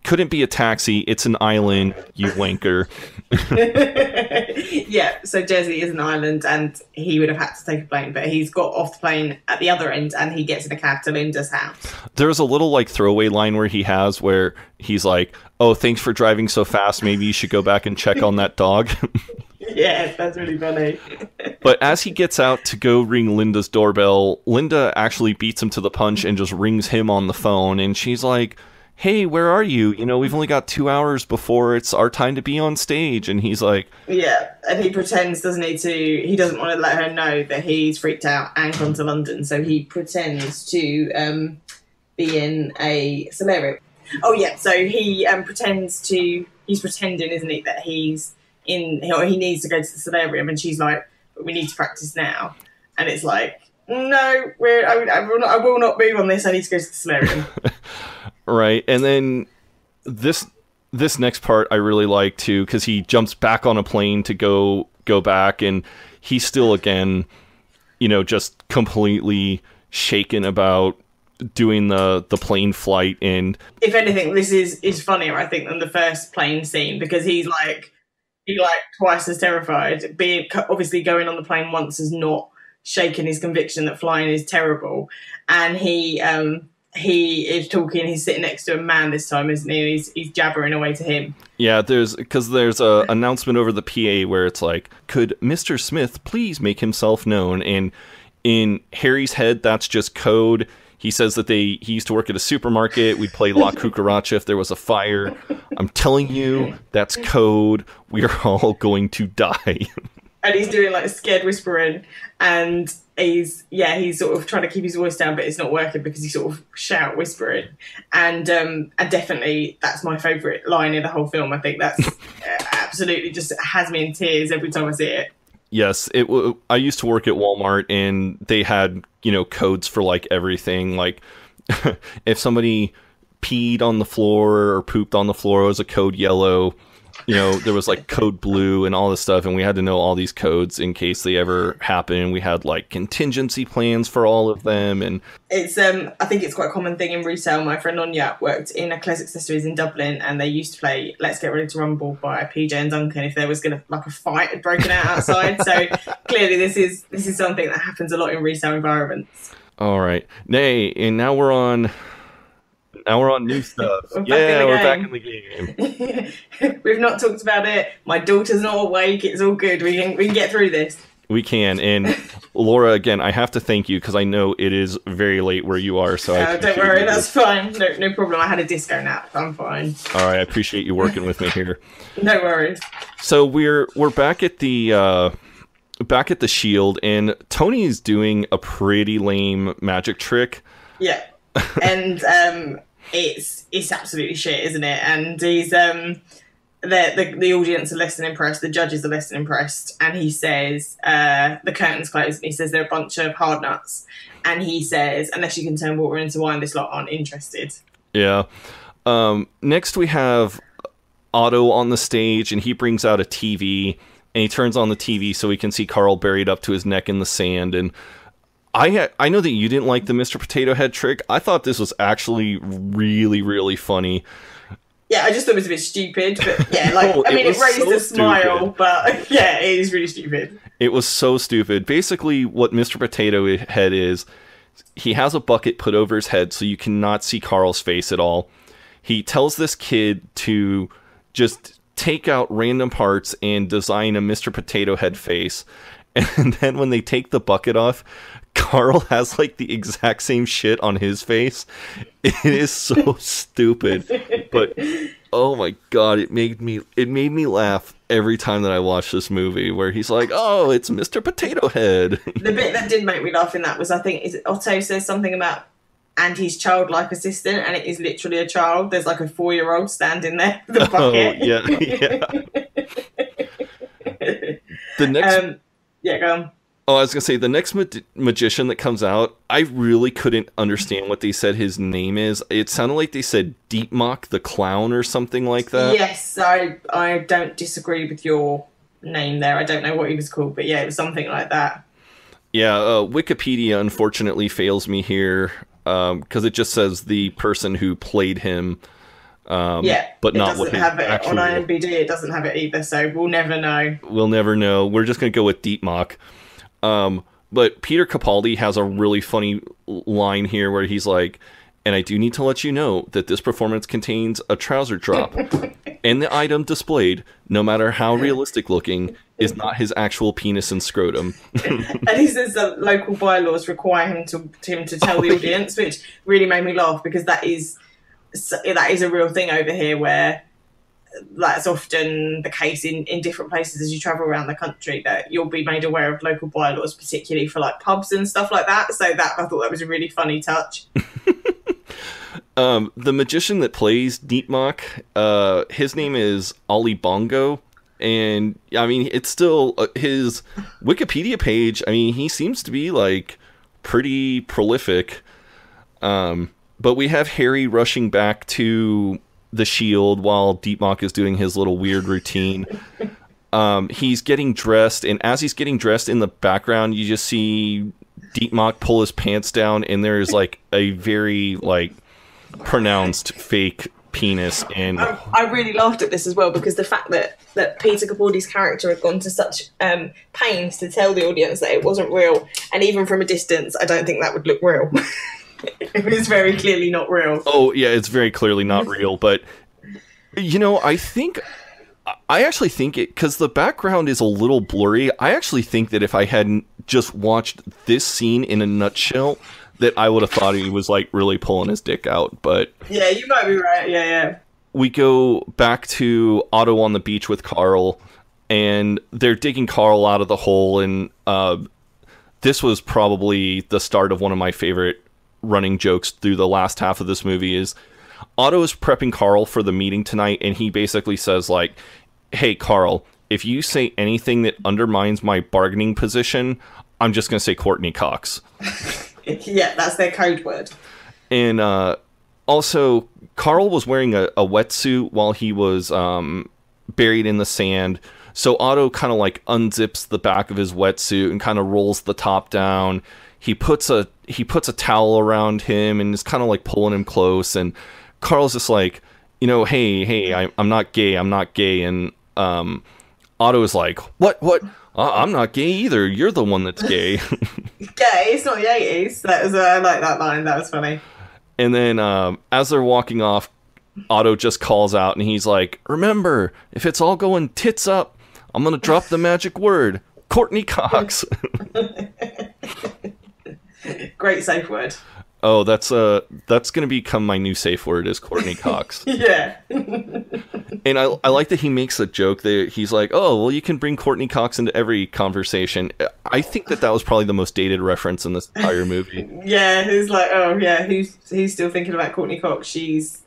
couldn't be a taxi, it's an island, you wanker. [laughs] yeah, so Jersey is an island and he would have had to take a plane, but he's got off the plane at the other end and he gets in a cab to Linda's house. There's a little like throwaway line where he has where he's like, "Oh, thanks for driving so fast. Maybe you should go back and check on that dog." [laughs] yeah, that's really funny. [laughs] but as he gets out to go ring Linda's doorbell, Linda actually beats him to the punch and just rings him on the phone and she's like, "Hey, where are you? You know, we've only got 2 hours before it's our time to be on stage." And he's like, Yeah, and he pretends, doesn't he, to he doesn't want to let her know that he's freaked out and gone to London, so he pretends to um, be in a solarium. Oh yeah, so he um, pretends to he's pretending, isn't he, that he's in or he needs to go to the solarium, and she's like, "But we need to practice now," and it's like. No, we're. I, I, will not, I will not move on this. I need to go to the solarium. [laughs] right? And then this this next part i really like too because he jumps back on a plane to go go back and he's still again you know just completely shaken about doing the the plane flight. And if anything, this is is funnier, I think, than the first plane scene because he's like he like twice as terrified. Being obviously going on the plane once has not shaken his conviction that flying is terrible, and he um he is talking. He's sitting next to a man this time, isn't he? He's he's jabbering away to him. yeah there's because there's a [laughs] announcement over the pa where it's like could mr smith please make himself known and in harry's head that's just code he says that they he used to work at a supermarket we'd play la [laughs] cucaracha if there was a fire i'm telling you that's code we are all going to die [laughs] and he's doing like scared whispering and he's yeah he's sort of trying to keep his voice down but it's not working because he's sort of shout whispering and um and definitely that's my favorite line in the whole film i think that's [laughs] absolutely just has me in tears every time i see it Yes, it. W- I used to work at Walmart, and they had you know codes for like everything. Like [laughs] if somebody peed on the floor or pooped on the floor, it was a code yellow. You know, there was like code blue and all this stuff, and we had to know all these codes in case they ever happen. We had like contingency plans for all of them, and it's um I think it's quite a common thing in retail. My friend Anya worked in a clothes accessories in Dublin and they used to play Let's Get Ready to Rumble by PJ and Duncan if there was gonna like a fight had broken out outside. so [laughs] clearly this is this is something that happens a lot in retail environments. all right, nay, and now we're on. Now we're on new [laughs] stuff. We're yeah, we're back in the game. [laughs] We've not talked about it. My daughter's not awake. It's all good. We can we can get through this. We can. And [laughs] Laura, again, I have to thank you because I know it is very late where you are. So I Uh, don't worry, that's fine. No no problem. I had a disco nap. I'm fine. all right. I appreciate you working with me here. No worries. So we're we're back at the uh, back at the Shield, and Tony's doing a pretty lame magic trick. Yeah, and um, it's it's absolutely shit, isn't it? And he's um, the, the the audience are less than impressed. The judges are less than impressed, and he says uh, the curtains closed, and he says they're a bunch of hard nuts, and he says unless you can turn water into wine, this lot aren't interested. Yeah. Um, next we have Otto on the stage, and he brings out a TV, and he turns on the TV so we can see Carl buried up to his neck in the sand. And I ha- I know that you didn't like the Mr. Potato Head trick. I thought this was actually really really funny. Yeah, I just thought it was a bit stupid, but yeah, [laughs] like Oh, I mean, it, was raised so a smile, stupid. but [laughs] yeah, it is really stupid. It was so stupid. Basically, what Mr. Potato Head is, he has a bucket put over his head so you cannot see Carl's face at all. He tells this kid to just take out random parts and design a Mr. Potato Head face. [laughs] And then when they take the bucket off, Carl has like the exact same shit on his face. It is so [laughs] stupid. But oh my god, it made me it made me laugh every time that I watched this movie where he's like, "Oh, it's Mr. Potato Head." The bit that did make me laugh in that was I think is Otto says something about and his childlike assistant, and it is literally a child. There's like a four year old standing there a oh, bucket. yeah, yeah. [laughs] The next Um, yeah, go on. Oh, I was gonna say the next ma- magician that comes out, I really couldn't understand what they said his name is. It sounded like they said Deepmock the clown or something like that. yes, I I don't disagree with your name there. I don't know what he was called, but yeah, it was something like that. Yeah, uh, Wikipedia unfortunately fails me here because it just says the person who played him, um, yeah, but not what have it actual. on IMBD. It doesn't have it either, so we'll never know. We'll never know. We're just gonna go with Deepmock. Um, but Peter Capaldi has a really funny line here where he's like, "And I do need to let you know that this performance contains a trouser drop, [laughs] and the item displayed, no matter how realistic looking, is not his actual penis and scrotum." [laughs] and he says that local bylaws require him to him to tell the Oh, audience, which really made me laugh because that is that is a real thing over here where that's often the case in, in different places as you travel around the country that you'll be made aware of local bylaws, particularly for like pubs and stuff like that. So that I thought that was a really funny touch. [laughs] Um, the magician that plays Deepmock, uh, his name is Ali Bongo, and I mean it's still uh, his Wikipedia page. I mean he seems to be like pretty prolific. Um, but we have Harry rushing back to the Shield while Deepmock is doing his little weird routine. Um, he's getting dressed, and as he's getting dressed in the background, you just see Deepmock pull his pants down, and there is like a very like pronounced fake penis and I, I really laughed at this as well because the fact that, that Peter Capaldi's character had gone to such um, pains to tell the audience that it wasn't real, and even from a distance, I don't think that would look real. [laughs] [laughs] it was very clearly not real. oh yeah it's very clearly not [laughs] real but you know i think i actually think it because the background is a little blurry i actually think that if i hadn't just watched this scene in a nutshell that i would have thought he was like really pulling his dick out but Yeah, you might be right. Yeah, yeah. we go back to Otto on the beach with Carl, and they're digging Carl out of the hole. And uh, this was probably the start of one of my favorite running jokes through the last half of this movie. Is Otto is prepping Carl for the meeting tonight, and he basically says like, "Hey, Carl." If you say anything that undermines my bargaining position, I'm just going to say Courteney Cox. [laughs] Yeah, that's their code word. And uh, also, Carl was wearing a, a wetsuit while he was um, buried in the sand. So Otto kind of like unzips the back of his wetsuit and kind of rolls the top down. He puts a he puts a towel around him and is kind of like pulling him close. And Carl's just like, you know, hey, hey, I, I'm not gay, I'm not gay. And um, Otto is like, what, what? Uh, I'm not gay either. You're the one that's gay. [laughs] [laughs] Gay, it's not the 80s. That was, uh, I like that line. That was funny. And then um, as they're walking off, Otto just calls out and he's like, Remember, if it's all going tits up, I'm going to drop the magic word Courteney Cox. [laughs] [laughs] Great safe word. oh, that's uh, that's going to become my new safe word is Courteney [laughs] Cox. Yeah. [laughs] and I, I like that he makes a joke that he's like, Oh, well, you can bring Courteney Cox into every conversation. I think that that was probably the most dated reference in this entire movie. Yeah, who's like, oh, yeah, who's, who's still thinking about Courteney Cox? She's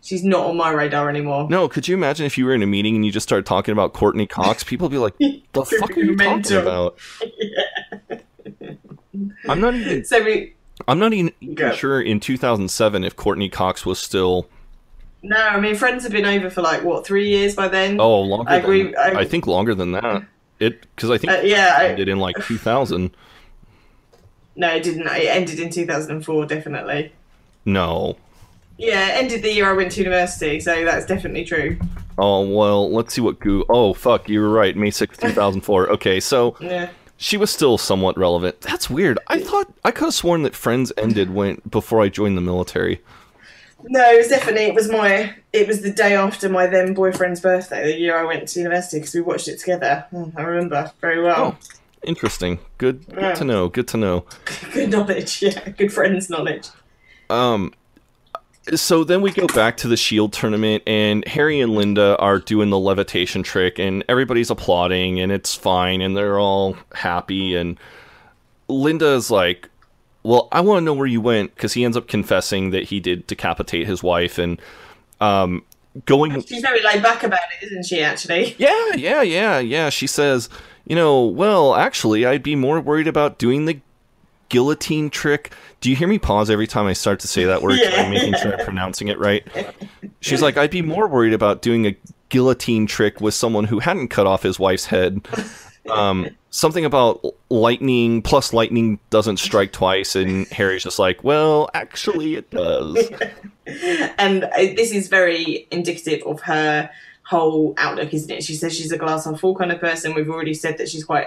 she's not on my radar anymore. No, could you imagine if you were in a meeting and you just started talking about Courteney Cox? People would be like, "The fuck are you talking Mental. about?" I'm not even. So we, I'm not even Go. sure in 2007 if Courteney Cox was still. no, I mean, Friends have been over for like, what, three years by then? Oh, longer. I agree. Than, I- I, think longer than that. It because I think Uh, yeah, it ended in like 2000. No, it didn't. It ended in 2004, definitely. No. Yeah, it ended the year I went to university, so that's definitely true. Oh well, let's see what Goo. Oh fuck, you were right. May 6th, 2004. Okay, so Yeah. She was still somewhat relevant. That's weird. I thought I could have sworn that Friends ended when before I joined the military. No, it was definitely it was my it was the day after my then boyfriend's birthday, the year I went to university because we watched it together. Hmm, I remember very well. Oh, interesting. Good, good Yeah. to know. Good to know. [laughs] Good knowledge, yeah, good friends knowledge. Um, so then we go back to the Shield tournament, and Harry and Linda are doing the levitation trick, and everybody's applauding, and it's fine, and they're all happy. And Linda's like, "Well, I want to know where you went," because he ends up confessing that he did decapitate his wife, and um, going She's very laid back about it, isn't she? Actually, yeah, yeah, yeah, yeah. She says, you know, well, actually, I'd be more worried about doing the guillotine trick. Do you hear me pause every time I start to say that word? Yeah. I'm making sure I'm [laughs] pronouncing it right. She's like, I'd be more worried about doing a guillotine trick with someone who hadn't cut off his wife's head. Um, something about lightning plus lightning doesn't strike twice, and Harry's just like, well, actually, it does. [laughs] and uh, this is very indicative of her whole outlook, isn't it? She says she's a glass half full kind of person. We've already said that she's quite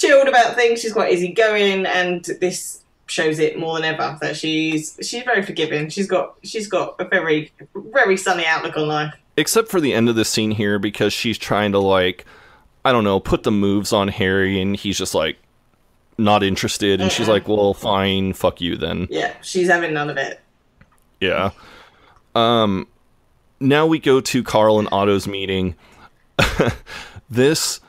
chilled about things. She's quite easygoing, and this shows it more than ever that she's she's very forgiving. She's got she's got a very very sunny outlook on life. Except for the end of the scene here, because she's trying to like, I don't know, put the moves on Harry, and he's just like not interested, and she's like, well, fine, fuck you then. Yeah, she's having none of it. Yeah. Um now we go to Carl and Otto's meeting. [laughs] this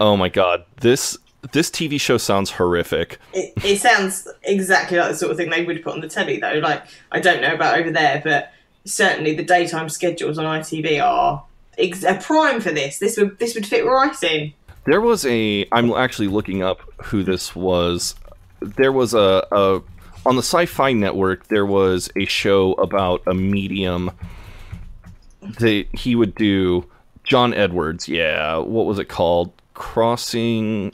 oh my god, this this TV show sounds horrific. It, it sounds exactly like the sort of thing they would put on the telly, though. Like I don't know about over there, but certainly the daytime schedules on ITV are ex- a prime for this. This would this would fit right in. There was a I'm actually looking up who this was. There was a, a on the Sci-Fi Network there was a show about a medium that he would do John Edwards, yeah. What was it called? Crossing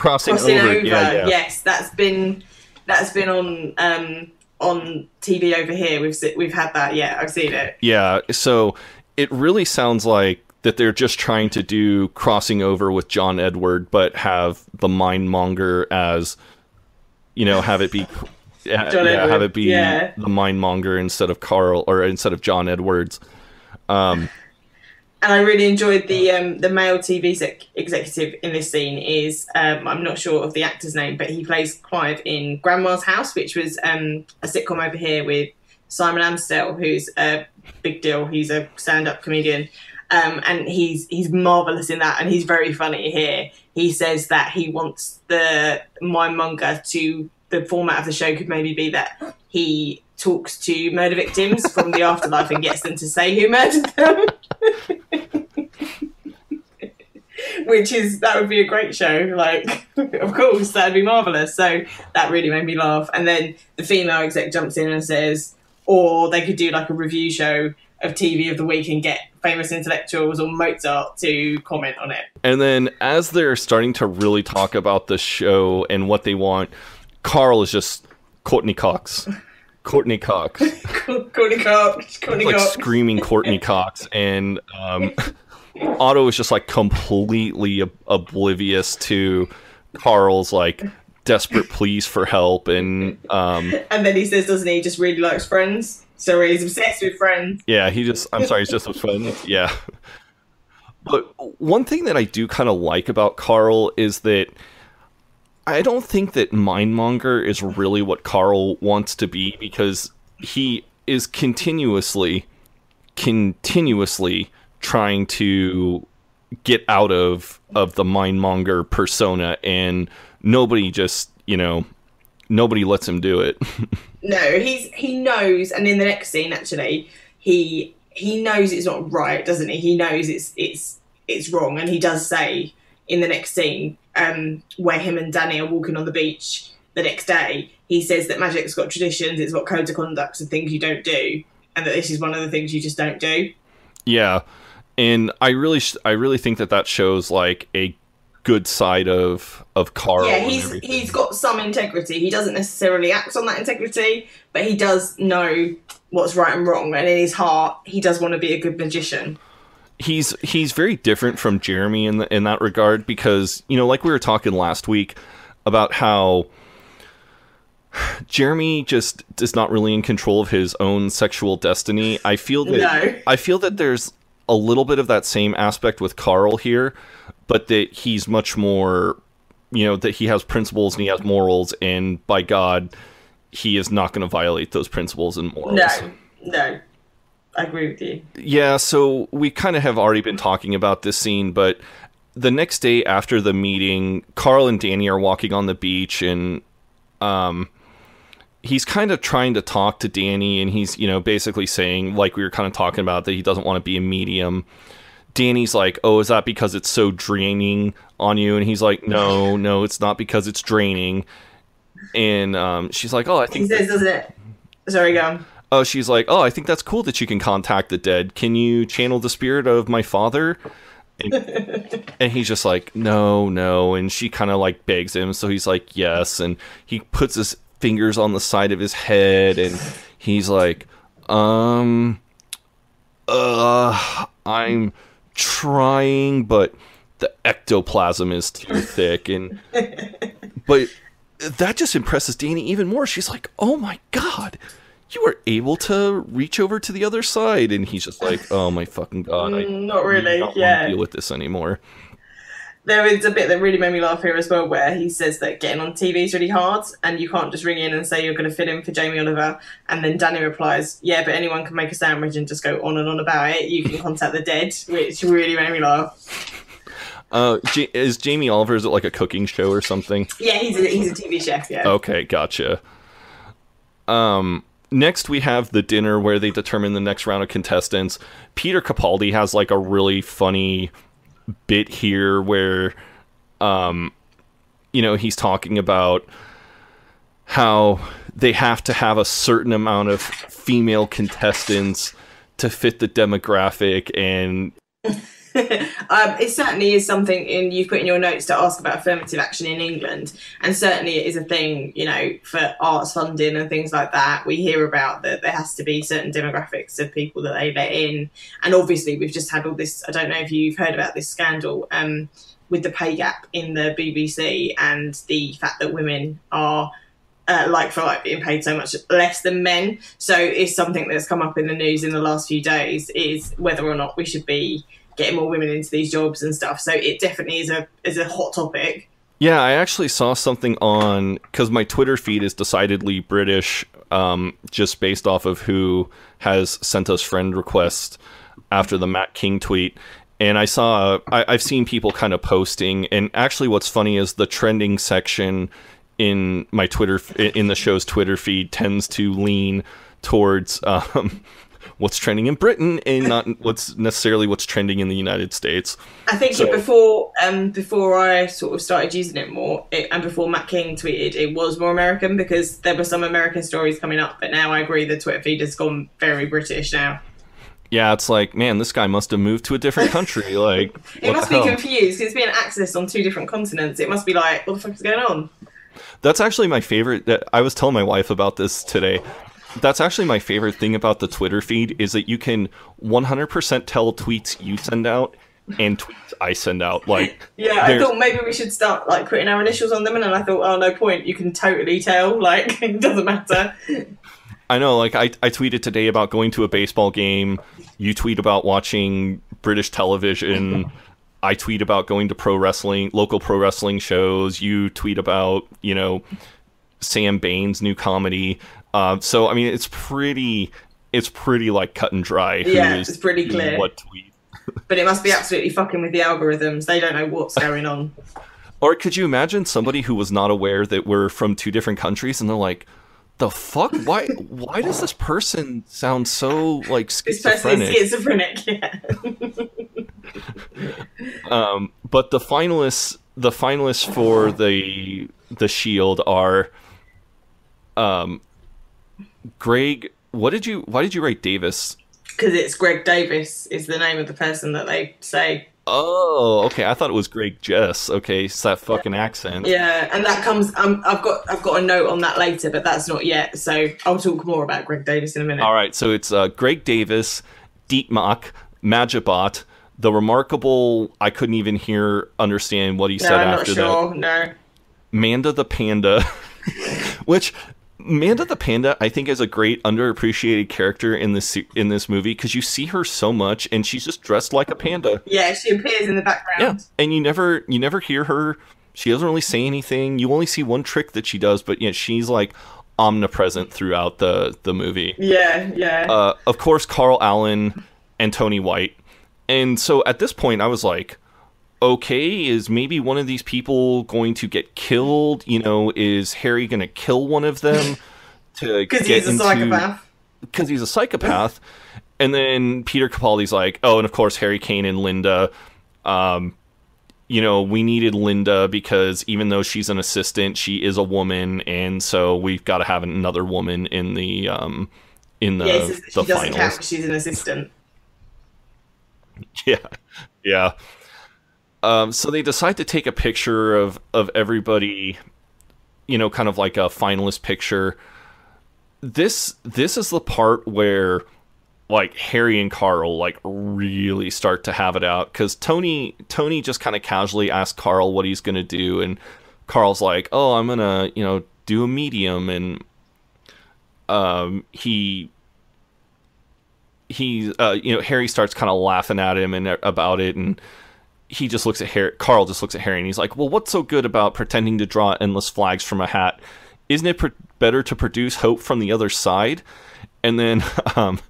Crossing, Crossing over. over, Yeah, yeah. yes, that's been that's been on um on TV over here. We've we've had that. Yeah, I've seen it. Yeah, so it really sounds like that they're just trying to do crossing over with John Edward, but have the mind monger as, you know, have it be, yeah, have it be yeah. the mindmonger instead of Carl or instead of John Edwards. Um, and I really enjoyed the um, the male TV sec- executive in this scene is um, I'm not sure of the actor's name, but he plays Clive in Grandma's House, which was um, a sitcom over here with Simon Amstell, who's a big deal. He's a stand up comedian. Um, and he's he's marvelous in that, and he's very funny here. He says that he wants the mindmonger to the format of the show could maybe be that he talks to murder victims from the afterlife and gets them to say who murdered them. Which is that would be a great show. Like, of course, that'd be marvelous. So that really made me laugh. And then the female exec jumps in and says, or they could do like a review show of TV of the week and get famous intellectuals or Mozart to comment on it. and then as they're starting to really talk about the show and what they want, Carl is just Courteney Cox. Courteney Cox. [laughs] Courteney Cox, Courteney like Cox. screaming Courteney [laughs] Cox, and um, [laughs] Otto is just like completely ob- oblivious to Carl's like desperate pleas for help, and um, And then he says, doesn't he, just really likes friends? So he's obsessed with friends. yeah, he just I'm sorry, he's just a fun, yeah. But one thing that I do kind of like about Carl is that I don't think that Mindmonger is really what Carl wants to be because he is continuously, continuously trying to get out of of the Mindmonger persona, and nobody just you know nobody lets him do it. [laughs] No, he's he knows, and in the next scene, actually, he he knows it's not right, doesn't he? He knows it's it's it's wrong, and he does say in the next scene, um, where him and Danny are walking on the beach the next day, he says that magic's got traditions, it's got codes of conduct and things you don't do, and that this is one of the things you just don't do. Yeah, and I really, sh- I really think that that shows like a good side of of Carl. yeah, he's he's got some integrity. He doesn't necessarily act on that integrity, but he does know what's right and wrong, and in his heart, he does want to be a good magician. He's he's very different from Jeremy in the, in that regard because you know, like we were talking last week about how Jeremy just is not really in control of his own sexual destiny. I feel that No. I feel that there's a little bit of that same aspect with Carl here, but that he's much more, you know, that he has principles and he has morals, and by God, he is not going to violate those principles and morals. No, no, I agree with you. Yeah, so we kind of have already been talking about this scene, but the next day after the meeting, Carl and Danny are walking on the beach and um he's kind of trying to talk to Danny and he's, you know, basically saying like we were kind of talking about that he doesn't want to be a medium. Danny's like, "Oh, is that because it's so draining on you?" And he's like, "No, [laughs] no, it's not because it's draining." And um, she's like, "Oh, I He think." says, doesn't it? Sorry, go. Oh, she's like, "Oh, I think that's cool that you can contact the dead. Can you channel the spirit of my father?" And, [laughs] and he's just like, "No, no." And she kind of like begs him, so he's like, "Yes." And he puts his fingers on the side of his head, and he's like, "Um, uh, I'm trying, but the ectoplasm is too thick." And [laughs] but that just impresses Danny even more. She's like, "Oh my god." You were able to reach over to the other side, and he's just like, "Oh my fucking god! I [laughs] Mm, not really, not yeah. deal with this anymore." There is a bit that really made me laugh here as well, where he says that getting on TV is really hard, and you can't just ring in and say you're going to fill in for Jamie Oliver. And then Danny replies, "Yeah, but anyone can make a sandwich and just go on and on about it. You can contact the dead," which really made me laugh. Uh, is Jamie Oliver is it like a cooking show or something? Yeah, he's a, he's a TV chef. Yeah. Okay, gotcha. Um, next we have the dinner where they determine the next round of contestants. Peter Capaldi has like a really funny bit here where, um, you know, he's talking about how they have to have a certain amount of female contestants to fit the demographic and [laughs] um, it certainly is something in you've put in your notes to ask about affirmative action in England, and certainly it is a thing. You know, for arts funding and things like that, we hear about that there has to be certain demographics of people that they let in, and obviously we've just had all this. I don't know if you've heard about this scandal um, with the pay gap in the BBC and the fact that women are. Uh, like for like being paid so much less than men. So it's something that's come up in the news in the last few days is whether or not we should be getting more women into these jobs and stuff. So it definitely is a is a hot topic. Yeah, I actually saw something on because my Twitter feed is decidedly British, um, just based off of who has sent us friend requests after the Matt King tweet. And I saw, I, I've seen people kind of posting, and actually, what's funny is the trending section in my Twitter, in the show's Twitter feed, tends to lean towards um, what's trending in Britain and not what's necessarily what's trending in the United States. I think So- before um before I sort of started using it more, it, and before Matt King tweeted, it was more American because there were some American stories coming up. But now I agree, the Twitter feed has gone very British now. Yeah, it's like, man, this guy must have moved to a different [laughs] country. Like, It must be hell? confused it's being accessed on two different continents. It must be like, what the fuck is going on? That's actually my favorite. That I was telling my wife about this today. That's actually my favorite thing about the Twitter feed is that you can 100% tell tweets you send out and tweets I send out. Like, [laughs] Yeah, I thought maybe we should start like putting our initials on them, and then I thought, oh no point, you can totally tell. [laughs] Like it doesn't matter. I know, like I, I tweeted today about going to a baseball game. You tweet about watching British television. [laughs] I tweet about going to pro wrestling, local pro wrestling shows. You tweet about, you know, Sam Bain's new comedy. Uh, so I mean, it's pretty, it's pretty like cut and dry. who Yeah, it's pretty clear. What tweet? [laughs] But it must be absolutely fucking with the algorithms. They don't know what's going on. Or could you imagine somebody who was not aware that we're from two different countries and they're like, the fuck? Why? Why does this person sound so like This person schizophrenic? is schizophrenic. Yeah. [laughs] Um, but the finalists, the finalists for the the Shield are, um, Greg. What did you? Why did you write Davies? Because it's Greg Davies is the name of the person that they say. Oh, okay. I thought it was Greg Jess. Okay, it's that fucking accent. Yeah, and that comes. Um, I've got I've got a note on that later, but that's not yet. So I'll talk more about Greg Davies in a minute. All right, so it's uh, Greg Davies, Dietmach, Magibot, the remarkable. I couldn't even hear understand what he no, said I'm not after sure. that. No. Manda the Panda, [laughs] which Manda the Panda I think is a great underappreciated character in this in this movie because you see her so much and she's just dressed like a panda. Yeah, she appears in the background. Yeah, and you never you never hear her. She doesn't really say anything. You only see one trick that she does, but yeah, she's like omnipresent throughout the the movie Yeah, yeah. uh, of course, Carl Allen and Tony White. And so at this point, I was like, okay, is maybe one of these people going to get killed? You know, is Harry going to kill one of them [laughs] to Because get he's a into? psychopath. because he's a psychopath. [laughs] And then Peter Capaldi's like, oh, and of course Harry Kane and Linda. Um, you know, we needed Linda because even though she's an assistant, she is a woman, and so we've got to have another woman in the um, in the yeah, he says that the she doesn't count because she's an assistant. [laughs] Yeah, yeah. Um, so they decide to take a picture of of everybody, you know, kind of like a finalist picture. This this is the part where like Harry and Carl like really start to have it out because Tony Tony just kind of casually asks Carl what he's gonna do, and Carl's like, "Oh, I'm gonna you know do a medium," and um, he he uh, you know Harry starts kind of laughing at him and uh, about it, and he just looks at Harry. Carl just looks at Harry, and he's like, "Well, what's so good about pretending to draw endless flags from a hat? Isn't it better to produce hope from the other side?" And then [laughs] um,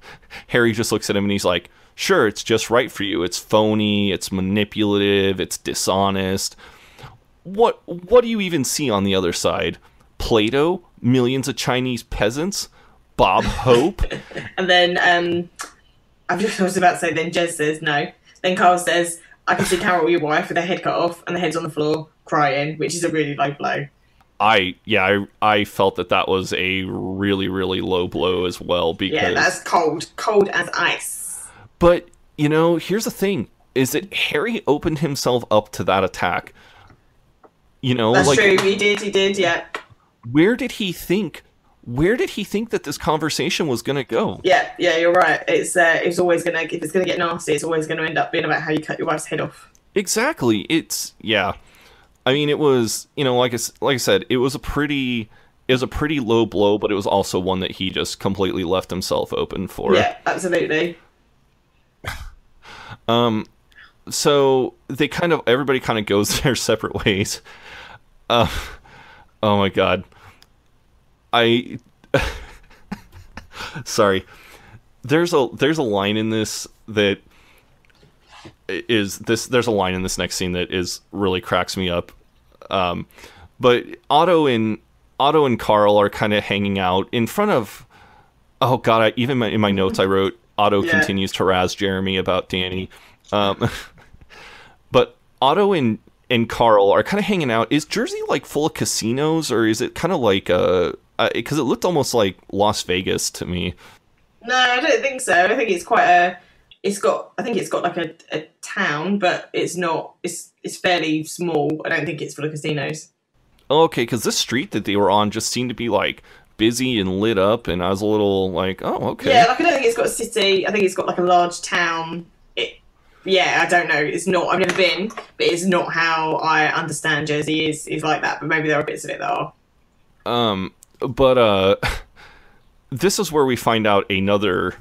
Harry just looks at him and he's like, "Sure, it's just right for you. It's phony. It's manipulative. It's dishonest. What what do you even see on the other side? Plato, millions of Chinese peasants, Bob Hope." [laughs] And then um, I was about to say. Then Jez says no. Then Carl says, "I can see Carol, or your wife, with her head cut off and the head's on the floor, crying," which is a really low blow. I yeah, I, I felt that that was a really really low blow as well because Yeah, that's cold, cold as ice. but you know, here's the thing is that Harry opened himself up to that attack. You know, That's like true. He did. He did. Yeah. where did he think where did he think that this conversation was going to go? Yeah, yeah, you're right. It's uh, it's always gonna if it's gonna get nasty, it's always gonna end up being about how you cut your wife's head off. Exactly. It's yeah. I mean, it was you know like I, like I said, it was a pretty it was a pretty low blow, but it was also one that he just completely left himself open for. Yeah, absolutely. [sighs] Um, so they kind of everybody kind of goes [laughs] their separate ways. Uh, oh my god, I [laughs] sorry. There's a there's a line in this that is this there's a line in this next scene that is really cracks me up. Um, but Otto and Otto and Carl are kind of hanging out in front of. Oh God! I, even my, in my notes I wrote Otto Yeah. continues to razz Jeremy about Danny. Um, [laughs] but Otto and and Carl are kind of hanging out. Is Jersey like full of casinos, or is it kind of like uh? Because it looked almost like Las Vegas to me. No, I don't think so. I think it's quite a. It's got. I think it's got like a, a town, but it's not. It's it's fairly small. I don't think it's full of casinos. Oh, okay, because this street that they were on just seemed to be like busy and lit up, and I was a little like, oh, okay. Yeah, like I don't think it's got a city. I think it's got like a large town. It. Yeah, I don't know. It's not. I've never been, but it's not how I understand Jersey is is like that. But maybe there are bits of it that are. Um, but uh, this is where we find out another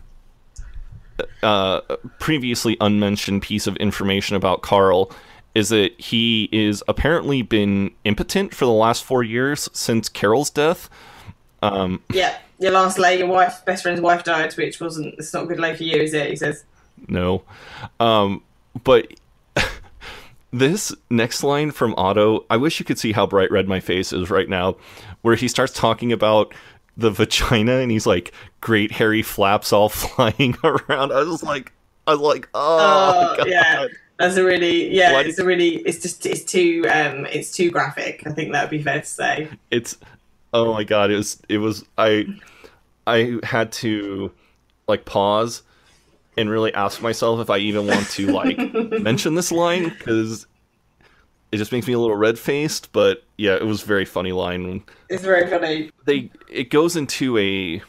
uh previously unmentioned piece of information about Carl is that he is apparently been impotent for the last four years since Carol's death. Um, Yeah, your last lay, your wife, best friend's wife died, which wasn't. It's not a good lay for you, is it? He says. no, um, but [laughs] this next line from Otto, I wish you could see how bright red my face is right now, where he starts talking about the vagina and he's like, great hairy flaps all [laughs] flying around. I was like, I was like, oh, Oh, God. yeah. That's a really yeah. It's a really. It's just it's too um. It's too graphic. I think that would be fair to say. it's oh my god it was it was i i had to like pause and really ask myself if i even want to like [laughs] mention this line because it just makes me a little red faced but yeah it was a very funny line It's very funny. they it goes into a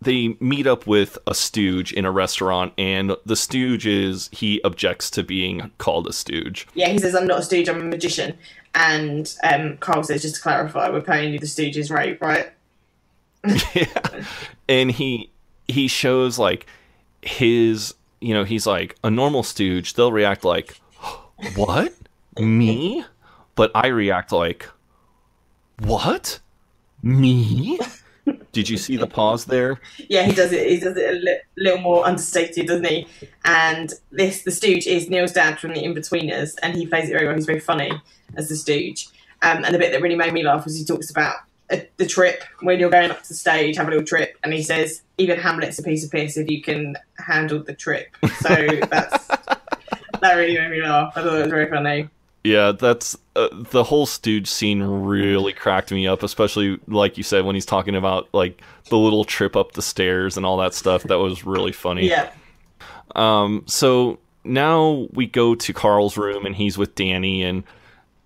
they meet up with a stooge in a restaurant and the stooge is he objects to being called a stooge Yeah, he says I'm not a stooge. I'm a magician. And um, Carl says just to clarify, we're paying you the stooge's rate, right? [laughs] yeah. And he he shows like his you know, he's like a normal stooge, they'll react like what? Me? But I react like what? Me? [laughs] Did you see the pause there? Yeah, he does it. He does it a li- little more understated, doesn't he? And this, the Stooge, is Neil's dad from the Inbetweeners, and he plays it very well. He's very funny as the Stooge. Um, and the bit that really made me laugh was he talks about a, the trip when you're going up to the stage, have a little trip, and he says even Hamlet's a piece of piss if you can handle the trip. So [laughs] that's that really made me laugh. I thought it was very funny. Yeah, that's uh, the whole Stooge scene really cracked me up, especially like you said when he's talking about like the little trip up the stairs and all that stuff. That was really funny. Yeah. Um, so now we go to Carl's room and he's with Danny and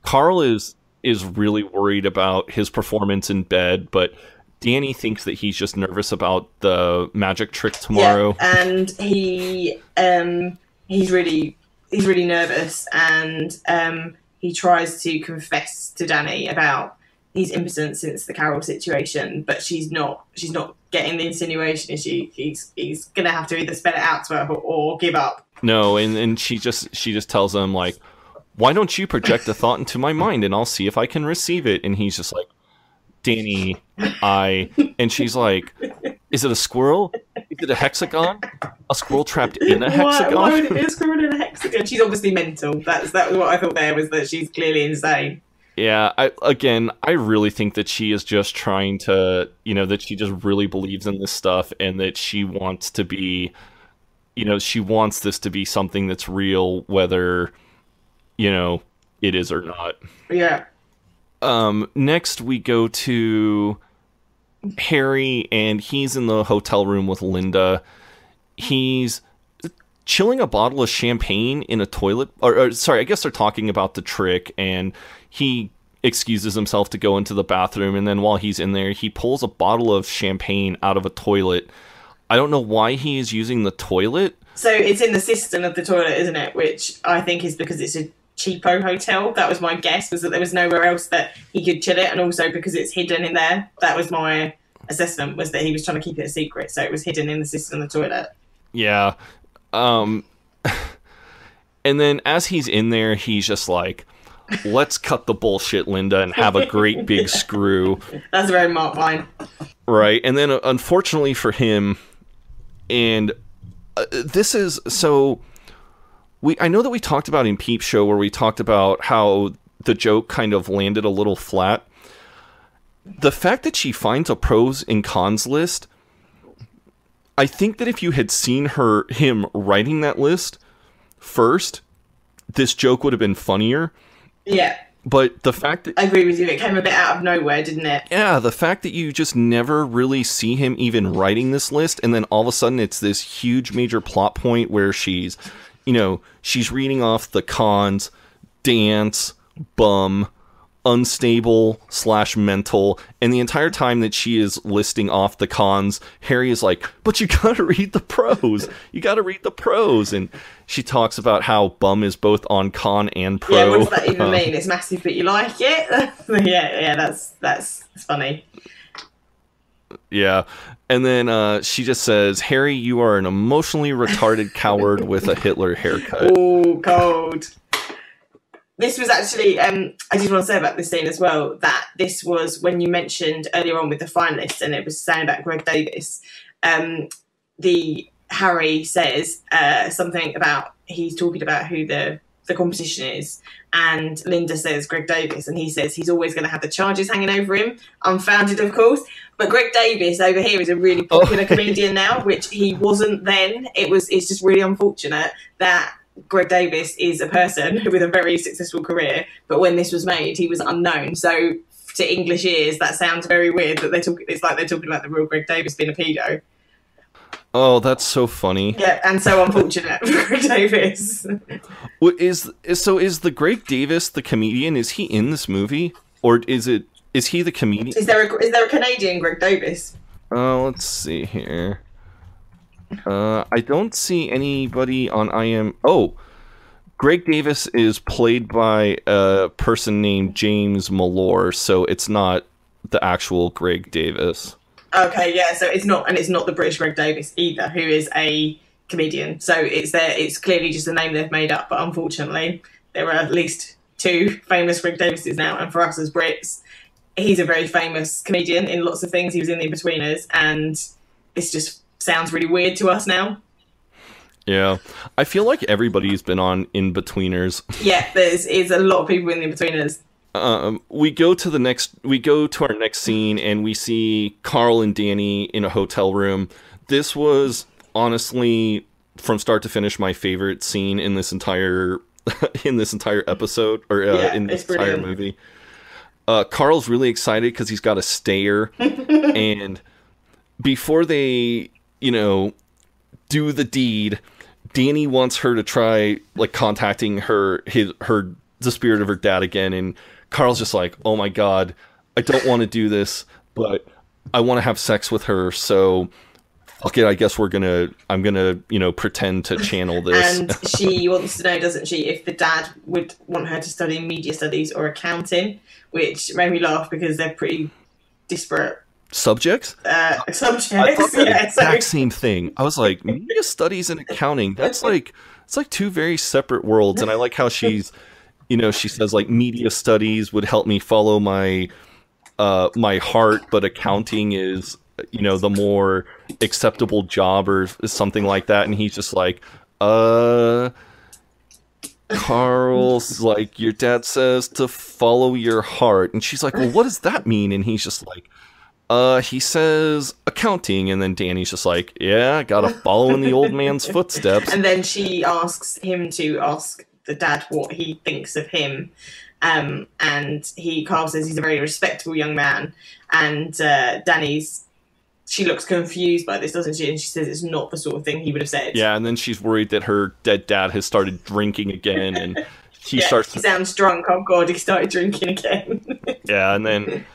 Carl is is really worried about his performance in bed, but Danny thinks that he's just nervous about the magic trick tomorrow. Yeah, and he um he's really he's really nervous and um he tries to confess to Danny about he's impotent since the Carol situation, but she's not she's not getting the insinuation is she he's he's gonna have to either spell it out to her or, or give up. No, and and she just she just tells him like, "Why don't you project a thought into my mind and I'll see if I can receive it?" And he's just like, "Danny, I," and she's like, "Is it a squirrel? Is it a hexagon? A squirrel trapped in a hexagon?" why [laughs] would it be a squirrel in a hexagon? She's obviously mental. That's that was what I thought there was that she's clearly insane. Yeah, I again, I really think that she is just trying to, you know, that she just really believes in this stuff and that she wants to be, you know, she wants this to be something that's real, whether, you know, it is or not. Yeah. Um, next we go to Harry, and he's in the hotel room with Linda. He's chilling a bottle of champagne in a toilet. Or, or sorry, I guess they're talking about the trick, and he excuses himself to go into the bathroom. And then while he's in there, he pulls a bottle of champagne out of a toilet. I don't know why he is using the toilet. So it's in the cistern of the toilet, isn't it? Which I think is because it's a cheapo hotel. That was my guess, was that there was nowhere else that he could chill it, and also because it's hidden in there. That was my assessment, was that he was trying to keep it a secret, so it was hidden in the system, of the toilet. Yeah. Um [laughs] and then as he's in there, he's just like, "Let's cut the bullshit, Linda, and have a great big [laughs] screw." That's very Mark line. Right. And then uh, unfortunately for him and uh, this is so we I know that we talked about in Peep Show where we talked about how the joke kind of landed a little flat. The fact that she finds a pros and cons list I think that if you had seen her him writing that list first, this joke would have been funnier. Yeah, But the fact that I agree with you. It came a bit out of nowhere, didn't it? yeah, the fact that you just never really see him even writing this list, and then all of a sudden it's this huge major plot point where she's, you know, she's reading off the cons, dance, bum, unstable slash mental, and the entire time that she is listing off the cons, Harry is like, "But you gotta read the pros. You gotta read the pros." And she talks about how bum is both on con and pro. Yeah, what does that even Uh, mean? It's massive, but you like it? [laughs] yeah, yeah, that's that's, that's funny. Yeah. And then uh, she just says, Harry, you are an emotionally retarded coward [laughs] with a Hitler haircut. Oh, cold. This was actually, um, I just want to say about this scene as well that this was when you mentioned earlier on with the finalists, and it was saying about Greg Davies. Um, the Harry says uh, something about he's talking about who the the competition is, and Linda says Greg Davies, and he says he's always going to have the charges hanging over him, unfounded, of course. But Greg Davies over here is a really oh. popular Oh. comedian now, which he wasn't then. It was it's just really unfortunate that Greg Davies is a person [laughs] with a very successful career, but when this was made, he was unknown. So to English ears, that sounds very weird that they're talking. It's like they're talking about the real Greg Davies being a pedo. Oh, that's so funny. Yeah, and so unfortunate [laughs] for Davies. What is is so is the Greg Davies the comedian? Is he in this movie or is it is he the comedian? Is there a is there a Canadian Greg Davies? Uh, let's see here. Uh, I don't see anybody on I am. Oh, Greg Davies is played by a person named James Malore, so it's not the actual Greg Davies. Okay, yeah. So it's not, and it's not the British Greg Davies either, who is a comedian. So it's there. It's clearly just a name they've made up. But unfortunately, there are at least two famous Greg Davises now, and for us as Brits, he's a very famous comedian in lots of things. He was in The Inbetweeners, and it's just sounds really weird to us now. Yeah, I feel like everybody's been on Inbetweeners. Yeah, there's is a lot of people in The Inbetweeners. Um, we go to the next we go to our next scene and we see Carl and Danny in a hotel room. This was honestly from start to finish my favorite scene in this entire [laughs] in this entire episode or uh, Yeah, in this entire brilliant. movie. Uh, Carl's really excited because he's got a stayer, [laughs] and before they, you know, do the deed, Danny wants her to try like contacting her his her the spirit of her dad again, and Carl's just like, oh my god, I don't want to do this, but I want to have sex with her, so fuck it. I guess we're gonna I'm gonna you know pretend to channel [laughs] this. And she wants to know, doesn't she, if the dad would want her to study media studies or accounting, which made me laugh because they're pretty disparate Subjects? uh, [laughs] subjects. Yeah, exact same thing. I was like, media studies and accounting. That's [laughs] like it's like two very separate worlds. And I like how she's, you know, she says like media studies would help me follow my, uh, my heart, but accounting is, you know, the more acceptable job or something like that. And he's just like, uh. Carl's [laughs] like, your dad says to follow your heart. And she's like, well, what does that mean? And he's just like, uh, he says accounting, and then Danny's just like, "Yeah, gotta follow in the old man's [laughs] footsteps." and then she asks him to ask the dad what he thinks of him. Um, and he Carl says he's a very respectable young man, and uh, Danny's she looks confused by this, doesn't she? And she says it's not the sort of thing he would have said. Yeah, and then she's worried that her dead dad has started drinking again, and [laughs] she Yeah, starts. he sounds drunk. Oh god, he started drinking again. [laughs] Yeah, and then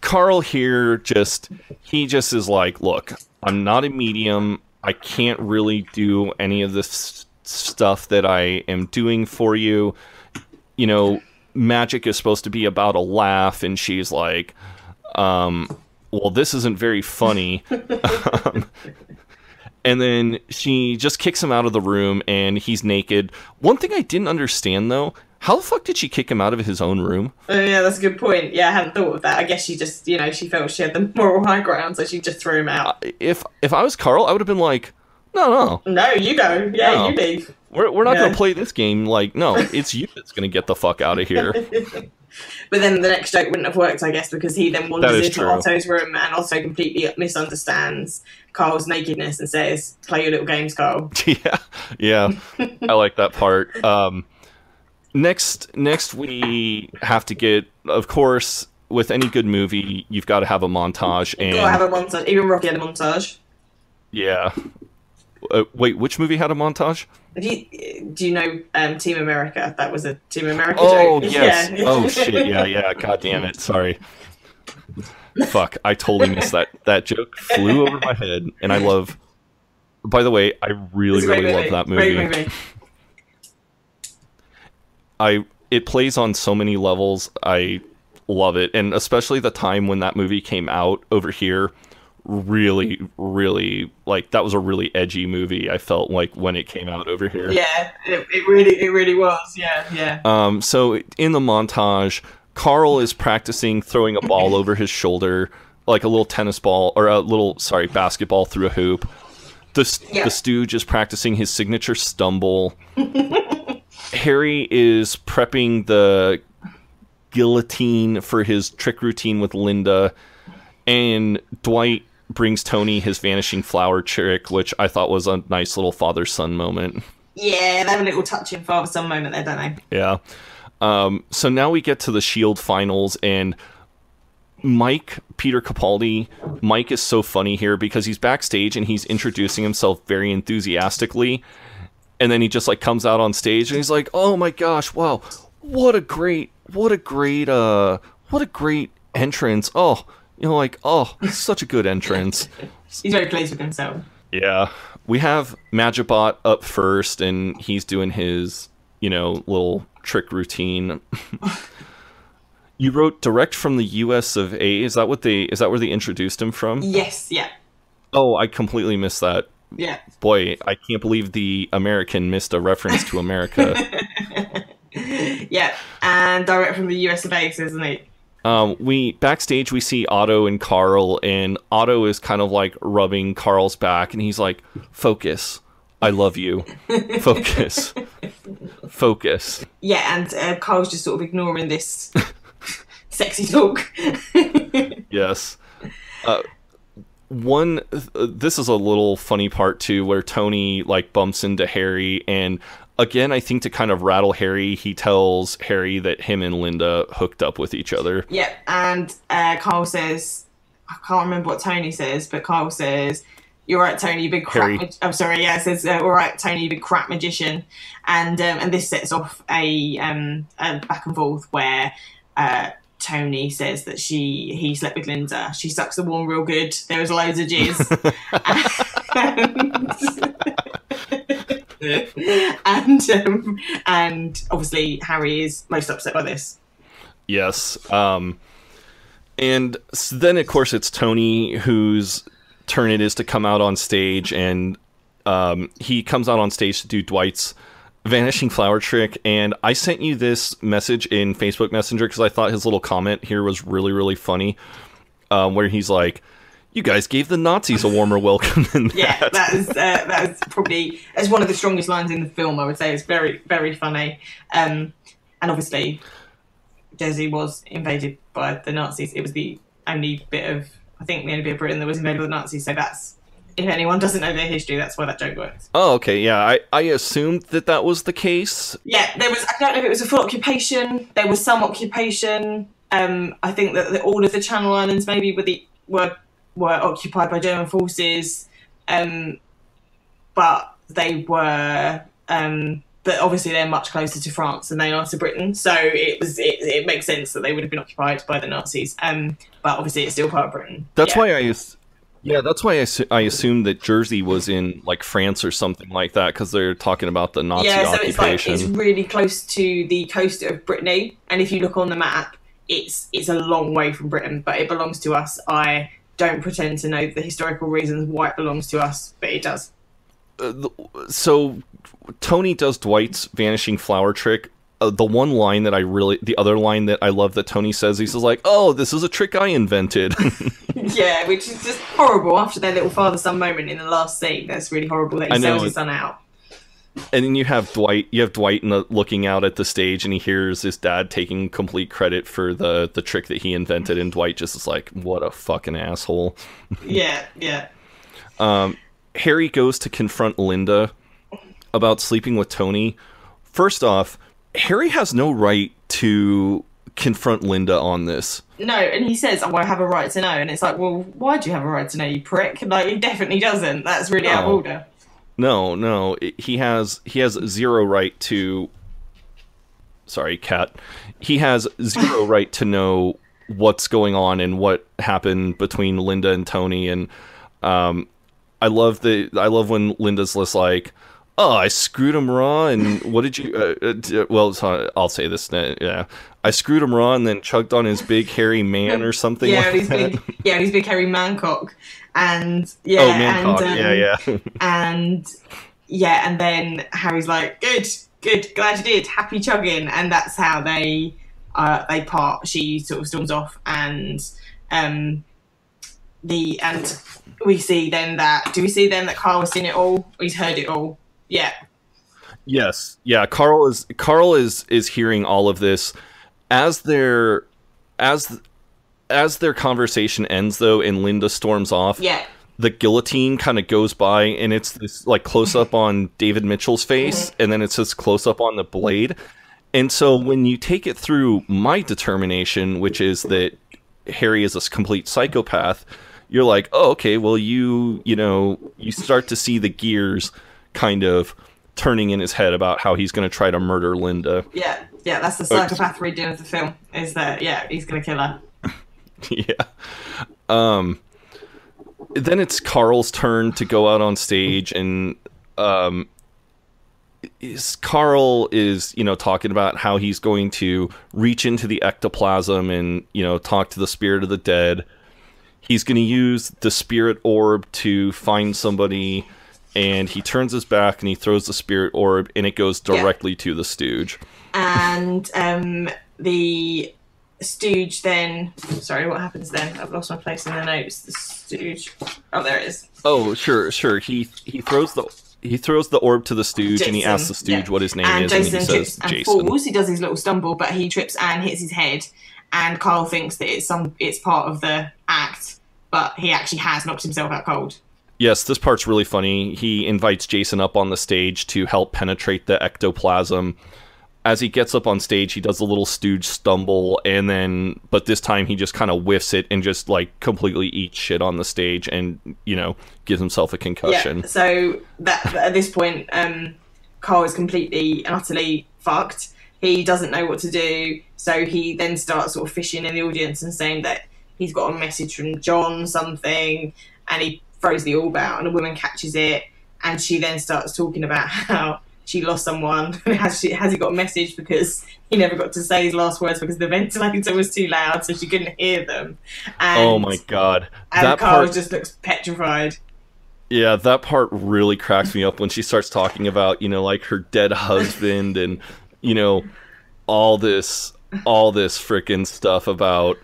Carl here just he just is like, "Look, I'm not a medium. I can't really do any of this stuff that I am doing for you. You know, magic is supposed to be about a laugh." And she's like, um, "Well, this isn't very funny." Um, and then she just kicks him out of the room and he's naked. One thing I didn't understand though, how the fuck did she kick him out of his own room? Oh yeah, that's a good point. Yeah, I hadn't thought of that. I guess she just, you know, she felt she had the [laughs] moral high ground, so she just threw him out. if if I was Carl, I would have been like, no, no, No, you go. Yeah, No. you leave. we're, we're not Yeah. gonna play this game. Like, no, it's you that's gonna get the fuck out of here. [laughs] But then the next joke wouldn't have worked, I guess, because he then wanders into true. Otto's room and also completely misunderstands Carl's nakedness and says, "Play your little games, Carl." [laughs] yeah, yeah, I like that part. Um, next, next we have to get, of course, with any good movie, you've got to have a montage, and Gotta have a montage. Even Rocky had a montage. yeah. Uh, wait, which movie had a montage? Do you, do you know um, Team America? That was a Team America Oh joke. yes. [laughs] Yeah. Oh shit. Yeah, yeah. God damn it. Sorry. Fuck. I totally missed that. That joke flew over my head, and I love. By the way, I really, really love that movie. movie. I it plays on so many levels. I love it, and especially the time when that movie came out over here. Really, really like that was a really edgy movie. I felt like when it came out over here. Yeah, it, it really, it really was. Yeah, yeah. Um, so in the montage, Carl is practicing throwing a ball over his shoulder, like a little tennis ball or a little sorry basketball through a hoop. The Yeah. the Stooge is practicing his signature stumble. [laughs] Harry is prepping the guillotine for his trick routine with Linda, and Dwight brings Tony his vanishing flower trick, which I thought was a nice little father son moment. Yeah, they have a little touching father son moment there, don't they? Yeah. Um, so now we get to the Shield finals, and Mike, Peter Capaldi, Mike is so funny here because he's backstage and he's introducing himself very enthusiastically. And then he just like comes out on stage and he's like, "Oh my gosh, wow. What a great what a great uh what a great entrance. Oh, you know like, oh, such a good entrance." [laughs] He's very pleased with himself. Yeah. We have Magibot up first and he's doing his, you know, little trick routine. [laughs] you wrote direct from the US of A. Is that what they is that where they introduced him from? Yes, yeah, Oh, I completely missed that. yeah. Boy, I can't believe the American missed a reference to America. [laughs] Yeah, and direct from the US of A, isn't he? Um, we backstage we see Otto and Carl, and Otto is kind of like rubbing Carl's back, and he's like, "Focus, I love you. Focus, focus." Yeah, and uh, Carl's just sort of ignoring this [laughs] sexy talk. [laughs] Yes. Uh, one, this is a little funny part too, where Tony like bumps into Harry, and again, I think to kind of rattle Harry, he tells Harry that him and Linda hooked up with each other. Yep, and uh, Carl says, I can't remember what Tony says, but Carl says, "You're right, Tony, you big crap." Harry. Mag- I'm sorry, yeah, says, uh, "All right, Tony, you big crap magician," and um, and this sets off a um a back and forth where uh. Tony says that she he slept with Linda. She sucks the warm real good. There was loads of jizz. [laughs] [laughs] and [laughs] [laughs] um, and obviously Harry is most upset by this. Yes. Um, and then, of course, it's Tony whose turn it is to come out on stage, and um, he comes out on stage to do Dwight's vanishing flower trick. And I sent you this message in Facebook Messenger because I thought his little comment here was really, really funny, um, where he's like, "You guys gave the Nazis a warmer welcome than [laughs] Yeah, that." that is uh, that is probably it's one of the strongest lines in the film. I would say it's very very funny, um, and obviously, Jersey was invaded by the Nazis. It was the only bit of I think the only bit of Britain that was invaded by the Nazis. So that's if anyone doesn't know their history, that's why that joke works. Oh, okay, yeah. I, I assumed that that was the case. Yeah, there was. I don't know if it was a full occupation. There was some occupation. Um, I think that the, all of the Channel Islands maybe were the were were occupied by German forces, um, but they were. Um, but obviously, they're much closer to France than they are to Britain, so it was it, it makes sense that they would have been occupied by the Nazis. Um, but obviously, it's still part of Britain. That's Yeah. why I, as- yeah, that's why I, I assumed that Jersey was in like France or something like that because they're talking about the Nazi yeah, so it's like occupation. it's really close to the coast of Brittany, and if you look on the map, it's it's a long way from Britain, but it belongs to us. I don't pretend to know the historical reasons why it belongs to us, but it does. so Tony does Dwight's vanishing flower trick. Uh, the one line that I really, the other line that I love that Tony says, he's like, "Oh, this is a trick I invented." [laughs] [laughs] yeah, which is just horrible after their little father son moment in the last scene. That's really horrible that he sells his son out. And then you have Dwight, you have Dwight in the, looking out at the stage, and he hears his dad taking complete credit for the the trick that he invented, and Dwight just is like, "What a fucking asshole." Yeah, yeah. Um, Harry goes to confront Linda about sleeping with Tony. First off, Harry has no right to confront Linda on this. No, and he says, "Oh, I have a right to know," and it's like, well, why do you have a right to know, you prick? Like, he definitely doesn't. That's really out of order. No, no, it- he has he has zero right to. Sorry, cat. He has zero [laughs] right to know what's going on and what happened between Linda and Tony. And um, I love the I love when Linda's just like, "Oh, I screwed him raw." And what did you? Uh, uh, well, so I'll say this. uh, Yeah, I screwed him raw and then chugged on his big hairy man or something yeah, like that. big, yeah, he's big hairy mancock, and yeah, oh, Mancock. and um, yeah, yeah. and yeah, and then Harry's like, "Good, good, glad you did, happy chugging," and that's how they uh, they part. She sort of storms off, and um, the and we see then that do we see then that Carl has seen it all? He's heard it all. Yeah, Yes. Yeah, Carl is Carl is is hearing all of this as their as as their conversation ends though and Linda storms off. yeah, The guillotine kind of goes by and it's this like close up [laughs] on David Mitchell's face mm-hmm. and then it's this close up on the blade. And so when you take it through my determination, which is that Harry is a complete psychopath, you're like, "Oh, okay, well you, you know, you start to see the gears kind of turning in his head about how he's going to try to murder Linda." yeah, yeah. That's the psychopath reading of the film. Is that yeah, he's gonna kill her. [laughs] yeah. Um then it's Carl's turn to go out on stage and um is Carl is, you know, talking about how he's going to reach into the ectoplasm and, you know, talk to the spirit of the dead. He's going to use the spirit orb to find somebody and he turns his back and he throws the spirit orb and it goes Yeah. directly to the stooge. and um, the stooge then sorry what happens then i've lost my place in the notes the stooge oh there it is Oh, sure, sure. He he throws the he throws the orb to the stooge and he asks the stooge yeah. what his name and is jason and he says and Jason. falls he does his little stumble but he trips and hits his head and Carl thinks that it's some it's part of the act, but he actually has knocked himself out cold. Yes, this part's really funny. He invites Jason up on the stage to help penetrate the ectoplasm. As he gets up on stage, he does a little stooge stumble, and then, but this time he just kind of whiffs it and just like completely eats shit on the stage, and you know gives himself a concussion. Yeah. So that at this point, um, Carl is completely and utterly fucked. He doesn't know what to do, so he then starts sort of fishing in the audience and saying that he's got a message from John something, and he throws the orb out, and a woman catches it, and she then starts talking about how she lost someone, and [laughs] has she has he got a message because he never got to say his last words because the [laughs] ventilator was too loud, so she couldn't hear them. Oh and, oh my god, And that Carl part! just looks petrified. Yeah, that part really cracks me up when she starts talking about, you know, like her dead husband and, you know, all this all this freaking stuff about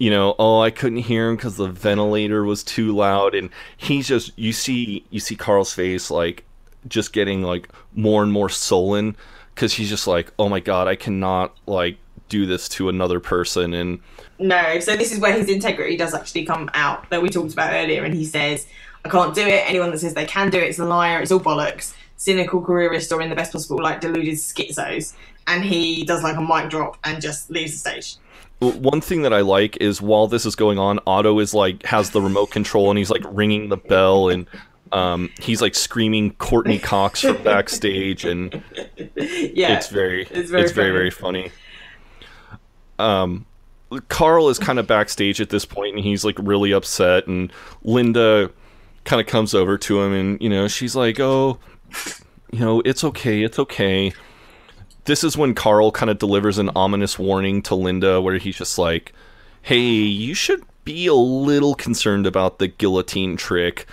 you know, oh, I couldn't hear him cuz the ventilator was too loud and he's just you see you see Carl's face like just getting like more and more sullen cuz he's just like, "Oh my god, I cannot like do this to another person." And No, so this is where his integrity does actually come out that we talked about earlier, and he says, "I can't do it. Anyone that says they can do it is a liar. It's all bollocks. Cynical careerist or in the best possible like deluded schizos." And he does like a mic drop and just leaves the stage. One thing that I like is while this is going on, Otto is like has the remote control and he's like ringing the bell and um, he's like screaming Courteney Cox from [laughs] backstage and Yeah, it's very it's it's very very funny. very funny. Um, Carl is kind of backstage at this point and he's like really upset and Linda kind of comes over to him and you know she's like oh you know it's okay it's okay this is when Carl kind of delivers an ominous warning to Linda where he's just like, "Hey, you should be a little concerned about the guillotine trick."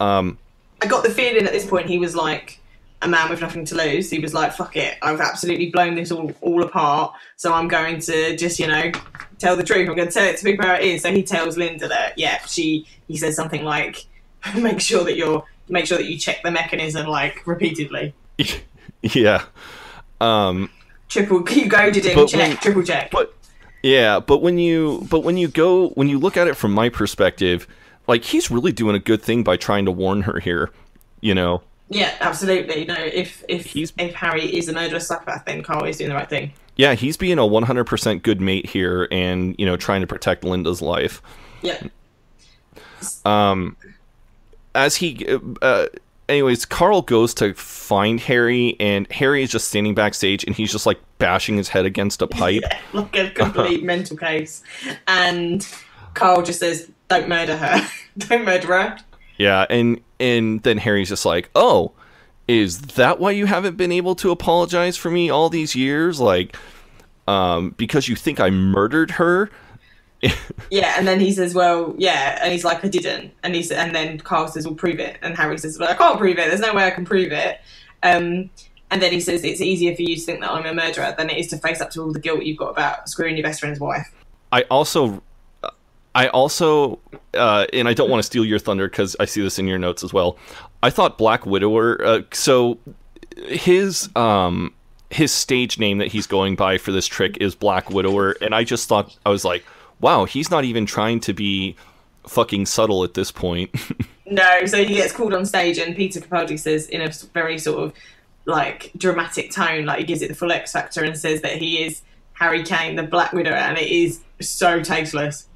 Um, I got the feeling at this point he was like a man with nothing to lose. He was like, "Fuck it, I've absolutely blown this all all apart, so I'm going to just you know tell the truth. I'm going to tell it to people how it is." So he tells Linda that yeah, she he says something like, [laughs] "Make sure that you're make sure that you check the mechanism like repeatedly." [laughs] yeah. Um, Triple, [laughs] you goaded him. But Check, when- triple check. but yeah, but when you but when you go when you look at it from my perspective, like he's really doing a good thing by trying to warn her here, you know. yeah, absolutely. No, if if He's- if Harry is a murderous psychopath, then Carl is doing the right thing. Yeah, he's being a 100% good mate here and, you know, trying to protect Linda's life. Yeah. Um, as he uh, anyways carl goes to find harry and harry is just standing backstage and he's just like bashing his head against a pipe [laughs] like a complete [laughs] mental case. And Carl just says, "Don't murder her. [laughs] Don't murder her." yeah and and then harry's just like oh is that why you haven't been able to apologize for me all these years like um because you think i murdered her [laughs] Yeah, and then he says, "Well, yeah," and he's like, "I didn't," and he and then Carl says, "Well, prove it," and Harry says, "Well, I can't prove it. There's no way I can prove it." Um, and then he says, "It's easier for you to think that I'm a murderer than it is to face up to all the guilt you've got about screwing your best friend's wife." I also, I also, uh, and I don't want to steal your thunder because I see this in your notes as well. I thought Black Widower. Uh, so his um his stage name that he's going by for this trick is Black Widower, and I just thought I was like, wow, he's not even trying to be fucking subtle at this point. [laughs] No, so he gets called on stage, and Peter Capaldi says in a very sort of like dramatic tone, like he gives it the full X factor, and says that he is Harry Kane, the Black Widow, and it is so tasteless.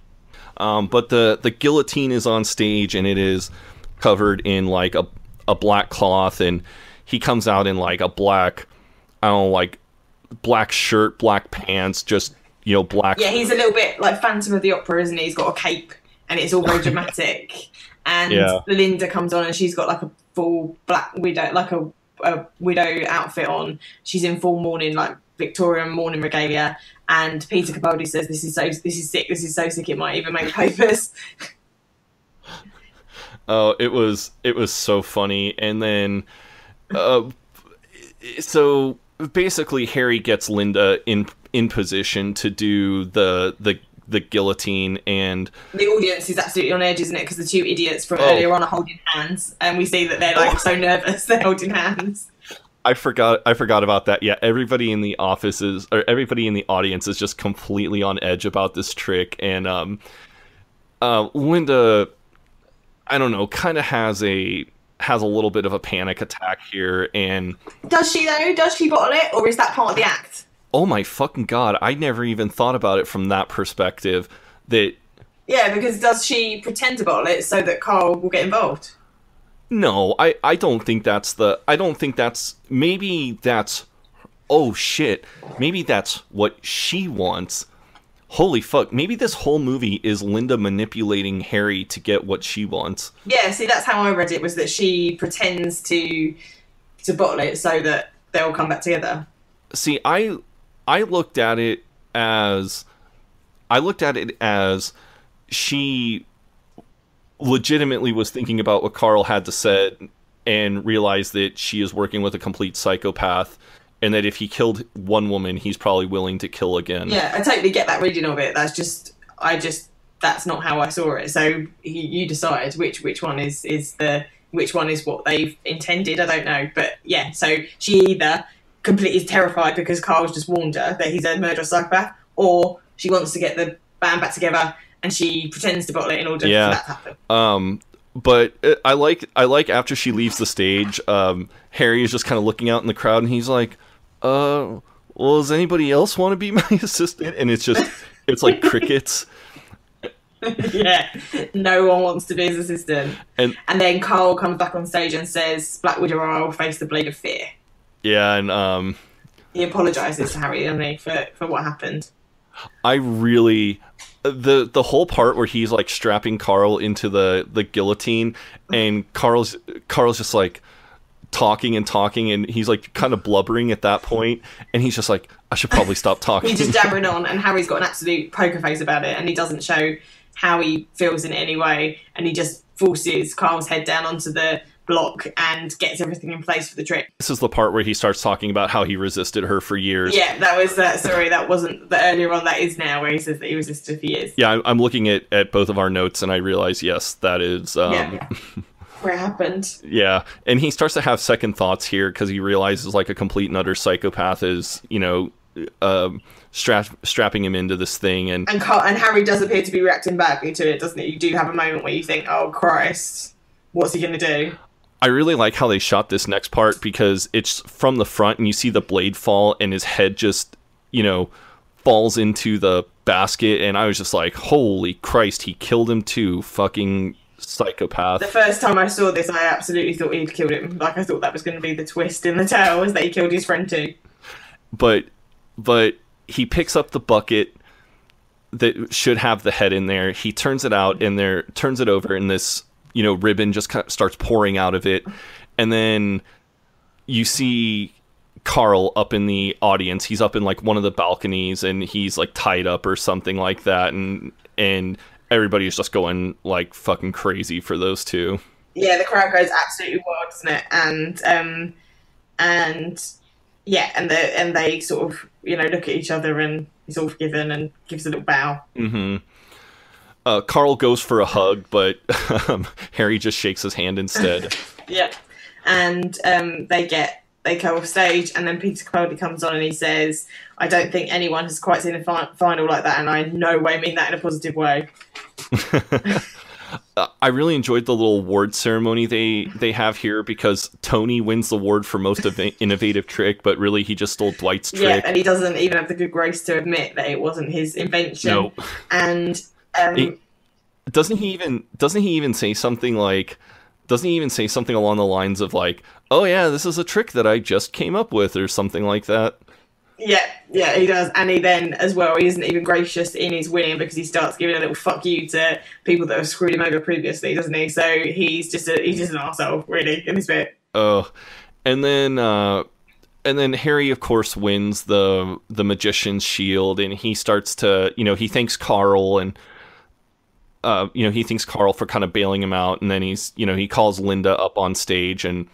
Um, but the the guillotine is on stage and it is covered in like a a black cloth, and he comes out in like a black, I don't know, like black shirt, black pants, just you know, black. Yeah, he's a little bit like Phantom of the Opera, isn't he? He's got a cape, and it's all very [laughs] dramatic. And Yeah. Linda comes on, and she's got like a full Black Widow, like a, a widow outfit on. She's in full mourning, like Victorian mourning regalia. And Peter Capaldi says, "This is so, this is sick. This is so sick. It might even make papers." [laughs] Oh, it was it was so funny, and then, uh, so basically Harry gets Linda in in position to do the the the guillotine, and the audience is absolutely on edge, isn't it? Because the two idiots from Oh. earlier on are holding hands, and we see that they're like so [laughs] nervous they're holding hands. I forgot I forgot about that. Yeah, everybody in the offices or everybody in the audience is just completely on edge about this trick and um uh Linda I don't know, kind of has a has a little bit of a panic attack here and Does she though? Does she bottle it, or is that part of the act? Oh my fucking god, I never even thought about it from that perspective that Yeah, because does she pretend to bottle it so that Carl will get involved? No, I, I don't think that's the I don't think that's maybe that's oh shit. Maybe that's what she wants. Holy fuck, maybe this whole movie is Linda manipulating Harry to get what she wants. Yeah, see, that's how I read it. Was that she pretends to to bottle it so that they'll come back together. See, I I looked at it as I looked at it as she legitimately was thinking about what Carl had to say and realized that she is working with a complete psychopath and that if he killed one woman, he's probably willing to kill again. Yeah, I totally get that reading of it. That's just, I just, that's not how I saw it. So you, you decide which which one is is the which one is what they've intended. I don't know, but yeah. So she either completely terrified because Carl's just warned her that he's a murderous psychopath, or she wants to get the band back together and she pretends to bottle it in order Yeah. for that to happen. Um, but uh, I like I like after she leaves the stage, um, Harry is just kind of looking out in the crowd, and he's like, "Uh, well, does anybody else want to be [laughs] my assistant?" And it's just it's like crickets. [laughs] yeah, no one wants to be his assistant. And And then Carl comes back on stage and says, "Black Widow, I will face the blade of fear." Yeah, and um, He apologises to Harry, doesn't he, for, for what happened? I really the the whole part where he's like strapping Carl into the the guillotine, and Carl's Carl's just like talking and talking, and he's like kind of blubbering at that point, and he's just like, I should probably stop [laughs] talking. He's just jabbering on, and Harry's got an absolute poker face about it, and he doesn't show how he feels in any way, and he just forces Carl's head down onto the block and gets everything in place for the trip. This is the part where he starts talking about how he resisted her for years. Yeah, that was that. Sorry, that wasn't the earlier on. That is now where he says that he resisted for years. Yeah, I'm- looking at, at both of our notes and I realize, yes, that is. Um, Yeah. [laughs] Where it happened. Yeah, and he starts to have second thoughts here because he realizes, like, a complete and utter psychopath is, you know, um, strap, strapping him into this thing. And And Carl, and Harry does appear to be reacting badly to it, doesn't he? You do have a moment where you think, "Oh Christ, what's he going to do?" I really like how they shot this next part because it's from the front and you see the blade fall and his head just, you know, falls into the basket. And I was just like, holy Christ, he killed him too. Fucking psychopath. The first time I saw this, I absolutely thought he'd killed him. Like I thought that was going to be the twist in the tale, was that he killed his friend too. but but he picks up the bucket that should have the head in there. He turns it out and there turns it over and this, you know, ribbon just kind of starts pouring out of it. And then you see Carl up in the audience. He's up in like one of the balconies and he's like tied up or something like that and and everybody's just going like fucking crazy for those two. Yeah, the crowd goes absolutely wild, doesn't it? And um, and yeah, and they and they sort of you know look at each other and he's all forgiven and gives a little bow. hmm Uh, Carl goes for a hug, but [laughs] um, Harry just shakes his hand instead. [laughs] Yeah, and um, they get they go off stage, and then Peter Capaldi comes on and he says, "I don't think anyone has quite seen a fi- final like that, and I in no way mean that in a positive way." [laughs] Uh, I really enjoyed the little award ceremony they they have here because Tony wins the award for most of innovative trick, but really he just stole Dwight's trick. Yeah, and he doesn't even have the good grace to admit that it wasn't his invention. No. and um, He- doesn't he even doesn't he even say something like doesn't he even say something along the lines of like, "Oh yeah, this is a trick that I just came up with" or something like that? Yeah, yeah, he does, and he then as well he isn't even gracious in his winning because he starts giving a little fuck you to people that have screwed him over previously, doesn't he? So he's just a he's just an asshole, really, in this bit. Oh, and then uh, and then Harry, of course, wins the the magician's shield, and he starts to, you know, he thanks Carl, and uh, you know, he thanks Carl for kind of bailing him out, and then he's, you know, he calls Linda up on stage, and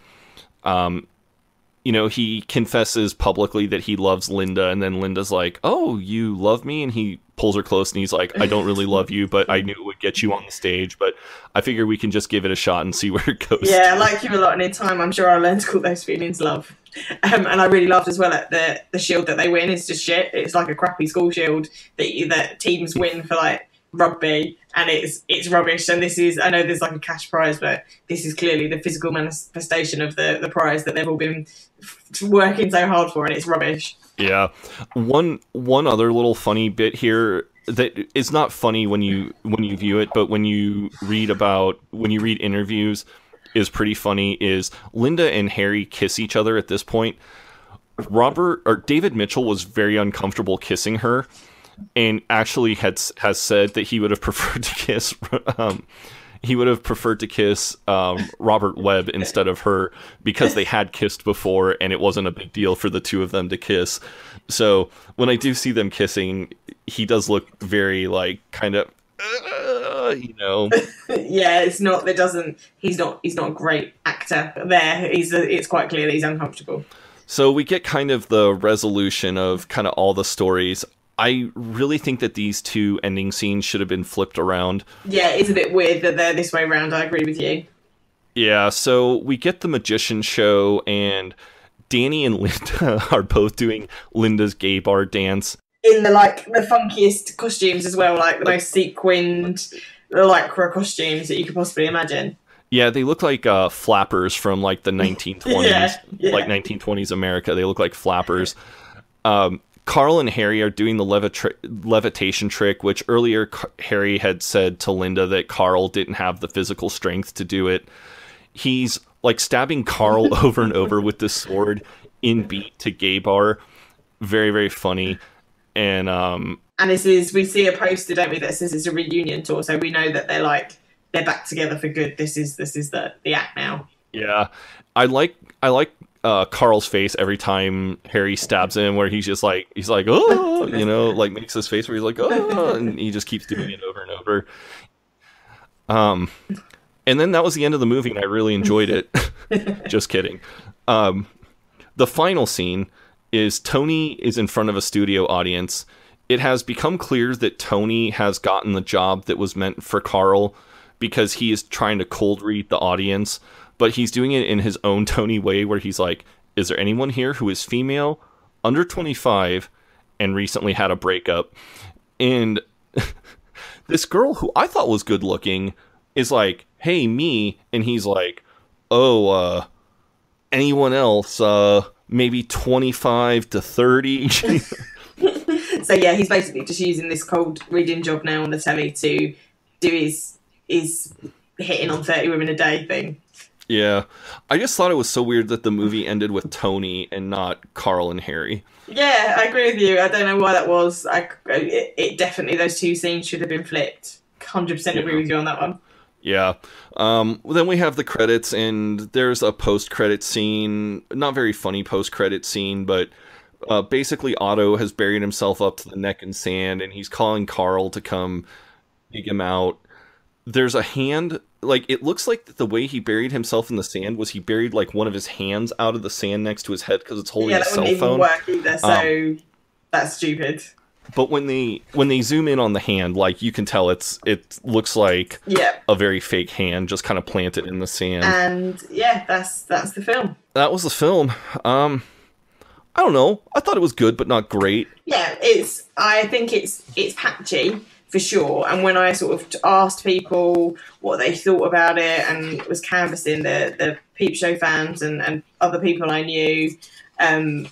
um, you know, he confesses publicly that he loves Linda, and then Linda's like, "Oh, you love me," and he pulls her close, and he's like, "I don't really love you, but I knew it would get you on the stage, but I figure we can just give it a shot and see where it goes." Yeah, I [laughs] like you a lot, and in time, I'm sure I'll learn to call those feelings love. Um, and I really loved as well at the the shield that they win is just shit. It's like a crappy school shield that you, that teams win for like rugby, and it's it's rubbish. And this is I know there's like a cash prize, but this is clearly the physical manifestation of the the prize that they've all been working so hard for, and it's rubbish. Yeah. One one other little funny bit here that is not funny when you when you view it, but when you read about when you read interviews is pretty funny is Linda and Harry kiss each other at this point. Robert or David Mitchell was very uncomfortable kissing her and actually had has said that he would have [laughs] preferred to kiss um, he would have preferred to kiss um, Robert Webb instead of her because they had kissed before and it wasn't a big deal for the two of them to kiss. So when I do see them kissing, he does look very like kind of, uh, you know. [laughs] yeah, it's not. That doesn't. He's not. He's not a great actor. There, he's. it's quite clear that he's uncomfortable. So we get kind of the resolution of kind of all the stories. I really think that these two ending scenes should have been flipped around. Yeah, it's a bit weird that they're this way around. I agree with you. Yeah, so we get the magician show, and Danny and Linda [laughs] are both doing Linda's gay bar dance. In the like the funkiest costumes as well, like the most sequined lycra costumes that you could possibly imagine. Yeah, they look like uh, flappers from like the [laughs] 1920s, Yeah, yeah. like 1920s America. They look like flappers. [laughs] Um, Carl and Harry are doing the levita- levitation trick, which earlier Car- Harry had said to Linda that Carl didn't have the physical strength to do it. He's like stabbing Carl [laughs] over and over with this sword in beat to gay bar. Very, very funny. And um, And this is we see a poster, don't we, that says it's a reunion tour, so we know that they're like they're back together for good. This is this is the the act now. Yeah, I like I like uh, Carl's face every time Harry stabs him, where he's just like he's like oh, you know, like makes his face where he's like oh, and he just keeps doing it over and over. Um, and then that was the end of the movie, and I really enjoyed it. [laughs] just kidding. Um, the final scene is Tony is in front of a studio audience. It has become clear that Tony has gotten the job that was meant for Carl because he is trying to cold read the audience, but he's doing it in his own [laughs] Tony way where he's like, Is there anyone here who is female, under 25, and recently had a breakup? And [laughs] this girl who I thought was good looking is like, Hey, me. And he's like, Oh, uh, anyone else? Uh, maybe 25 to 30. [laughs] So yeah, he's basically just using this cold reading job now on the telly to do his his hitting on thirty women a day thing. Yeah. I just thought it was so weird that the movie ended with Tony and not Carl and Harry. Yeah, I agree with you. I don't know why that was. I it, it definitely those two scenes should have been flipped. Hundred percent agree with you on that one. Yeah. Um, then we have the credits, and there's a post credit scene. Not very funny post credit scene, but uh, basically Otto has buried himself up to the neck in sand, and he's calling Carl to come dig him out. There's a hand, like it looks like the way he buried himself in the sand was he buried like one of his hands out of the sand next to his head because it's holding yeah, a that cell wouldn't even phone. work either. So that's stupid. But when they when they zoom in on the hand, like you can tell it's it looks like Yeah, a very fake hand just kind of planted in the sand. and yeah, that's that's the film. that was the film. Um, I don't know. I thought it was good, but not great. Yeah, it's. I think it's it's patchy for sure. And when I sort of asked people what they thought about it, and was canvassing the the Peep Show fans and and other people I knew, um,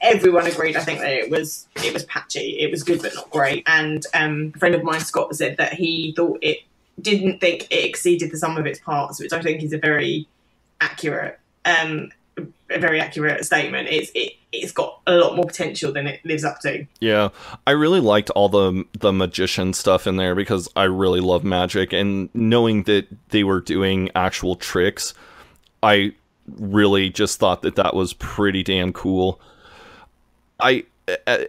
everyone agreed. I think that it was it was patchy. It was good, but not great. And um, a friend of mine, Scott, said that he thought it didn't think it exceeded the sum of its parts, which I think is a very accurate. Um, a very accurate statement. It's it, it's got a lot more potential than it lives up to. Yeah, I really liked all the the magician stuff in there because I really love magic, and knowing that they were doing actual tricks, I really just thought that that was pretty damn cool. I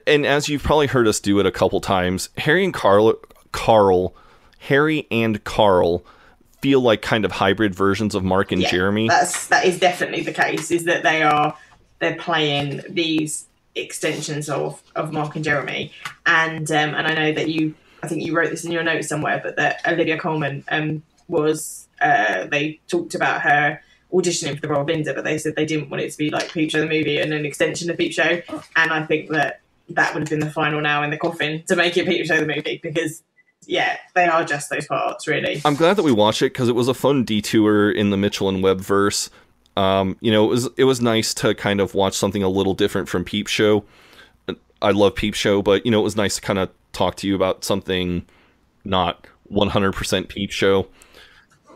and as you've probably heard us do it a couple times, Harry and Carl, Carl, Harry and Carl feel like kind of hybrid versions of Mark and Yeah, Jeremy. That's that is definitely the case. Is that they are they're playing these extensions of of Mark and Jeremy, and um, and I know that you, I think you wrote this in your notes somewhere, but that Olivia Colman um, was uh, they talked about her auditioning for the role of Linda, but they said they didn't want it to be like Peep Show the movie and an extension of Peep Show, and I think that that would have been the final now in the coffin to make it Peep Show the movie because. Yeah, they are just those parts, really. I'm glad that we watched it because it was a fun detour in the Mitchell and Webb verse. Um, you know, it was it was nice to kind of watch something a little different from Peep Show. I love Peep Show, but you know, it was nice to kind of talk to you about something not 100% Peep Show.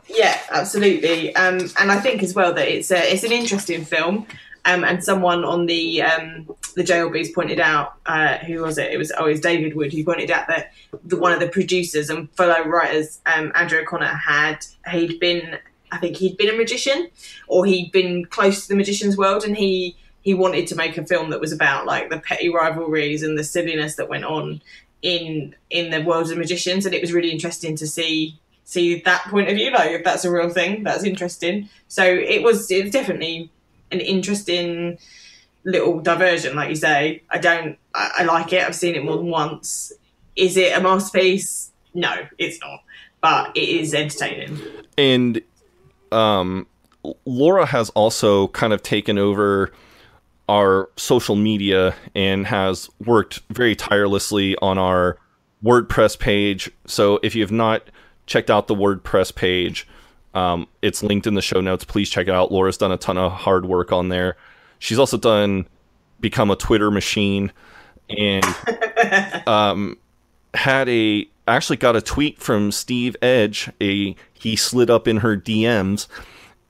Yeah, absolutely. Um, and I think as well that it's a, it's an interesting film. Um, and someone on the um, the JLBs pointed out, uh, who was it? It was always David Wood who pointed out that the, one of the producers and fellow writers, um, Andrew O'Connor, had he'd been, I think he'd been a magician, or he'd been close to the magician's world, and he he wanted to make a film that was about like the petty rivalries and the silliness that went on in in the world of magicians, and it was really interesting to see see that point of view. Like if that's a real thing, that's interesting. So it was it was definitely an interesting little diversion, like you say. I don't I, I like it. I've seen it more than once. Is it a masterpiece? No, it's not. But it is entertaining. And um, Laura has also kind of taken over our social media and has worked very tirelessly on our WordPress page. So if you have not checked out the WordPress page, um, it's linked in the show notes. Please check it out. Laura's done a ton of hard work on there. She's also done become a Twitter machine and [laughs] um, had a actually got a tweet from Steve Edge. A he slid up in her DMs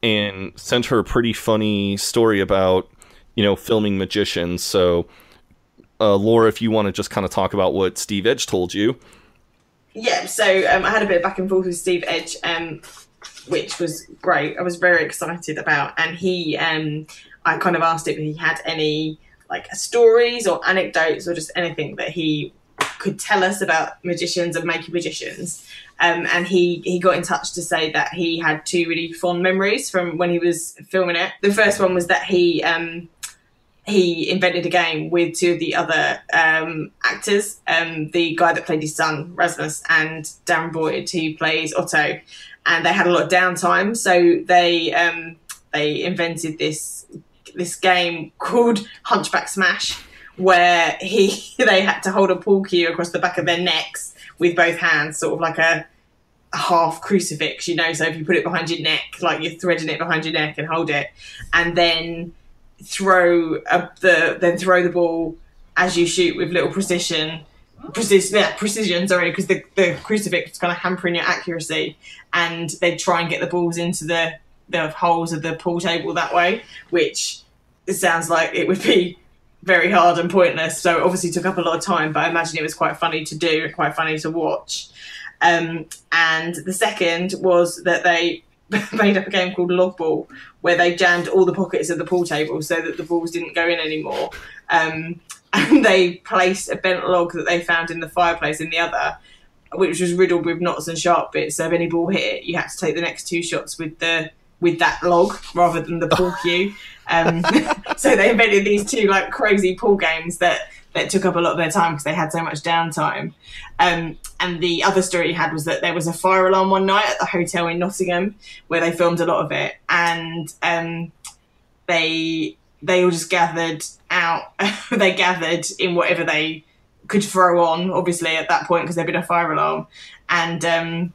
and sent her a pretty funny story about you know filming magicians. So, uh, Laura, if you want to just kind of talk about what Steve Edge told you. Yeah, so um, I had a bit of back and forth with Steve Edge, um, which was great. I was very excited about, and he, um, I kind of asked if he had any like stories or anecdotes or just anything that he could tell us about magicians and making magicians. Um, and he, he got in touch to say that he had two really fond memories from when he was filming it. The first one was that he um, he invented a game with two of the other um, actors, um, the guy that played his son Rasmus and Darren Boyd, who plays Otto, and they had a lot of downtime, so they um, they invented this this game called Hunchback Smash, where he [laughs] they had to hold a pool cue across the back of their necks with both hands, sort of like a, a half crucifix, you know. So if you put it behind your neck, like you're threading it behind your neck and hold it, and then throw the then throw the ball as you shoot with little precision precision yeah, precision sorry because the, the crucifix is kind of hampering your accuracy and they try and get the balls into the the holes of the pool table that way which it sounds like it would be very hard and pointless so obviously took up a lot of time but i imagine it was quite funny to do and quite funny to watch um, and the second was that they [laughs] made up a game called Logball, where they jammed all the pockets of the pool table so that the balls didn't go in anymore. Um, [laughs] and they placed a bent log that they found in the fireplace in the other, which was riddled with knots and sharp bits. So if any ball hit it, you had to take the next two shots with the with that log rather than the pool cue. Um, [laughs] so they invented these two like crazy pool games that that took up a lot of their time because they had so much downtime. Um, and the other story he had was that there was a fire alarm one night at the hotel in Nottingham where they filmed a lot of it, and um, they they all just gathered out. [laughs] they gathered in whatever they could throw on, obviously at that point because there'd been a fire alarm, and um,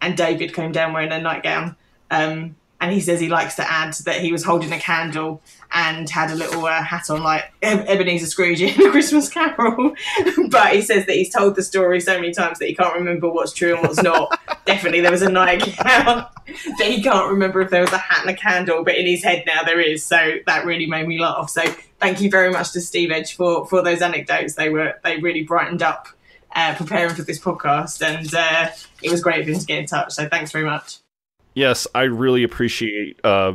and David came down wearing a nightgown. Um, and he says he likes to add that he was holding a candle and had a little uh, hat on like Ebenezer Scrooge in A [laughs] Christmas Carol. [laughs] but he says that he's told the story so many times that he can't remember what's true and what's not. [laughs] Definitely there was a nightgown that he can't remember if there was a hat and a candle, but in his head now there is. So that really made me laugh. So thank you very much to Steve Edge for, for those anecdotes. They were they really brightened up uh, preparing for this podcast and uh, it was great of him to get in touch. So thanks very much. Yes, I really appreciate uh,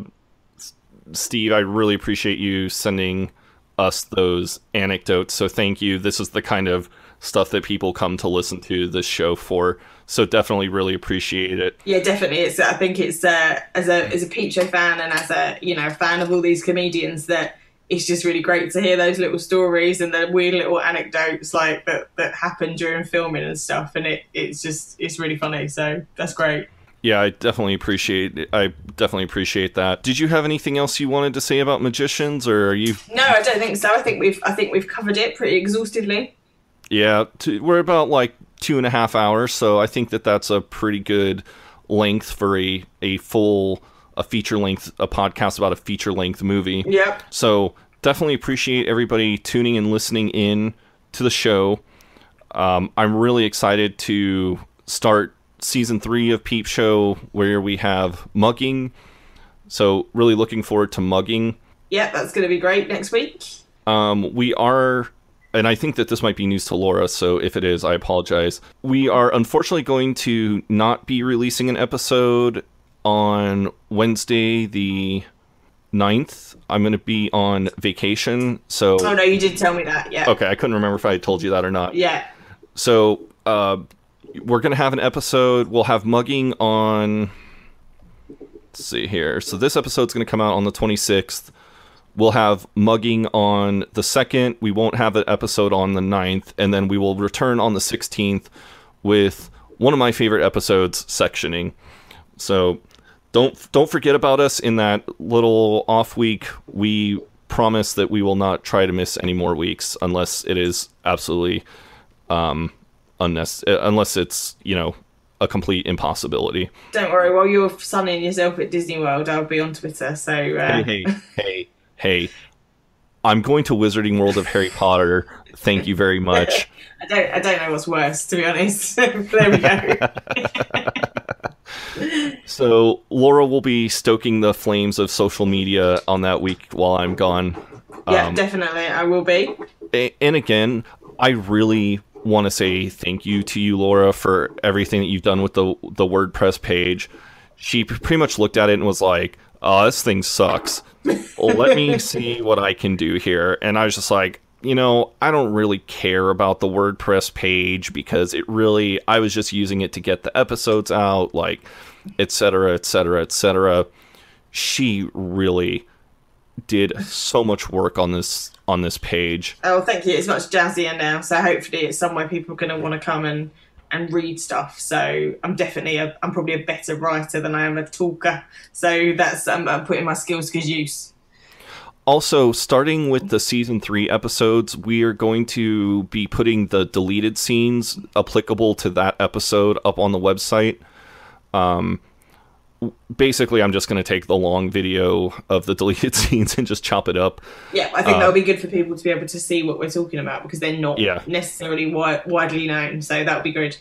Steve. I really appreciate you sending us those anecdotes. So thank you. This is the kind of stuff that people come to listen to this show for. So definitely really appreciate it. Yeah, definitely. It's I think it's uh, as a as a Peep fan and as a you know fan of all these comedians that it's just really great to hear those little stories and the weird little anecdotes like that that happen during filming and stuff. And it it's just it's really funny. So that's great. Yeah, I definitely appreciate. I definitely appreciate that. Did you have anything else you wanted to say about magicians, or are you? No, I don't think so. I think we've I think we've covered it pretty exhaustively. Yeah, t- we're about like two and a half hours, so I think that that's a pretty good length for a a full a feature length a podcast about a feature length movie. Yep. So definitely appreciate everybody tuning and listening in to the show. Um, I'm really excited to start season three of Peep Show where we have mugging. So really looking forward to mugging. Yep, that's going to be great next week. Um, we are, and I think that this might be news to Laura, so if it is, I apologize. We are unfortunately going to not be releasing an episode on Wednesday, the 9th. I'm going to be on vacation, so. Oh no, you did tell me that. Yeah. Okay, I couldn't remember if I had told you that or not. Yeah. So, uh, we're to have an episode. We'll have mugging on. Let's see here. So, this episode's to come out on the 26th. We'll have mugging on the 2nd. We won't have an episode on the 9th. And then we will return on the 16th with one of my favorite episodes, sectioning. So, don't don't forget about us in that little off week. We promise that we will not try to miss any more weeks unless it is absolutely um, unless unless it's you know a complete impossibility. Don't worry. While you're sunning yourself at Disney World, I'll be on Twitter. So uh... hey, hey, [laughs] hey, hey! I'm going to Wizarding World of Harry Potter. Thank you very much. [laughs] I don't. I don't know what's worse, to be honest. [laughs] there we go. so Laura will be stoking the flames of social media on that week while I'm gone. Yeah, um, definitely, I will be. And again, I really want to say thank you to you, Laura, for everything that you've done with the the WordPress page. She pretty much looked at it and was like, "Oh, this thing sucks. let me [laughs] see what I can do here." And I was just like, you know, I don't really care about the WordPress page because it really, I was just using it to get the episodes out, like, etc., etc., etc. She really did so much work on this on this page. Oh, thank you. It's much jazzier now, so hopefully it's somewhere people are going to want to come and and read stuff. So I'm definitely a, I'm probably a better writer than I am a talker. So that's I'm, I'm putting my skills to use. Also, starting with the season three episodes, we are going to be putting the deleted scenes applicable to that episode up on the website. Um, basically, I'm just going to take the long video of the deleted [laughs] scenes and just chop it up. Yeah, I think uh, that'll be good for people to be able to see what we're talking about because they're not yeah. necessarily wi- widely known. So that would be good.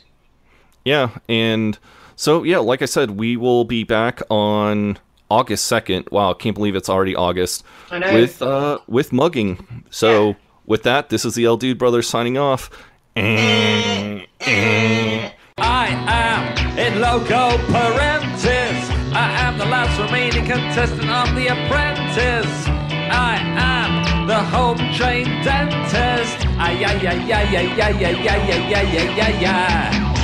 Yeah, and so yeah, like I said, we will be back on August 2nd. Wow, can't believe it's already August. I know. With uh with mugging. So, yeah. with that, this is the El Dude Brothers signing off. I am in loco parentis. Remaining contestant on The Apprentice. I am the home trained dentist. Ay, ay, ay, ay, ay, ay, ay, ay, ay, ay, ay, ay, ay.